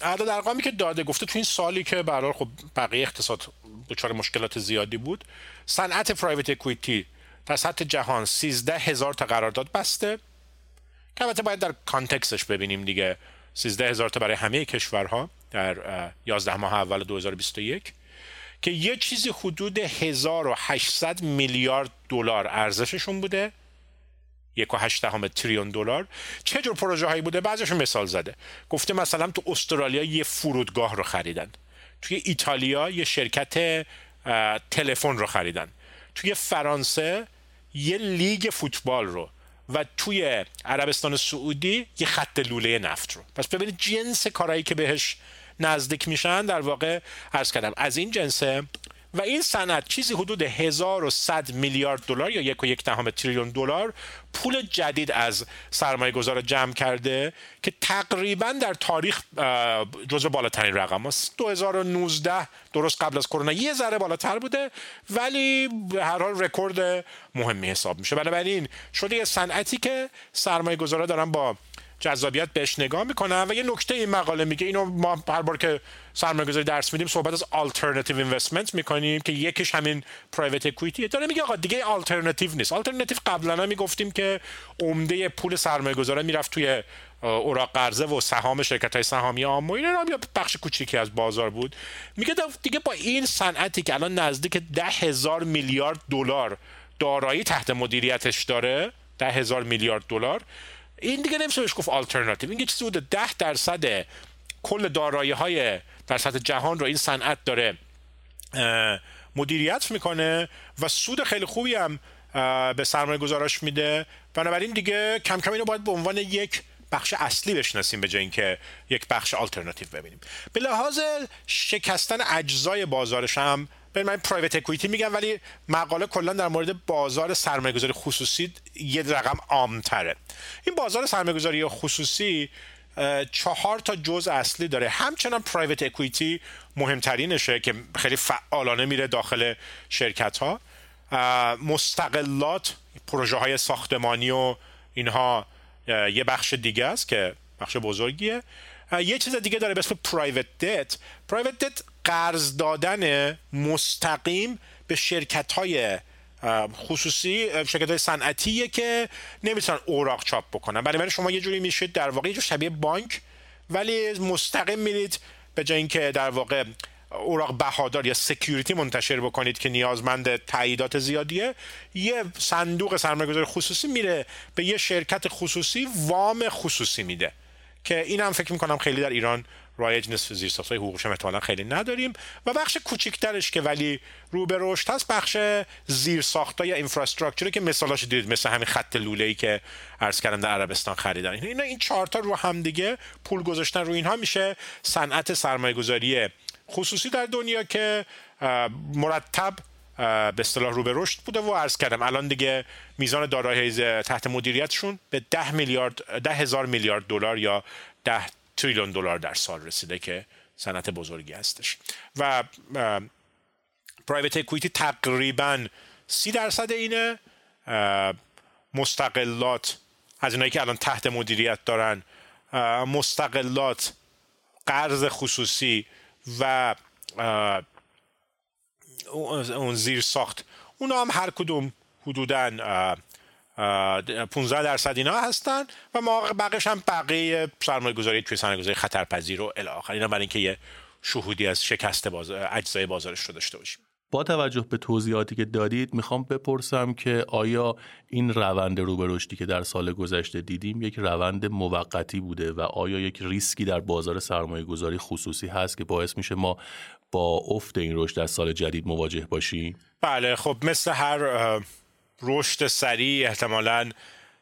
اعداد ارقامی که داده گفته تو این سالی که برای خب بقیه اقتصاد دچار مشکلات زیادی بود. صنعت پرایوت اکویتی در سطح جهان 13 هزار تا قرارداد بسته. که البته باید در کانتکستش ببینیم دیگه. 13 هزار تا برای همه کشورها در 11 ماه اول 2021 که یه چیزی حدود 1800 میلیارد دلار ارزششون بوده. یک و تریلیون دلار. چه جور پروژه هایی بوده؟ بعضیشون مثال زده. گفته مثلا تو استرالیا یه فرودگاه رو خریدن. توی ایتالیا یه شرکت تلفن رو خریدن. توی فرانسه یه لیگ فوتبال رو. و توی عربستان سعودی یه خط لوله نفت رو. پس ببینید جنس کارهایی که بهش نزدیک میشن در واقع عرض کردم. از این جنسه و این صنعت چیزی حدود 1100 میلیارد دلار یا یک و یک دهم تریلیون دلار پول جدید از سرمایه گذار جمع کرده که تقریبا در تاریخ جزو بالاترین رقم است. 2019 درست قبل از کرونا یه ذره بالاتر بوده ولی به هر حال رکورد مهمی حساب میشه. بنابراین شده یه صنعتی که سرمایه گذارا دارن با جذابیت بهش نگاه می‌کنن و یه نکته این مقاله میگه. اینو ما هر بار که سرمایه‌گذاری درس میدیم صحبت از آلترناتیو اینوستمنت می‌کنیم که یکیش همین پرایوت اکوئیتی داره میگه آقا دیگه آلترناتیو نیست. آلترناتیو قبلا می‌گفتیم که عمده پول سرمایه‌گذارا می‌رفت توی اوراق قرضه و سهام شرکت های سهامی عام و اینا یا بخش کوچیکی از بازار بود. میگه دیگه با این صنعتی که الان نزدیک ده هزار میلیارد دلار دارایی تحت مدیریتش داره ده هزار میلیارد دلار این دیگه نمیشه بهش گفت آلترناتیو این چیزی بوده ده درصد کل دارایی های در سطح جهان رو این صنعت داره مدیریت می‌کنه و سود خیلی خوبی هم به سرمایه گذاراش میده. بنابراین دیگه کم کم اینو باید به عنوان یک بخش اصلی بشناسیم به جای اینکه یک بخش آلترناتیو ببینیم. به لحاظ شکستن اجزای بازارش هم به من پرایوت اکویتی میگم ولی مقاله کلا در مورد بازار سرمایه‌گذاری خصوصی یه رقم عامتره. این بازار سرمایه‌گذاری خصوصی چهار تا جز اصلی داره. همچنان پرایوت اکویتی مهمترینشه که خیلی فعالانه میره داخل شرکت ها مستقلات پروژه های ساختمانی و اینها یه بخش دیگه است که بخش بزرگیه. یه چیز دیگه داره به اسم پرایوت دت private debt قرض دادن مستقیم به شرکت های خصوصی شرکت های صنعتیه که نمی‌تونن اوراق چاپ بکنن. برای شما یه جوری میشید در واقع یه جور شبیه بانک ولی مستقیم میرید به جای اینکه در واقع اوراق بهادار یا security منتشر بکنید که نیازمند تاییدات زیادیه یه صندوق سرمایه‌گذاری خصوصی میره به یه شرکت خصوصی وام خصوصی میده. که این هم فکر می‌کنم خیلی در ایران رایج نصف زیر های حقوقش هم خیلی نداریم. و بخش کوچیکترش که ولی رو به رشد هست بخش زیر ساختا یا اینفراستراکچر که مثالاش دیدید مثل همین خط لوله ای که عرض کردم در عربستان خریدن. اینا این چهار تا رو هم دیگه پول گذاشتن رو اینها. میشه صنعت سرمایه گذاری خصوصی در دنیا که مرتب به اصطلاح رو به رشد بوده و عرض کردم الان دیگه میزان دارایی تحت مدیریتشون به ده میلیارد ده هزار میلیارد دلار یا ده تریلیون دلار در سال رسیده که صنعت بزرگی هستش. و پرایوت اکویتی تقریبا سی درصد اینه. مستقلات از اینایی که الان تحت مدیریت دارن مستقلات قرض خصوصی و اون زیر ساخت اونا هم هر کدوم حدودا 15 درصد اینا هستن و ما بقیش هم بقیه سرمایه گذاری توی سرمایه گذاری خطرپذیر و الی آخر اینا برای اینکه یه شهودی از شکست باز... اجزای بازارش رو داشته باشیم با توجه به توضیحاتی که دادید می‌خوام بپرسم که آیا این روند رو به رشدی که در سال گذشته دیدیم یک روند موقتی بوده و آیا یک ریسکی در بازار سرمایه گذاری خصوصی هست که باعث میشه ما با افت این رشد در سال جدید مواجه باشیم؟ بله خب مثل هر رشد سریع احتمالاً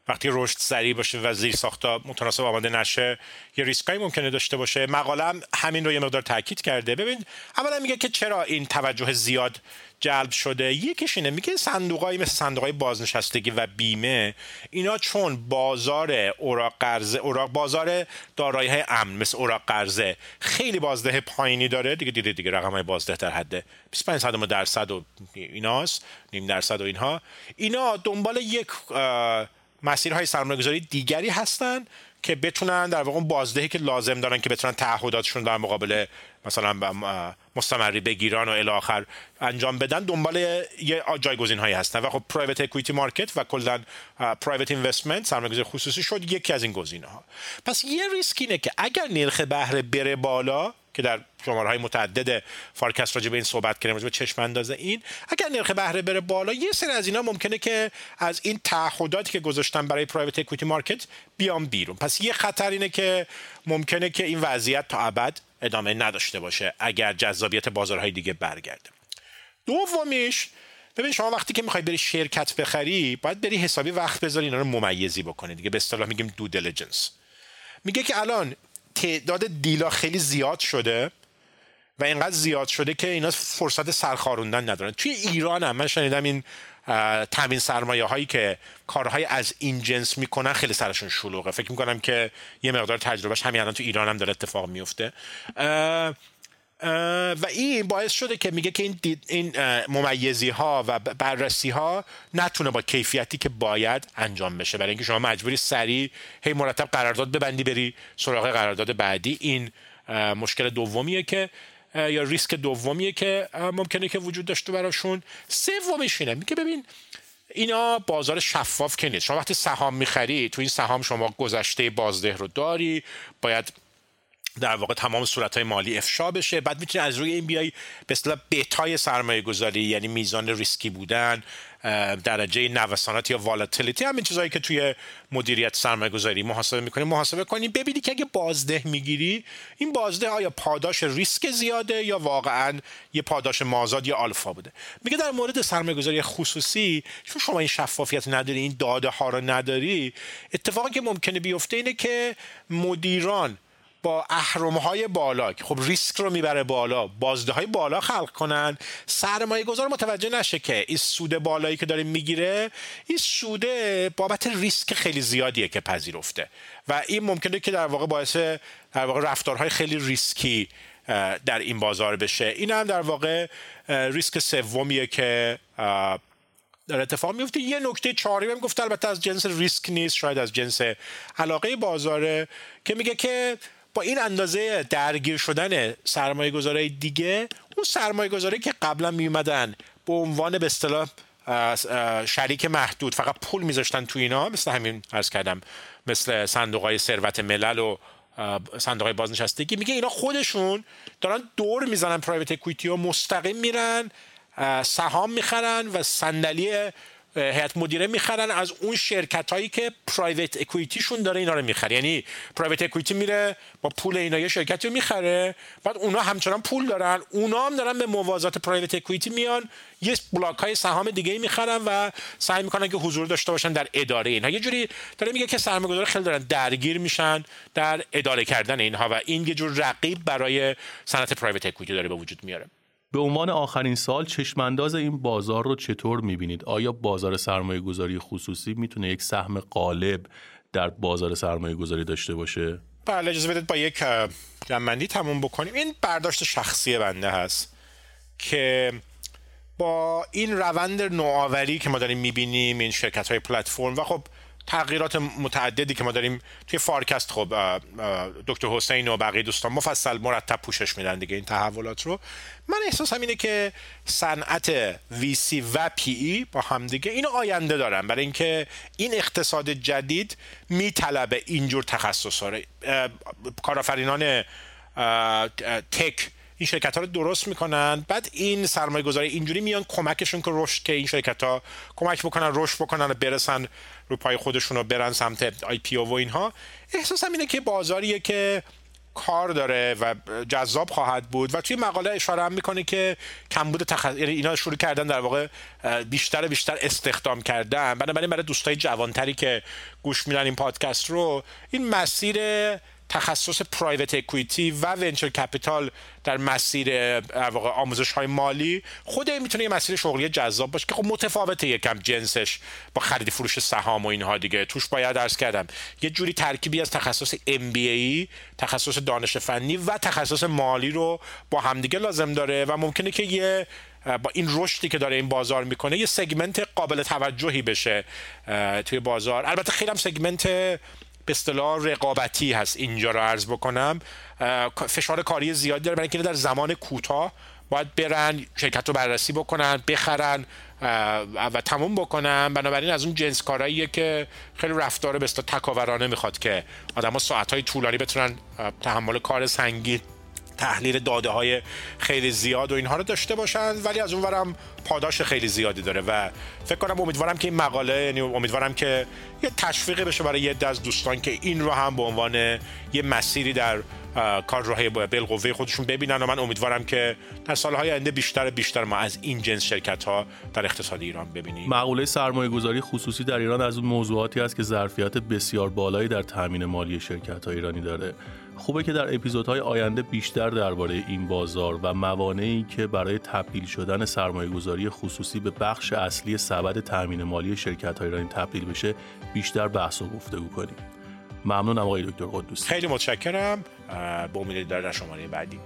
وقتی رشد سریع باشه و زیر ساختا متناسب آماده نشه یه ریسکایی ممکنه داشته باشه. مقاله همین رو یه مقدار تاکید کرده. ببین اولا میگه که چرا این توجه زیاد جلب شده. یکیش اینه میگه صندوقایی مثل صندوقای بازنشستگی و بیمه اینا چون بازار اوراق قرضه اوراق بازار دارایی های امن مثل اوراق قرضه خیلی بازده پایینی داره. دیگه دیگه دیگه رقم های بازده در حد 25 درصد و ایناست نیم درصد و اینها. اینا دنبال یک مسیرهای سرمایه‌گذاری دیگری هستن. که بتونن در واقع بازدهی که لازم دارن که بتونن تعهداتشون در مقابل مثلا مستمری بگیران و الی انجام بدن دنبال یه جایگزین هایی هستن. و خب پرایوت اکویتی مارکت و کلا private investment سرمایه‌گذاری خصوصی شد یکی از این گزینه ها پس یه ریسک اینه که اگر نرخ بهره بره بالا که در شماره های متعدد فارکست راجع به این صحبت کردیم راجع به چشم اندازه این. اگر نرخ بهره بره بالا یه سری از اینا ممکنه که از این تعهداتی که گذاشتن برای private equity market بیان بیرون. پس یه خطر اینه که ممکنه که این وضعیت تا ابد ادامه نداشته باشه اگر جذابیت بازارهای دیگه برگرده. دومیش ببین شما وقتی که می‌خوای بری شرکت بخری باید بری حسابی وقت بذاری اینا رو ممیزی بکنی. دیگه به اصطلاح میگیم دو دیلیجنس میگه که الان تعداد دیلا خیلی زیاد شده و اینقدر زیاد شده که اینا فرصت سرخاروندن ندارن. توی ایران هم من شنیدم این تامین سرمایه هایی که کارهای از این جنس می‌کنن خیلی سرشون شلوغه. فکر می‌کنم که یه مقدار تجربهش همین الان تو ایران هم داره اتفاق میفته و این باعث شده که میگه که این, این ممیزی ها و بررسی ها نتونه با کیفیتی که باید انجام بشه. برای اینکه شما مجبوری سریع هی مرتب قرارداد ببندی بری سراغ قرارداد بعدی. این مشکل دومیه که یا ریسک دومیه که ممکنه که وجود داشته براشون. سومیش اینه میگه ببین اینا بازار شفاف که نیست. شما وقتی سهام می‌خری تو این سهام شما گذشته بازده رو داری باید در واقع تمام صورت های مالی افشا بشه. بعد می‌تونی از روی این بیای به اصطلاح بتای سرمایه گذاری یعنی میزان ریسکی بودن درجه نوسانات یا والاتیلیتی همین چیزهایی که توی مدیریت سرمایه گذاری محاسبه می‌کنیم محاسبه کنیم ببینی که اگه بازده می‌گیری این بازده آیا پاداش ریسک زیاده یا واقعا یه پاداش مازاد یا آلفا بوده؟ میگه در مورد سرمایه گذاری خصوصی چون شما این شفافیت نداری این داده ها رو نداری اتفاقی که ممکنه بیفته اینه که مدیران با اهرمهای بالا. که خب ریسک رو می‌بره بالا. بازده های بالا خلق کنن. سرمایه گذار متوجه نشه که این سود بالایی که داره می‌گیره این سوده بابت ریسک خیلی زیادیه که پذیرفته. و این ممکنه که در واقع باعث در واقع رفتارهای خیلی ریسکی در این بازار بشه. این هم در واقع ریسک سومیه که در اتفاق میفته یه نکته چهاری هم گفت البته از جنس ریسک نیست. شاید از جنس علاقه بازاره که میگه که با این اندازه درگیر شدن سرمایه گذاره دیگه اون سرمایه گذاره که قبلا می اومدن به عنوان به اصطلاح شریک محدود فقط پول میذاشتن تو اینا مثل همین عرض کردم مثل صندوق های ثروت ملل و صندوق های بازنشستگی میگه اینا خودشون دارن دور می‌زنن پرایوت اکویتی و مستقیم میرن سهام می‌خرن و صندلی هیئت مدیره می‌خرن از اون شرکت هایی که پرایوت اکویتیشون داره اینا رو می‌خره. یعنی پرایوت اکویتی میره با پول اینا یه شرکتی رو می‌خره بعد اونا همچنان پول دارن. اونا هم دارن به موازات پرایوت اکویتی میان. یه بلاک های سهام دیگه می‌خرن و سعی می‌کنن که حضور داشته باشن در اداره اینها. یه جوری داره میگه که سرمایه‌گذار خیلی دارن درگیر میشن در اداره کردن اینها و این یه جور رقیب برای صنعت پرایوت اکویتی داره به وجود میاره. به عنوان آخرین سال چشمانداز این بازار رو چطور می‌بینید؟ آیا بازار سرمایه گذاری خصوصی می‌تونه یک سهم قالب در بازار سرمایه گذاری داشته باشه؟ بله اجازه بدید با یک جنبندی تموم بکنیم این برداشت شخصی بنده هست که با این روند نوآوری که ما داریم می‌بینیم این شرکت های پلتفرم و خب تغییرات متعددی که ما داریم توی فارکست خب دکتر حسین و بقیه دوستان مفصل مرتب پوشش میدن دیگه این تحولات رو. من احساسم اینه که صنعت VC و PE با هم دیگه اینو آینده دارن. برای اینکه این اقتصاد جدید میطلبه اینجور تخصص ها کارآفرینان تک این شرکت ها رو درست می‌کنن. بعد این سرمایه گذاری اینجوری میان کمکشون که رشد که این شرکت ها کمک بکنن رشد بکنن و برسن رو پای خودشون رو برن سمت IPO و اینها. احساسم اینه که بازاریه که کار داره و جذاب خواهد بود و توی مقاله اشاره هم می‌کنه که کمبود تخ... یعنی اینا شروع کردن در واقع بیشتر و بیشتر استخدام کردن. بنابراین برای دوستای جوانتری که گوش میدن این پادکست رو این مسیر تخصص private equity و venture capital در مسیر آموزش های مالی. خود می‌تونه یه مسیر شغلی جذاب باشه که خب متفاوته یکم جنسش با خرید فروش سهام و اینها دیگه. توش باید درس کردم یه جوری ترکیبی از تخصص MBA تخصص دانش فنی و تخصص مالی رو با همدیگه لازم داره و ممکنه که یه با این رشدی که داره این بازار می‌کنه یه سگمنت قابل توجهی بشه توی بازار. البته خیلی هم سگمنت به اصطلاح رقابتی هست اینجا رو عرض بکنم. فشار کاری زیادی داره برای اینکه در زمان کوتاه باید برن شرکت رو بررسی بکنن بخرن و تموم بکنن. بنابراین از اون جنس کارهاییه که خیلی رفتار به تکاورانه می‌خواد که آدم ساعت های طولانی بتونن تحمل کار سنگین تحلیل داده های خیلی زیاد و اینها رو داشته باشن ولی از اونورم پاداش خیلی زیادی داره و فکر کنم امیدوارم که این مقاله یعنی امیدوارم که یه تشویقی بشه برای یه از دوستان که این رو هم به عنوان یه مسیری در کار راه بالقوه خودشون ببینن و من امیدوارم که در سالهای آینده بیشتر بیشتر ما از این جنس شرکت ها در اقتصاد ایران ببینیم. مقوله سرمایه گذاری خصوصی در ایران از اون موضوعاتی است که ظرفیت بسیار بالایی در تامین مالی شرکت ها ایرانی داره. خوبه که در اپیزودهای آینده بیشتر درباره این بازار و موانعی که برای تبدیل شدن سرمایه گذاری خصوصی به بخش اصلی سبد تامین مالی شرکت های ایرانی تبدیل بشه بیشتر بحث و گفتگو کنیم. ممنونم آقای دکتر قدوسی. خیلی متشکرم. به امید در شماره بعدی.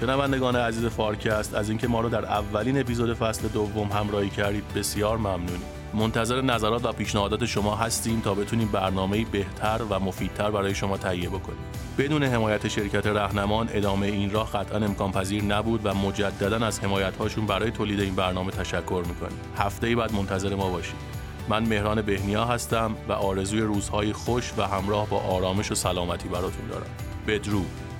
شنوندگان عزیز فارکست از اینکه ما رو در اولین اپیزود فصل دوم همراهی کردید بسیار ممنونیم. منتظر نظرات و پیشنهادات شما هستیم تا بتونیم برنامه بهتر و مفیدتر برای شما تهیه بکنیم. بدون حمایت شرکت رهنمان ادامه این راه قطعا امکان پذیر نبود و مجددا از حمایت هاشون برای تولید این برنامه تشکر می‌کنیم. هفته بعد منتظر ما باشید. من مهران بهنیا هستم و آرزوی روزهای خوش و همراه با آرامش و سلامتی براتون دارم. بدرود.